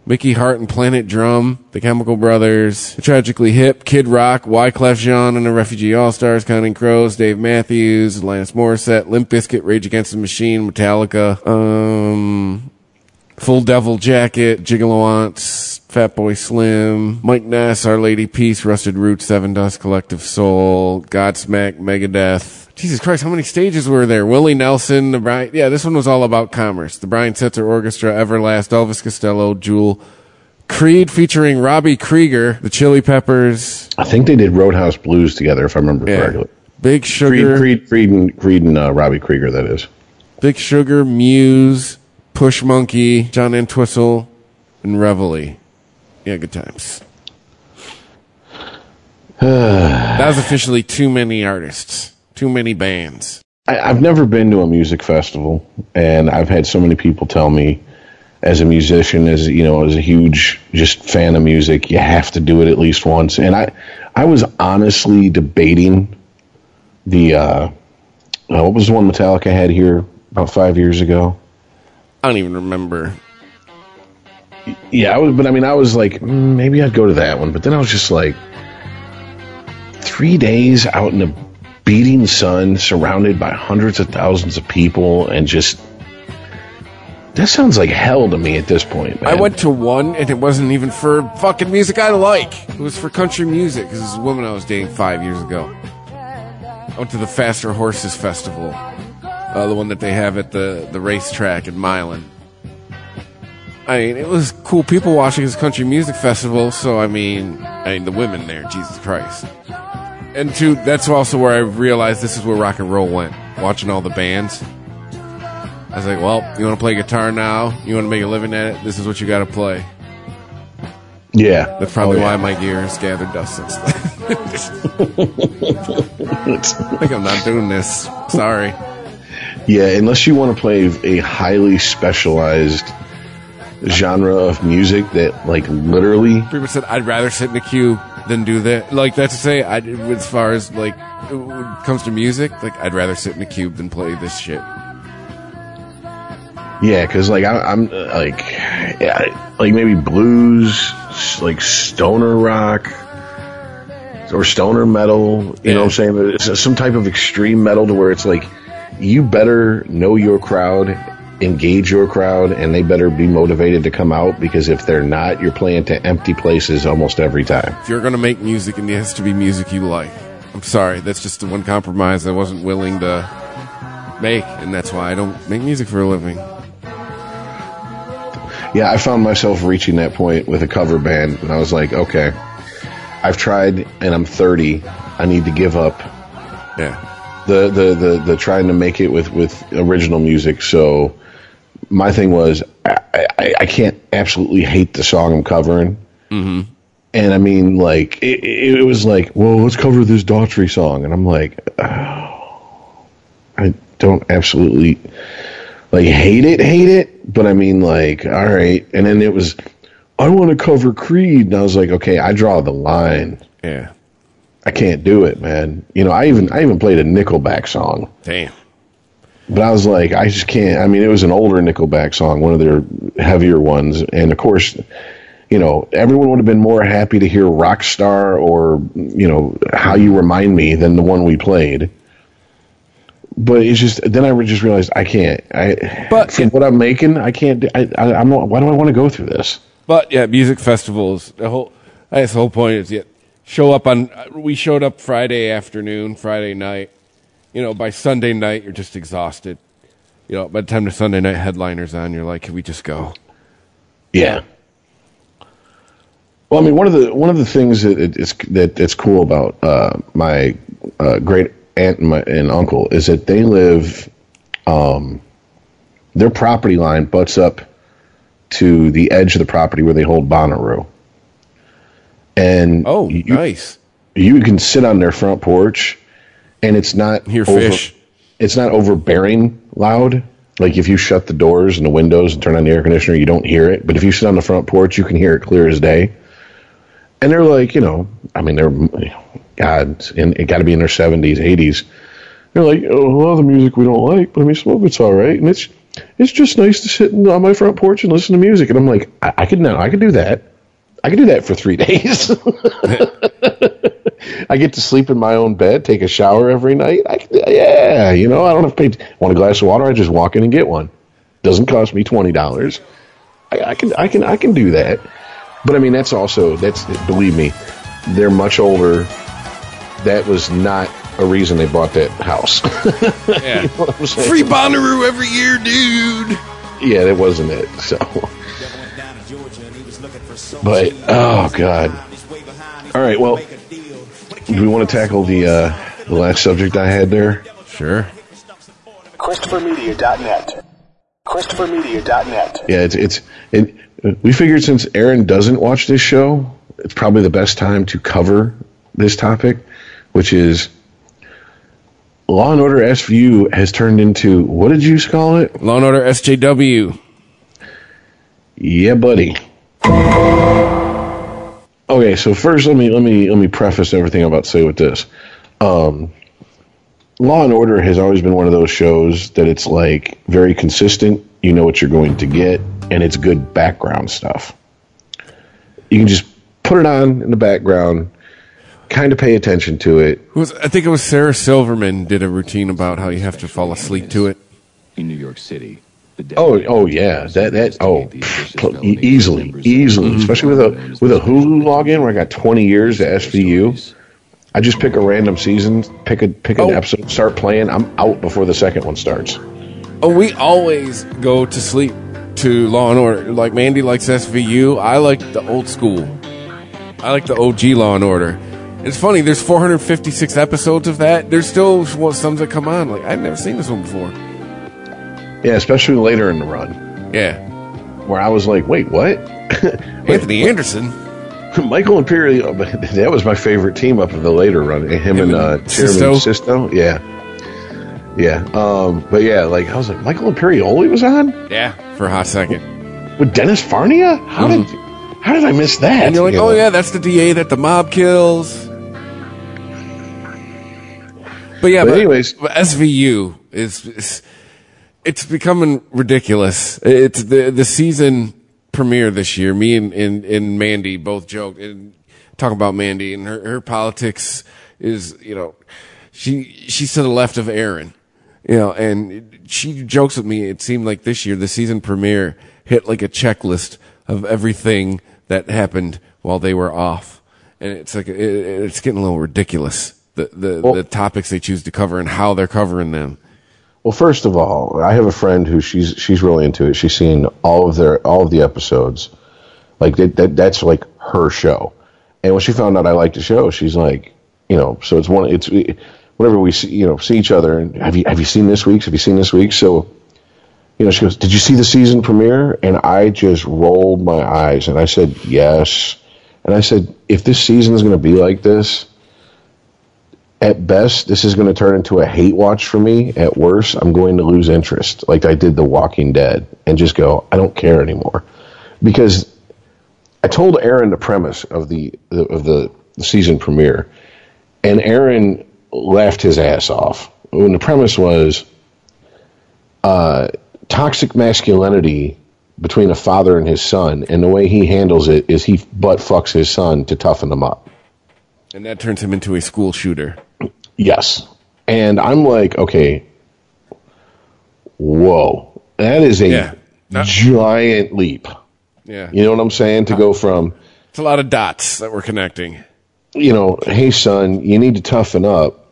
Mickey Hart and Planet Drum, The Chemical Brothers, The Tragically Hip, Kid Rock, Wyclef Jean and the Refugee All Stars, Counting Crows, Dave Matthews, Alanis Morissette, Limp Bizkit, Rage Against the Machine, Metallica, um, Full Devil Jacket, Gigaloants, Fatboy Slim, Mike Ness, Our Lady Peace, Rusted Roots, Sevendust Collective Soul, Godsmack, Megadeth. Jesus Christ, how many stages were there? Willie Nelson, the Brian, yeah, this one was all about commerce. The Brian Setzer Orchestra, Everlast, Elvis Costello, Jewel, Creed featuring Robbie Krieger, the Chili Peppers, I think they did Roadhouse Blues together, if I remember yeah, correctly. Big Creed, Sugar, Creed, Creed, and, Creed and uh, Robbie Krieger, that is. Big Sugar, Muse, Pushmonkey, John Entwistle, and Reveille. Yeah, good times. that was officially too many artists, too many bands. I, I've never been to a music festival, and I've had so many people tell me, as a musician, as you know, as a huge just fan of music, you have to do it at least once. And I, I was honestly debating the uh, uh, what was the one Metallica had here about five years ago. I don't even remember. Yeah, I was, but I mean, I was like, mm, maybe I'd go to that one. But then I was just like, three days out in the beating sun, surrounded by hundreds of thousands of people, and just that sounds like hell to me at this point. Man. I went to one, and it wasn't even for fucking music I like. It was for country music, because this is a woman I was dating five years ago. I went to the Faster Horses Festival, uh, the one that they have at the, the racetrack in Milan. I mean, it was cool people watching this country music festival, so I mean, I mean, the women there, Jesus Christ. And two, that's also where I realized this is where rock and roll went, watching all the bands. I was like, well, you want to play guitar now? You want to make a living at it? This is what you got to play. yeah, That's probably Oh, yeah. why my gear has gathered dust since then. Think I'm not doing this. Sorry. Yeah, unless you want to play a highly specialized genre of music that, like, literally, People said I'd rather sit in the queue than do that. Like that's to say, I as far as like it comes to music, like I'd rather sit in the cube than play this shit. yeah, because like I, I'm uh, like, yeah, like maybe blues, like stoner rock, or stoner metal. You Yeah. know what I'm saying? It's some type of extreme metal to where it's like you better know your crowd, engage your crowd, and they better be motivated to come out because if they're not, you're playing to empty places almost every time. If you're gonna make music, and it has to be music you like. I'm sorry, that's just the one compromise I wasn't willing to make, and that's why I don't make music for a living. Yeah, I found myself reaching that point with a cover band, and I was like, okay, I've tried, and I'm 30. I need to give up Yeah. the the the, the trying to make it with with original music. So my thing was, I, I, I can't absolutely hate the song I'm covering. Mm-hmm. And I mean, like, it, it, was like, well, let's cover this Daughtry song, and I'm like, oh, I don't absolutely like hate it, hate it, but I mean, like, all right. And then it was, I want to cover Creed, and I was like, okay, I draw the line. Yeah. I can't do it, man. You know, I even I even played a Nickelback song, Damn. But I was like, I just can't. I mean, it was an older Nickelback song, one of their heavier ones, and of course, you know, everyone would have been more happy to hear Rockstar or you know How You Remind Me than the one we played. But it's just then I just realized I can't. I But- for what I'm making, I can't. I, I I'm not, why do I want to go through this? But yeah, music festivals. The whole I guess the whole point is yeah, show up on. We showed up Friday afternoon, Friday night. You know, by Sunday night you're just exhausted. You know, by the time the Sunday night headliners on, you're like, can we just go? Yeah. Well, I mean, one of the one of the things that it's that it's cool about uh, my uh, great aunt and, my, and uncle is that they live, um, their property line butts up to the edge of the property where they hold Bonnaroo, and Oh, you, nice. you can sit on their front porch, and it's not Hear over- fish. It's not overbearing loud. Like if you shut the doors and the windows and turn on the air conditioner, you don't hear it. But if you sit on the front porch, you can hear it clear as day. And they're like, you know, I mean, they're God, and it got to be in their seventies, eighties. They're like, oh, a lot of the music we don't like, but I mean, some of it's all right, and it's it's just nice to sit on my front porch and listen to music. And I'm like, I, I could now, I could do that. I can do that for three days. I get to sleep in my own bed, take a shower every night. I can, yeah, you know, I don't have to pay. Want a glass of water? I just walk in and get one. Doesn't cost me twenty dollars. I, I can, I can, I can do that. But I mean, that's also that's believe me, they're much older. That was not a reason they bought that house. Yeah. You know? Free Bonnaroo every year, dude. Yeah, that wasn't it. So, but oh god. All right, well, do we want to tackle the uh, the last subject I had there? Sure. ChristopherMedia.net. ChristopherMedia.net. Yeah, it's it's it, we figured since Aaron doesn't watch this show, it's probably the best time to cover this topic, which is Law and Order SVU has turned into what did you call it? Law and Order SJW. Yeah, buddy. Okay, so first let me let me let me preface everything I'm about to say with this. Um, Law and Order has always been one of those shows that it's like very consistent. You know what you're going to get, and it's good background stuff. You can just put it on in the background, kind of pay attention to it. Who was I think it was Sarah Silverman did a routine about how you have to fall asleep to it. in New York City. Oh, oh, the Oh, oh yeah, that that oh pl- easily, easily, especially with a with a Hulu login where I got 20 years of SVU. I just pick a random season, pick a pick an Oh. episode, start playing. I'm out before the second one starts. Oh, we always go to sleep to Law and Order. Like Mandy likes SVU. I like the old school. I like the OG Law and Order. It's funny. There's 456 episodes of that. There's still some that come on. Like I've never seen this one before. Yeah, especially later in the run, Yeah, where I was like, wait, what? Anthony Anderson. Michael Imperioli, that was my favorite team up in the later run. Him, and and uh, Sisto? Jeremy Sisto, yeah, yeah. Um, but yeah, like I was like, Michael Imperioli was on Yeah, for a hot second. with Dennis Farina. How did how did I miss that? Mm-hmm. And you're like, You oh know? yeah, that's the DA that the mob kills. But yeah, But but, anyways- but SVU is, is it's becoming ridiculous. It's the the season premiere this year. Me and, and, and Mandy both joked and talk about Mandy and her, her politics is you know she she's to the left of Aaron. You know, and she jokes with me. It seemed like this year the season premiere hit like a checklist of everything that happened while they were off, and it's like it, it's getting a little ridiculous. The the, Well- the topics they choose to cover and how they're covering them. Well, first of all, I have a friend who she's she's really into it. She's seen all of their all of the episodes. Like that, that that's like her show. And when she found out I liked the show, she's like, you know, so it's one it's whenever we see you know see each other and have you have you seen this week's? Have you seen this week? So you know, she goes, "Did you see the season premiere?" And I just rolled my eyes and I said, "Yes." And I said, "If this season is going to be like this, at best, this is going to turn into a hate watch for me. At worst, I'm going to lose interest, like I did The Walking Dead, and just go, I don't care anymore. Because I told Aaron the premise of the of the season premiere, and Aaron laughed his ass off. When the premise was uh, toxic masculinity between a father and his son, and the way he handles it is he butt fucks his son to toughen him up. And that turns him into a school shooter. Yes. And I'm like, okay, whoa. That is a Yeah. Giant leap. Yeah. You know what I'm saying? To go from, It's a lot of dots that we're connecting. you know, hey son, you need to toughen up.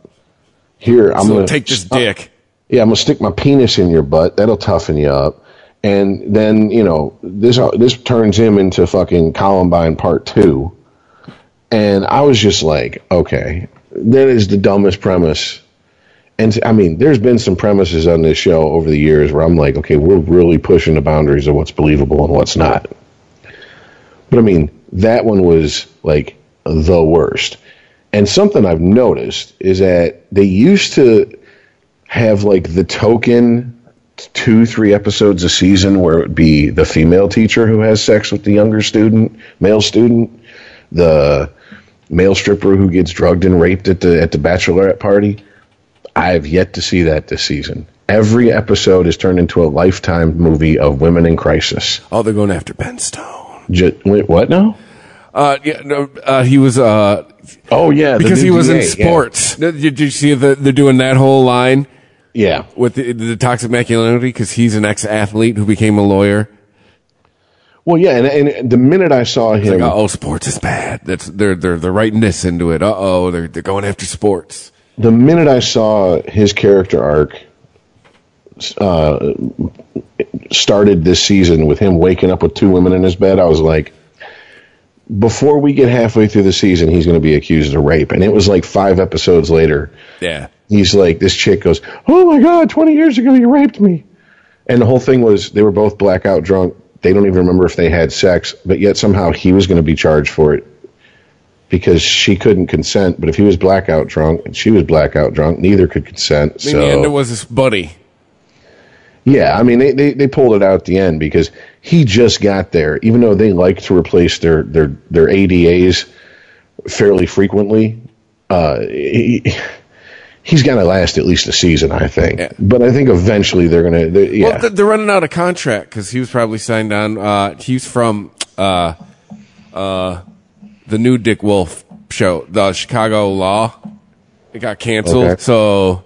Here, I'm so gonna take this dick. Yeah, I'm gonna stick my penis in your butt. That'll toughen you up. And then you know this this turns him into fucking Columbine Part Two. And I was just like, okay, that is the dumbest premise. And I mean, there's been some premises on this show over the years where I'm like, okay, we're really pushing the boundaries of what's believable and what's not. But I mean, that one was like the worst. And something I've noticed is that they used to have like the token two, three episodes a season where it would be the female teacher who has sex with the younger student, male student, the male stripper who gets drugged and raped at the at the bachelorette party. I have yet to see that this season. Every episode is turned into a lifetime movie of women in crisis. Oh, they're going after Ben Stone. Ju- wait, what now? Uh, yeah, no, uh, he was, uh, Oh yeah, because he was in DA, yeah. sports. Did, did you see that they're doing that whole line Yeah. with the, the toxic masculinity? Because he's an ex-athlete who became a lawyer. Well, yeah, and, and the minute I saw him, Like, oh, sports is bad. That's they're they're they're writing this into it. Uh oh, they're they're going after sports. the minute I saw his character arc uh, started this season with him waking up with two women in his bed, I was like, before we get halfway through the season, he's going to be accused of rape. And it was like five episodes later. Yeah, He's like, this chick goes, oh my God, 20 years ago you raped me. And the whole thing was they were both blackout drunk. They don't even remember if they had sex, but yet somehow he was going to be charged for it because she couldn't consent. But if he was blackout drunk and she was blackout drunk, neither could consent. I mean, and it was his buddy. yeah, I mean they, they they pulled it out at the end because he just got there. Even though they like to replace their their their ADAs fairly frequently, uh, he, he's going to last at least a season, I think. Yeah. But I think eventually they're going to. Yeah, Well, they're running out of contract because he was probably signed on. Uh, he's from uh, uh, the new Dick Wolf show, the Chicago Law. It got canceled, Okay. so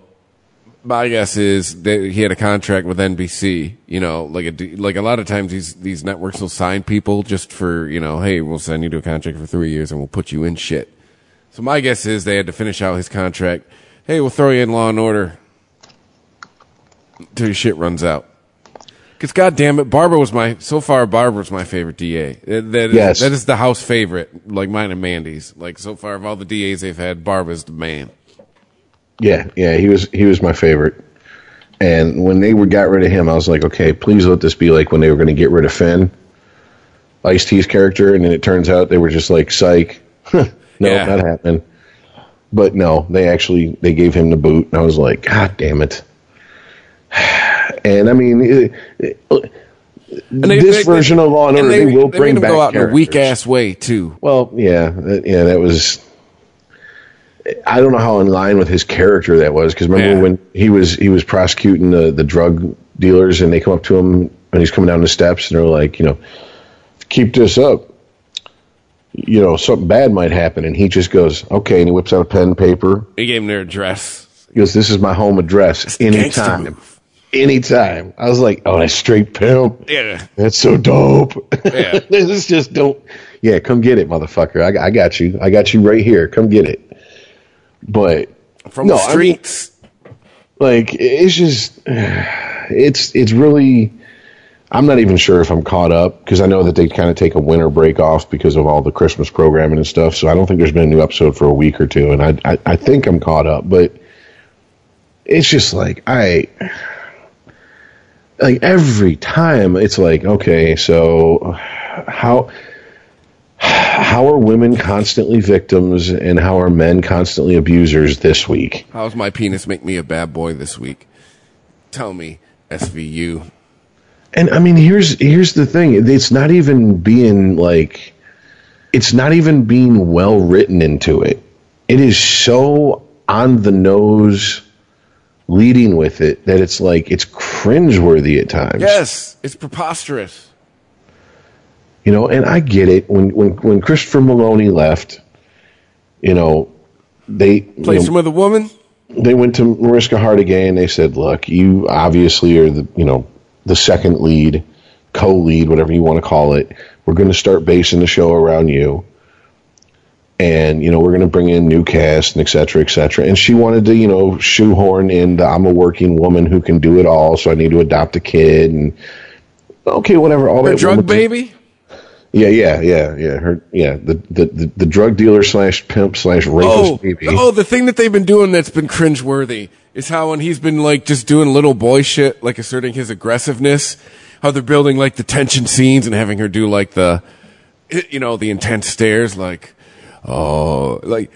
my guess is that he had a contract with NBC. You know, like a like a lot of times these these networks will sign people just for you know, hey, we'll send you to a contract for three years and we'll put you in shit. So my guess is they had to finish out his contract. Hey, we'll throw you in Law and Order till your shit runs out. Because goddamn it, Barba was my so far. Barba was my favorite DA. That, that is, Yes. that is the house favorite, like mine and Mandy's. Like so far of all the DAs they've had, Barba's the man. Yeah, yeah, he was he was my favorite. And when they were got rid of him, I was like, okay, please let this be like when they were going to get rid of Fin, Ice T's character, and then it turns out they were just like, psych, no, Yeah. not happening. But no, they actually they gave him the boot, and I was like, God damn it. And I mean, it, it- they- this they- version of Law and And Order, they, they, will they bring back go out in a weak ass way too. Well, yeah, that, yeah, that was. I don't know how in line with his character that was because remember Yeah. when he was he was prosecuting the the drug dealers and they come up to him and he's coming down the steps and they're like, you know, keep this up, you know, something bad might happen and he just goes, okay, and he whips out a pen and paper. He gave him their address. He goes, this is my home address. gangster Anytime, anytime. I was like, oh, that's straight pimp. Yeah, That's so dope. Yeah. this is just don't. Yeah, come get it, motherfucker. I, I got you. I got you right here. Come get it. But from No, the I mean- streets. like, it's just, it's it's really. I'm not even sure if I'm caught up because I know that they kind of take a winter break off because of all the Christmas programming and stuff. So I don't think there's been a new episode for a week or two, and I I, I think I'm caught up, but it's just like I like every time it's like okay, so how how are women constantly victims and how are men constantly abusers this week? How's my penis make me a bad boy this week? Tell me, SVU. And I mean, here's here's the thing. It's not even being like, it's not even being well written into it. It is so on the nose, leading with it that it's like it's cringeworthy at times. Yes, it's preposterous. You know, and I get it. When when when Christopher Meloni left, you know, they Place you know, him with a woman. they went to Mariska Hargitay and they said, "Look, you obviously are the you know the second lead, co-lead, whatever you want to call it. We're going to start basing the show around you, and you know we're going to bring in new cast and et cetera, et cetera." And she wanted to you know shoehorn in the I'm a working woman who can do it all, so I need to adopt a kid and okay, whatever. All Her that drug baby. Yeah, yeah, yeah, yeah. Her, yeah, the the the, the drug dealer slash pimp slash rapist Oh, baby. oh, the thing that they've been doing that's been cringeworthy is how when he's been like just doing little boy shit, like asserting his aggressiveness, how they're building like the tension scenes and having her do like the, you know, the intense stares, like, oh, like,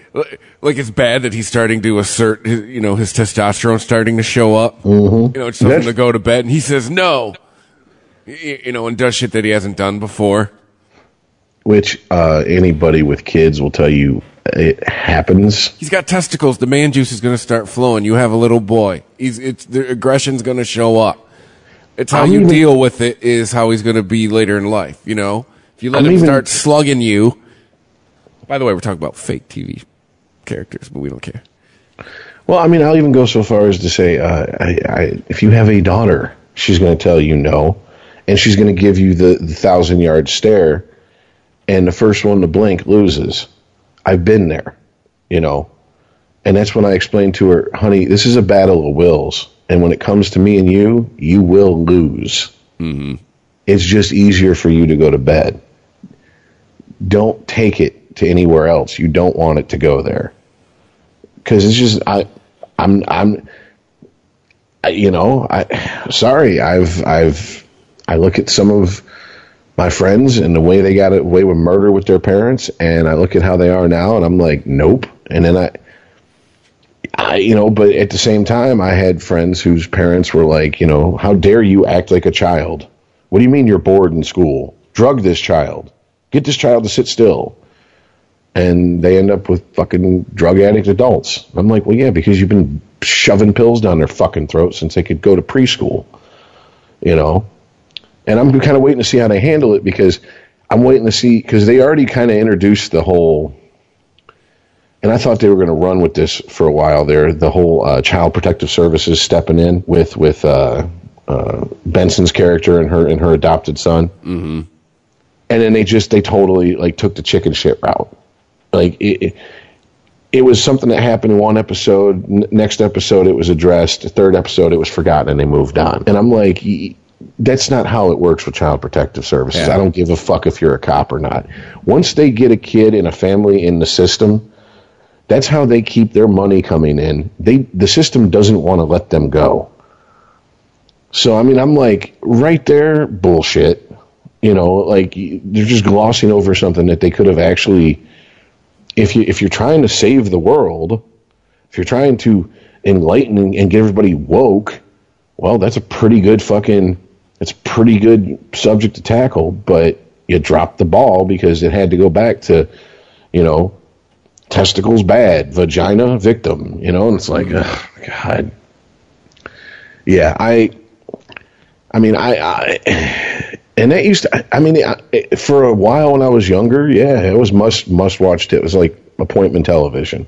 like it's bad that he's starting to assert, his, you know, his testosterone starting to show up. Mm-hmm. You know, it's something That's- to go to bed, and he says no. You know, and does shit that he hasn't done before. Which uh, anybody with kids will tell you it happens. He's got testicles. The man juice is going to start flowing. You have a little boy. He's it's the aggression's going to show up. It's how I'm you even- deal with it is how he's going to be later in life. You know, if you let I'm him even- start slugging you. By the way, we're talking about fake TV characters, but we don't care. Well, I mean, I'll even go so far as to say, uh, I, I, if you have a daughter, she's going to tell you no, and she's going to give you the, the thousand yard stare, and the first one to blink loses. I've been there, you know, and that's when I explained to her, honey, this is a battle of wills, and when it comes to me and you, you will lose. Mm-hmm. It's just easier for you to go to bed. Don't take it to anywhere else. You don't want it to go there because it's just I, I'm I'm, I, you know I, sorry I've I've I look at some of my friends and the way they got away with murder with their parents, and I look at how they are now, and I'm like, nope. And then I, I you know, but at the same time, I had friends whose parents were like, you know, how dare you act like a child? What do you mean you're bored in school? Drug this child. Get this child to sit still and they end up with fucking drug addict adults. I'm like, well, yeah, because you've been shoving pills down their fucking throat since they could go to preschool, you know. And I'm kind of waiting to see how they handle it because I'm waiting to see because they already kind of introduced the whole. And I thought they were going to run with this for a while. There, the whole uh, child protective services stepping in with with uh, uh, Benson's character and her and her adopted son. Mm-hmm. And then they just they totally like took the chicken shit route like it, it, it was something that happened in one episode N- next episode it was addressed third episode it was forgotten and they moved on and i'm like that's not how it works with child protective services. Yeah. i don't give a fuck if you're a cop or not. Once they get a kid and a family in the system that's how they keep their money coming in. They the system doesn't want to let them go. So i mean i'm like right there bullshit. You know like they're just glossing over something that they could have actually if you if you're trying to save the world, if you're trying to enlighten and, and get everybody woke, well, that's a pretty good fucking it's a pretty good subject to tackle, but you dropped the ball because it had to go back to, you know, testicles bad, vagina victim, you know, and it's like, oh, God. Yeah, I I mean, I, I and that used to. I mean, I, for a while when I was younger, yeah, it was must must watch. It was like appointment television.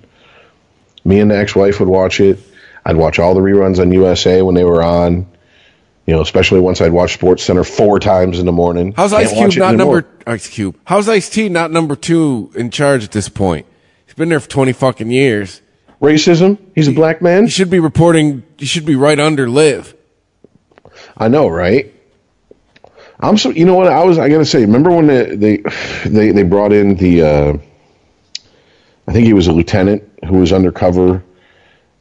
Me and the ex wife would watch it. I'd watch all the reruns on USA when they were on. You know, especially once I'd watch Sports Center four times in the morning. How's Ice Cube not anymore. number Ice Cube? How's Ice T not number two in charge at this point? He's been there for twenty fucking years. racism? He's a black man. He should be reporting. He should be right under Liv. I know, right? I'm so. You know what? I was. I gotta say. Remember when they they they, they brought in the. Uh, I think he was a lieutenant who was undercover,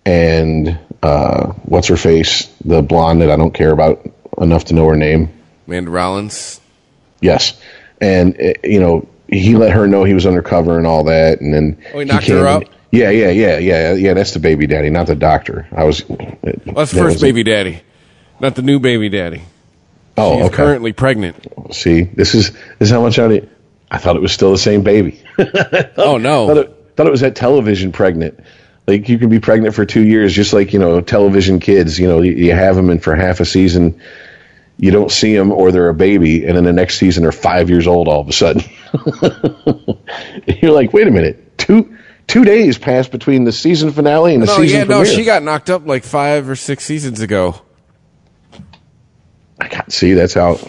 and uh, what's her face, the blonde that I don't care about enough to know her name. Amanda Rollins. Yes, and uh, you know he let her know he was undercover and all that, and then Oh, he knocked came her and- up? Yeah, yeah, yeah, yeah, yeah. That's the baby daddy, not the doctor. I was. Well, that's that first was- baby daddy, not the new baby daddy. Oh, She's okay. currently pregnant. See, this is this is how much I. did- I thought it was still the same baby. Oh no! thought it, thought it was that television pregnant. Like you can be pregnant for two years, just like you know television kids. You know you, you have them, and for half a season, you don't see them or they're a baby, and then the next season they're five years old all of a sudden. You're like, wait a minute, two two days passed between the season finale and the season. No, season yeah, no, she got knocked up like five or six seasons ago. I got see that's how.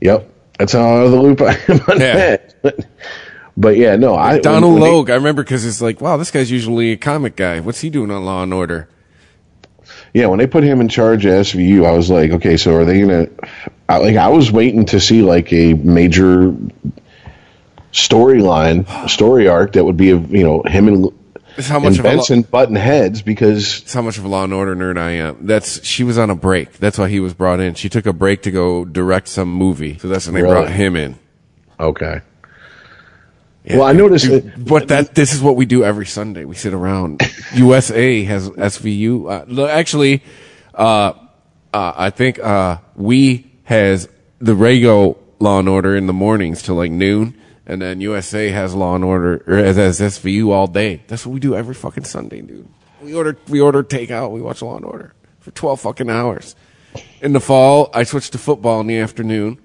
Yep, that's how out of the loop I am on Yeah. that. But, but yeah, no, I Donal when they- Logue, I remember because it's like, wow, this guy's usually a comic guy. What's he doing on Law and Order? Yeah, when they put him in charge of SVU, I was like, okay, so are they gonna? I, like, I was waiting to see like a major storyline, story arc that would be of you know him and, is how much and lo- button heads because it's how much of a Law and Order nerd I am. That's she was on a break. That's why he was brought in. She took a break to go direct some movie, so that's when they Really? brought him in. okay, Yeah, Well, I noticed dude, that- but that this is what we do every Sunday. We sit around. USA has SVU. Uh, actually, uh, uh, I think uh, we has the Rego Law and Order in the mornings till like noon, and then USA has Law and Order or has, has SVU all day. That's what we do every fucking Sunday, dude. We order we order takeout. We watch Law and Order for twelve fucking hours. In the fall, I switch to football in the afternoon.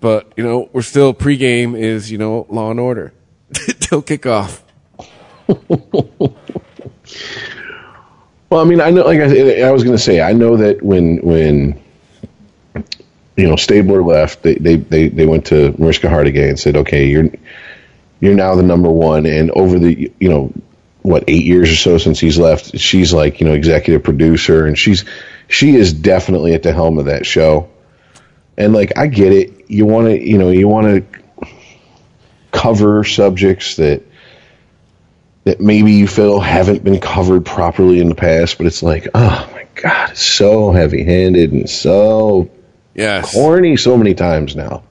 But you know, we're still pregame is you know Law and Order. Till kickoff. Well, I mean, I know, like I, I was going to say, I know that when when you know Stabler left, they they they, they went to Mariska Hargitay and said, okay, you're you're now the number one, and over the you know what eight years or so since he's left, she's like you know executive producer, and she's she is definitely at the helm of that show, and like I get it, you want to you know you want to cover subjects that that maybe you feel haven't been covered properly in the past, but it's like, oh my god, it's so heavy handed and so Yes, corny so many times now.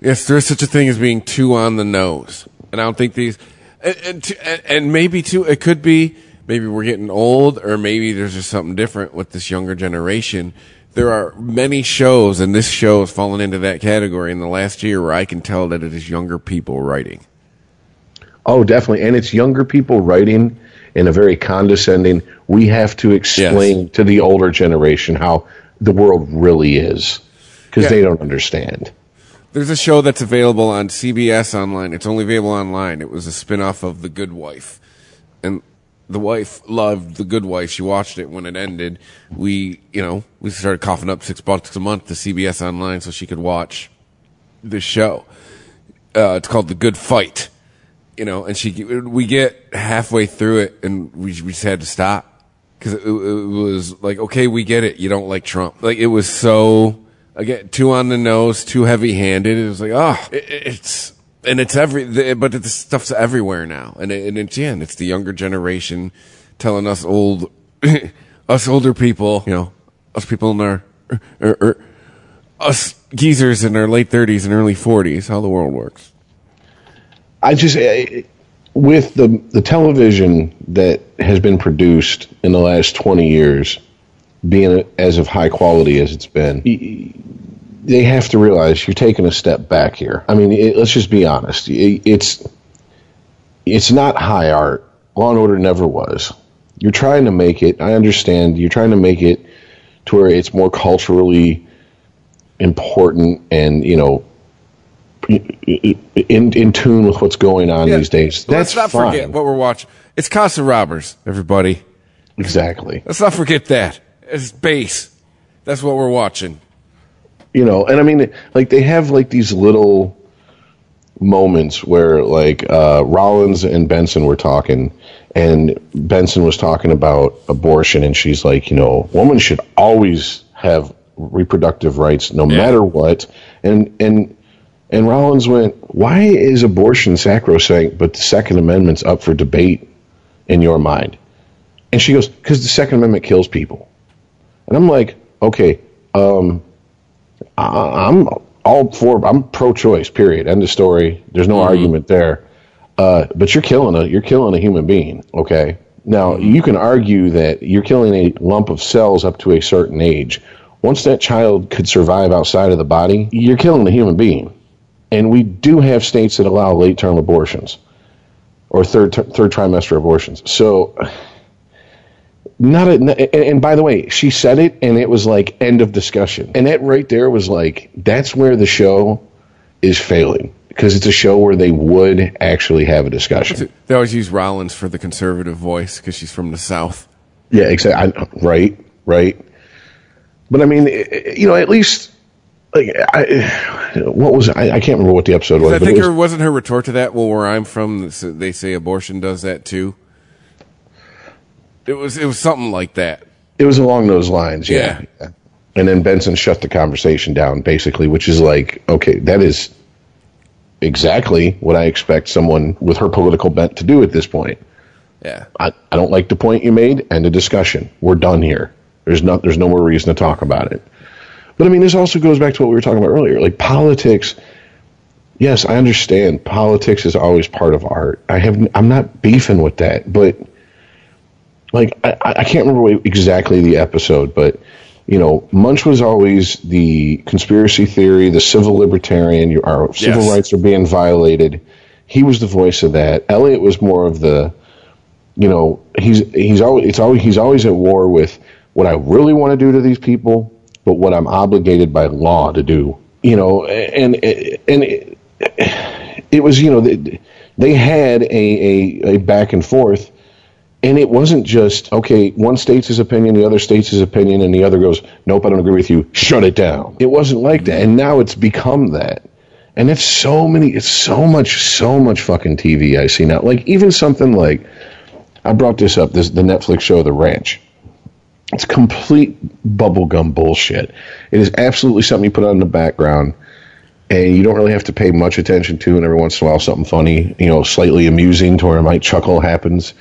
yes, there is such a thing as being too on the nose, and I don't think these, and and, and, and maybe too, it could be maybe we're getting old, or maybe there's just something different with this younger generation. There are many shows, and this show has fallen into that category in the last year, where I can tell that it is younger people writing. Oh, definitely. And it's younger people writing in a very condescending, we have to explain Yes. to the older generation how the world really is because Yeah. they don't understand. There's a show that's available on CBS online. It's only available online. It was a spin-off of The Good Wife. The wife loved The Good Wife. She watched it when it ended. We, you know, we started coughing up six bucks a month to CBS online so she could watch the show. Uh, it's called The Good Fight. You know, and she, we get halfway through it and we, we just had to stop. Cause it, it was like, okay, we get it. You don't like Trump. Like it was so, again, too on the nose, too heavy handed. It was like, oh, it, it's, and it's every, but the stuff's everywhere now. And, it, and it's, yeah, and it's the younger generation telling us old, us older people, you know, us people in our, er, er, us geezers in our late 30s and early 40s, how the world works. I just eh, with the the television that has been produced in the last 20 years being as of high quality as it's been y- they have to realize you're taking a step back here. I mean, it, let's just be honest. It, it's it's not high art. Law and Order never was. You're trying to make it. I understand. You're trying to make it to where it's more culturally important and you know in in tune with what's going on Yeah. these days. Let's not fine. forget what we're watching. It's Casa Robbers, everybody. exactly. Let's not forget that. It's base. That's what we're watching. You know, and I mean, like they have like these little moments where like uh, Rollins and Benson were talking, and Benson was talking about abortion, and she's like, you know, women should always have reproductive rights no Yeah. matter what, and and. And Rollins went, Why is abortion sacrosanct, but the Second Amendment's up for debate in your mind? And she goes, Because the Second Amendment kills people. And I'm like, Okay, um, I- I'm all for, I'm pro choice, period. End of story. There's no argument there. Uh, but you're killing a, you're killing a human being, okay? Now, you can argue that you're killing a lump of cells up to a certain age. Once that child could survive outside of the body, you're killing a human being and we do have states that allow late term abortions or third third trimester abortions. So not a, and, and by the way, she said it, and it was like end of discussion, and that right there was like that's where the show is failing because it's a show where they would actually have a discussion. They always use Rollins for the conservative voice because she's from the South. Yeah, exactly. Right, right. But I mean, i- i- you know, at least like I, what was I, I can't remember what the episode was. I think it was, her wasn't her retort to that. Well, where I'm from, they say abortion does that too. It was it was something like that. it was along those lines. Yeah. And then Benson shut the conversation down, basically, which is like, okay, that is exactly what I expect someone with her political bent to do at this point. Yeah. I, I don't like the point you made. End of discussion. We're done here. There's not. There's no more reason to talk about it. But I mean, this also goes back to what we were talking about earlier. Like politics. Yes, I understand. Politics is always part of art. I have. I'm not beefing with that, but like I, I can't remember exactly the episode, but you know, Munch was always the conspiracy theory, the civil libertarian. Our civil Yes. rights are being violated. He was the voice of that. Elliot was more of the you know he's he's always it's always he's always at war with what I really want to do to these people, but what I'm obligated by law to do. You know, and and it, it was you know they, they had a, a a back and forth, and it wasn't just okay. One states his opinion, the other states his opinion, and the other goes, "Nope, I don't agree with you. Shut it down." It wasn't like that, and now it's become that. And it's so many, it's so much, so much fucking TV I see now. Like even something like I brought this up, this the Netflix show The Ranch. It's complete bubblegum bullshit. It is absolutely something you put on in the background and you don't really have to pay much attention to and every once in a while something funny, you know, slightly amusing to where I might chuckle happens.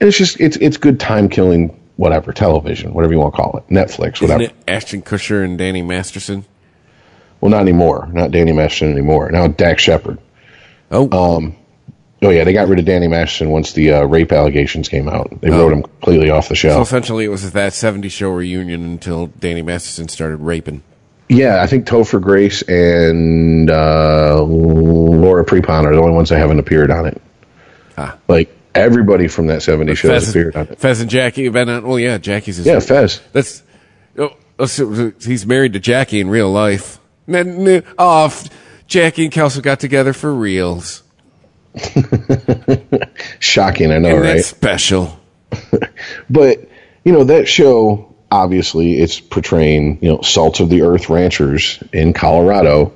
And it's just it's it's good time killing whatever, television, whatever you want to call it. Netflix, Isn't whatever. it Ashton Kutcher and Danny Masterson? Well not anymore. Not Danny Masterson anymore. Now Dax Shepard. Oh, Um Oh yeah, they got rid of Danny Masterson once the uh, rape allegations came out. They Oh. wrote him completely off the so show. essentially it was that '70s show reunion until Danny Masterson started raping. Yeah, I think Topher Grace and uh, Laura Prepon are the only ones that haven't appeared on it. Ah. Like everybody from that '70s show has Fez, appeared on it. Fez and Jackie have been on. Well, yeah, Jackie's his. Yeah, Fez. That's. Oh, so he's married to Jackie in real life. Oh, Jackie and Kelso got together for reals. Shocking, I know, and right? that's special. But you know that show, obviously, it's portraying you know salt of the earth ranchers in Colorado.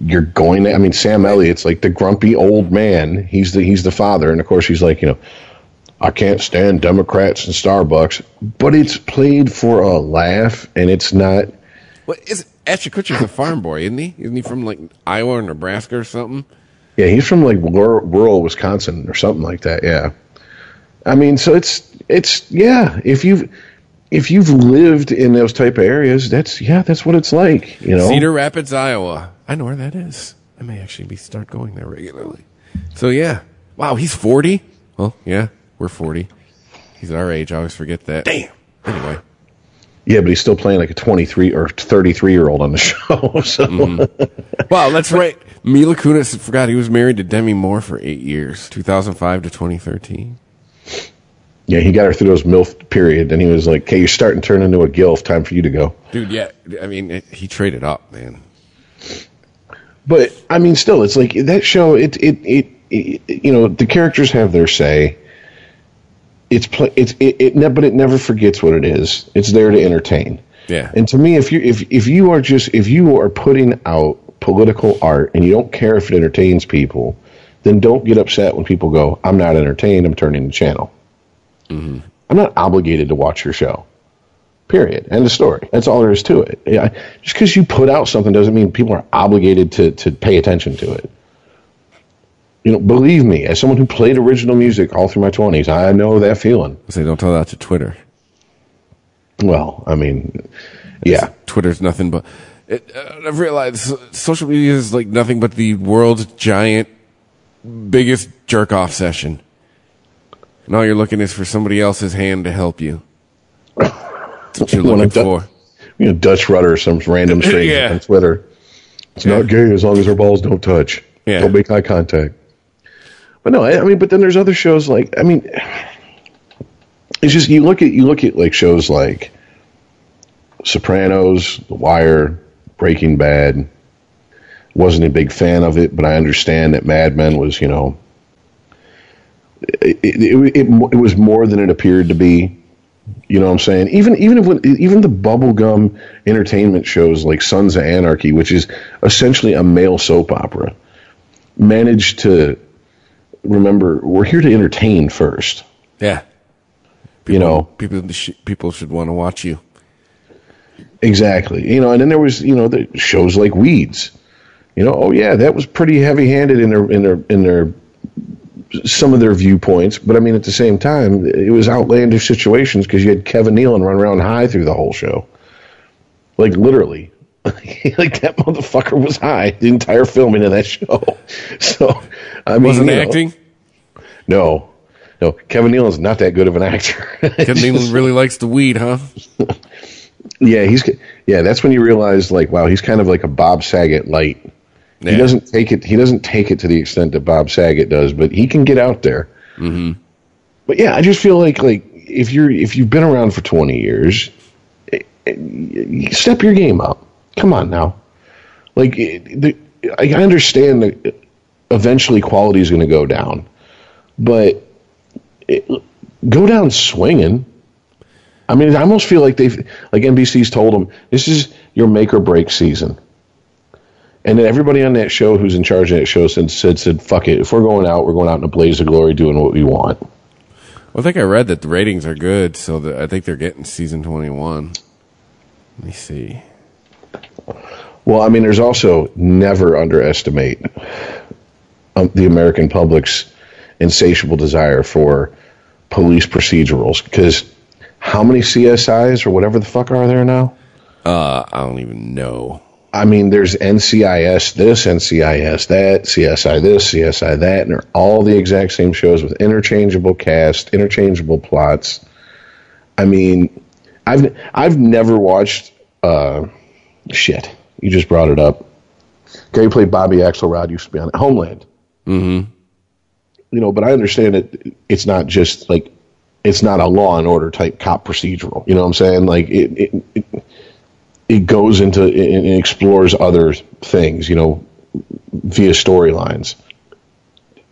You're going to, I mean, Sam Elliott's like the grumpy old man. He's the he's the father, and of course he's like you know, I can't stand Democrats and Starbucks, but it's played for a laugh, and it's not. What is Ashton Kutcher's a farm boy, isn't he? Isn't he from like Iowa or Nebraska or something? Yeah, he's from like rural, rural Wisconsin or something like that. Yeah, I mean, so it's it's yeah. If you've if you've lived in those type of areas, that's yeah, that's what it's like. You know, Cedar Rapids, Iowa. I know where that is. I may actually be start going there regularly. So yeah. Wow, he's forty. Well, yeah, we're forty. He's our age. I always forget that. Damn. Anyway, yeah, but he's still playing like a twenty three or thirty three year old on the show. So mm-hmm. wow, that's right. Mila Kunis forgot he was married to Demi Moore for eight years, two thousand five to twenty thirteen. Yeah, he got her through those milf period, and he was like, "Okay, you're starting to turn into a gilf. Time for you to go." Dude, yeah. I mean, it, he traded up, man. But I mean, still, it's like that show. It it it, it you know the characters have their say. It's play. It's it, it. ne- But it never forgets what it is. It's there to entertain. Yeah. And to me, if you if if you are just if you are putting out political art and you don't care if it entertains people, then don't get upset when people go, "I'm not entertained. I'm turning the channel." I'm not obligated to watch your show. Period. End of story. That's all there is to it. Yeah, just because you put out something doesn't mean people are obligated to to pay attention to it. You know, believe me, as someone who played original music all through my twenties, I know that feeling. Say, don't tell that to Twitter. Well, I mean, yeah, Twitter's nothing but. It, uh, I've realized social media is like nothing but the world's giant, biggest jerk off session. And all you're looking is for somebody else's hand to help you. That's what you're looking du- for. you know, Dutch rudder, some random stranger Yeah. on Twitter. It's not gay as long as our balls don't touch. Yeah. Don't make eye contact. But no, I, I mean, but then there's other shows like I mean, it's just you look at you look at like shows like Sopranos, The Wire, Breaking Bad. Wasn't a big fan of it, but I understand that Mad Men was, you know, it, it, it, it, was more than it appeared to be. You know what I'm saying? Even even if when, even the bubblegum entertainment shows like Sons of Anarchy, which is essentially a male soap opera, managed to remember we're here to entertain first. Yeah. you know, People people should want to watch you. Exactly. You know, and then there was, you know, the shows like Weeds. You know, oh yeah, that was pretty heavy-handed in their in their in their some of their viewpoints, but I mean at the same time, it was outlandish situations because you had Kevin Nealon run around high through the whole show. Like literally. like that motherfucker was high the entire filming of that show. So, I mean, Wasn't you know, acting. no. No, Kevin Nealon's not that good of an actor. Kevin Nealon really likes the weed, huh? Yeah, he's yeah. That's when you realize, like, wow, he's kind of like a Bob Saget light. Yeah. He doesn't take it. He doesn't take it to the extent that Bob Saget does, but he can get out there. Mm-hmm. But yeah, I just feel like like if you're if you've been around for twenty years, eh, eh, step your game up. Come on now, like eh, the, I understand that eventually quality is going to go down, but it, go down swinging. I mean, I almost feel like they've, like NBC's told them, this is your make or break season. And then everybody on that show who's in charge of that show said, said, said, fuck it. If we're going out, we're going out in a blaze of glory doing what we want. Well, I think I read that the ratings are good, so that I think they're getting season 21. Let me see. Well, I mean, there's also never underestimate um, the American public's insatiable desire for police procedurals. Because how many CSIs or whatever the fuck are there now? Uh, I don't even know. I mean, there's NCIS this, NCIS that, CSI this, CSI that, and they're all the exact same shows with interchangeable cast, interchangeable plots. I mean, I've I've never watched uh, shit. You just brought it up. Guy who played Bobby Axelrod used to be on it. Homeland. Mm-hmm. You know, but I understand that it's not just like it's not a Law and Order type cop procedural. You know what I'm saying? Like it, it, it it goes into and explores other things, you know, via storylines.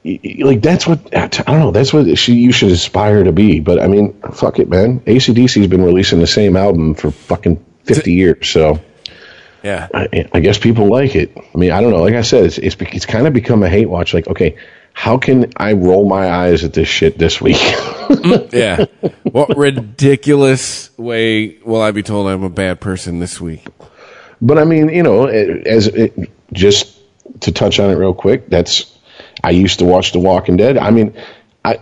Like that's what I don't know. That's what she you should aspire to be. But I mean, fuck it, man. ACDC's been releasing the same album for fucking fifty years, so Yeah. I, I guess people like it. I mean, I don't know. Like I said, it's it's, it's kind of become a hate watch. Like, okay, how can I roll my eyes at this shit this week? yeah. What ridiculous way will I be told I'm a bad person this week? But I mean, you know, as it, just to touch on it real quick, that's I used to watch The Walking Dead. I mean, I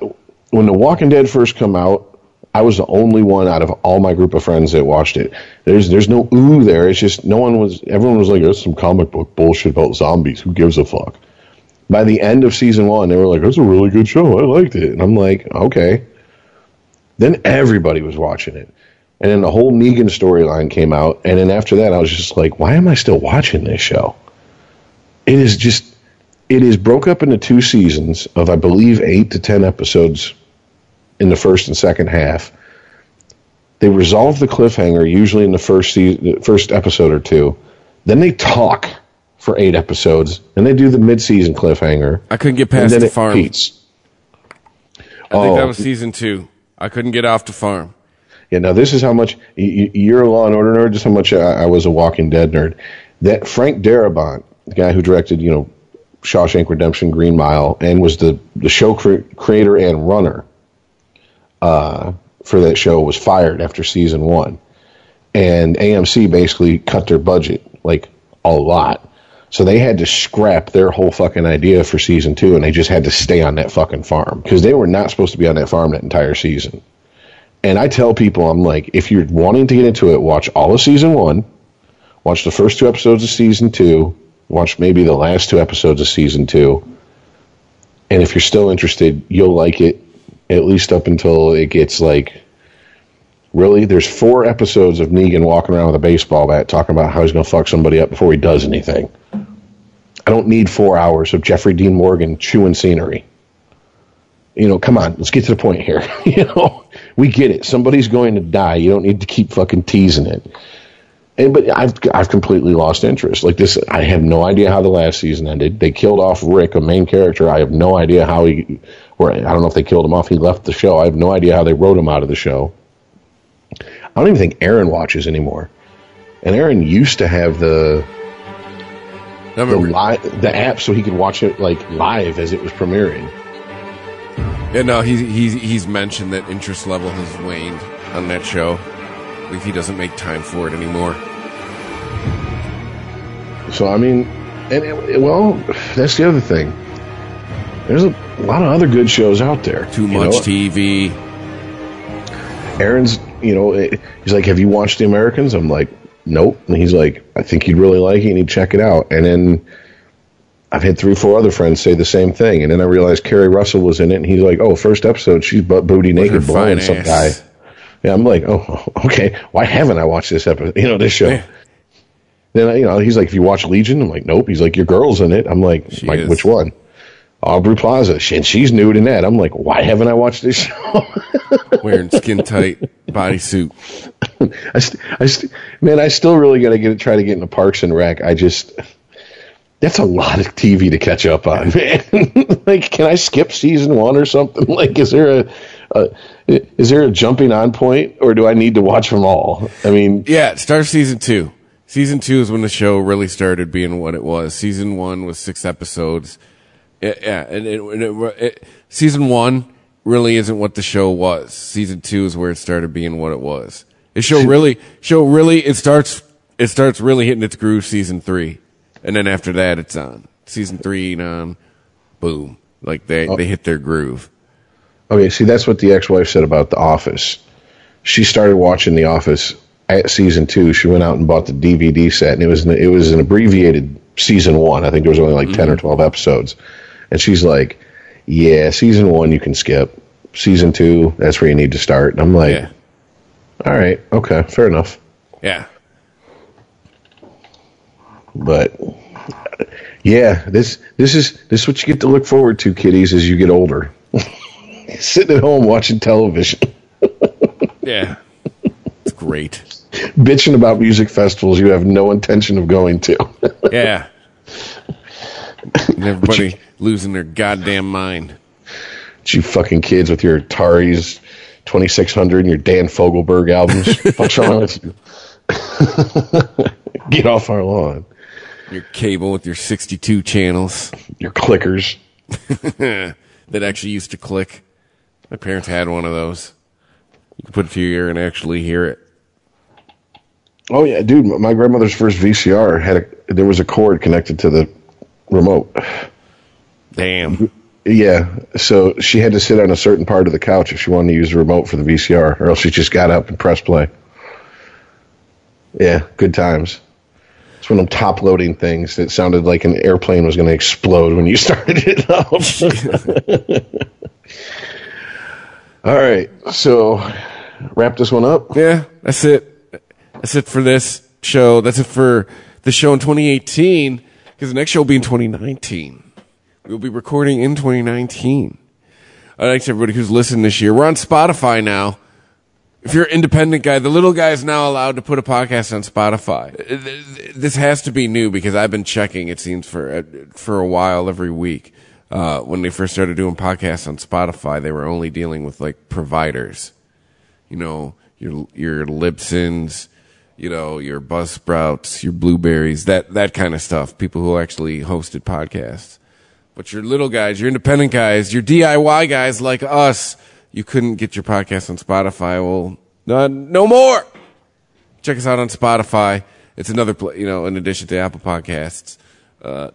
when The Walking Dead first come out, I was the only one out of all my group of friends that watched it. There's there's no ooh there. It's just no one was. Everyone was like, "That's some comic book bullshit about zombies. Who gives a fuck?" By the end of season one, they were like, "That's a really good show. I liked it." And I'm like, "Okay." Then everybody was watching it. And then the whole Negan storyline came out. And then after that, I was just like, why am I still watching this show? It is just, it is broke up into two seasons of, I believe, eight to 10 episodes in the first and second half. They resolve the cliffhanger usually in the first first episode or two. Then they talk for eight episodes, and they do the mid-season cliffhanger. I couldn't get past the farm. repeats. I think that Oh. was season two. I couldn't get off the farm. Yeah, now this is how much you're a Law and Order nerd. Just how much I, I was a Walking Dead nerd. That Frank Darabont, the guy who directed, you know, Shawshank Redemption, Green Mile, and was the the show cre- creator and runner uh, for that show, was fired after season one, and AMC basically cut their budget like a lot. So they had to scrap their whole fucking idea for season two, and they just had to stay on that fucking farm because they were not supposed to be on that farm that entire season. And I tell people, I'm like, if you're wanting to get into it, watch all of season one, watch the first two episodes of season two, watch maybe the last two episodes of season two. And if you're still interested, you'll like it at least up until it gets like, really? There's four episodes of Negan walking around with a baseball bat talking about how he's going to fuck somebody up before he does anything. I don't need four hours of Jeffrey Dean Morgan chewing scenery. you know, come on, let's get to the point here. you know, we get it. Somebody's going to die. You don't need to keep fucking teasing it. And but I've I've completely lost interest. Like this, I have no idea how the last season ended. They killed off Rick, a main character. I have no idea how he, or I don't know if they killed him off. He left the show. I have no idea how they wrote him out of the show. I don't even think Aaron watches anymore. And Aaron used to have the the li- the app so he could watch it like live as it was premiering. Yeah, no, he's he's he's mentioned that interest level has waned on that show. Like he doesn't make time for it anymore. So I mean, and it, well, that's the other thing. There's a lot of other good shows out there. Too much know? TV. Aaron's, you know, eh, he's like, "Have you watched The Americans?" I'm like, "Nope." And he's like, "I think you'd really like it. You need to check it out." And then I've had three, four other friends say the same thing. And then I realized Keri Russell was in it, and he's like, "Oh, first episode, she's butt booty naked blowing some guy." Yeah, I'm like, "Oh, okay. Why haven't I watched this episode? You know, this show?" Yeah. Then you know, he's like, "If you watch Legion," I'm like, "Nope." He's like, "Your girl's in it." I'm like, "Like which one?" Aubrey Plaza, She- and she's nude in that. I'm like, why haven't I watched this show? Wearing skin tight bodysuit. I, st- I st- man, I still really got to get try to get into Parks and Rec. I just that's a lot of TV to catch up on, man. like, can I skip season one or something? Like, is there a, a is there a jumping on point, or do I need to watch them all? I mean, Yeah, start season two. Season two is when the show really started being what it was. Season one was six episodes. Yeah, and, it, and it, season one really isn't what the show was. Season two is where it started being what it was. The show really, show really, it starts, it starts really hitting its groove season three, and then after that, it's on season three. On, boom, like they oh. they hit their groove. Okay, see, that's what the ex-wife said about The Office. She started watching The Office at season two. She went out and bought the DVD set, and it was an, it was an abbreviated season one. I think there was only like ten or mm-hmm. twelve episodes, and she's like, "Yeah, season one you can skip. Season two, that's where you need to start." And I'm like, Yeah, "All right, okay, fair enough." yeah. But yeah, this this is this is what you get to look forward to, kiddies, as you get older. Sitting at home watching television. Yeah. It's great. bitching about music festivals you have no intention of going to. Yeah. And everybody losing their goddamn mind. you fucking kids with your Atari's 2600 and your Dan Fogelberg albums. What's wrong with you? Get off our lawn. Your cable with your 62 channels Your clickers. that actually used to click. My parents had one of those. You could put it to your ear and actually hear it. Oh yeah, dude. My grandmother's first VCR had a there was a cord connected to the remote. Damn. Yeah, so she had to sit on a certain part of the couch if she wanted to use the remote for the VCR, or else she just got up and pressed play. Yeah, good times. It's one of them top loading things that sounded like an airplane was going to explode when you started it up. All right, so wrap this one up. Yeah, that's it. That's it for this show. That's it for the show in 2018. Because the next show will be in 2019. We'll be recording in 2019. Uh, thanks everybody who's listened this year. We're on Spotify now. If you're an independent guy, the little guy is now allowed to put a podcast on Spotify. This has to be new because I've been checking. It seems for uh, for a while every week. Uh, when they first started doing podcasts on Spotify, they were only dealing with like providers you know, your your Libsyns, you know, your Buzzsprouts, your Blubrrys, that that kind of stuff. People who actually hosted podcasts. But your little guys, your independent guys, your DIY guys like us, you couldn't get your podcast on Spotify. Well, no, no more. Check us out on Spotify. It's another, pla you know, in addition to Apple Podcasts, uh,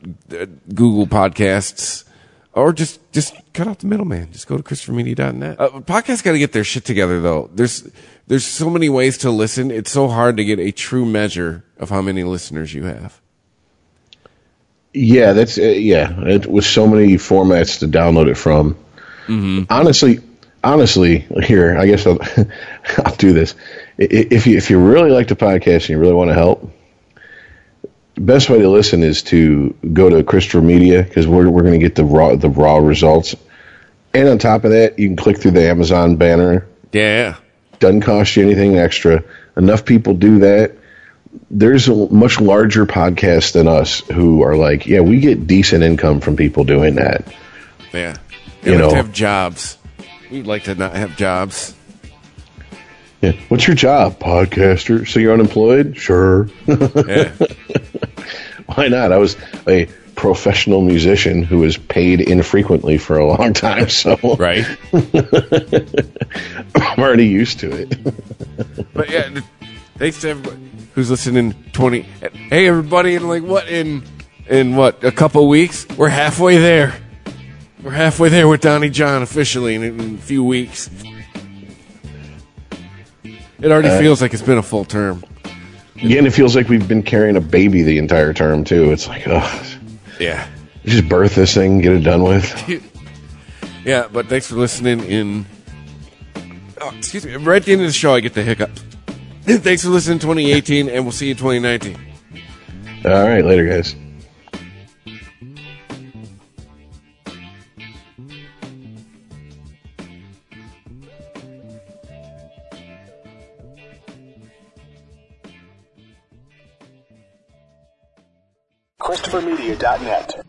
Google Podcasts, or just just cut out the middleman. Just go to ChristopherMedia.net. Uh, podcasts got to get their shit together though. There's there's so many ways to listen. It's so hard to get a true measure of how many listeners you have. Yeah, that's uh, yeah. It, with so many formats to download it from. Honestly, honestly, here I guess I'll, I'll do this. If you if you really like the podcast and you really want to help, best way to listen is to go to Christopher Media because we're we're going to get the raw the raw results And on top of that, you can click through the Amazon banner. Yeah. Doesn't cost you anything extra. Enough people do that. There's a much larger podcast than us who are like, yeah, we get decent income from people doing that. Yeah. You You like know. have jobs. We'd like to not have jobs. Yeah. What's your job, podcaster? So you're unemployed? Sure. Yeah. Why not? I was a professional musician who was paid infrequently for a long time, so right. I'm already used to it. But yeah, thanks to everybody who's listening. Twenty. Hey, everybody! In like what in in what a couple weeks? We're halfway there. We're halfway there with Donnie John officially in, in a few weeks. It already Uh, feels like it's been a full term. Yeah, and it feels like we've been carrying a baby the entire term too. It's like, ugh, Yeah. just birth this thing, get it done with. Yeah, but thanks for listening in. Oh, excuse me. Right at the end of the show, I get the hiccups. thanks for listening in 2018, and we'll see you in 2019. All right, later, guys. ChristopherMedia.net.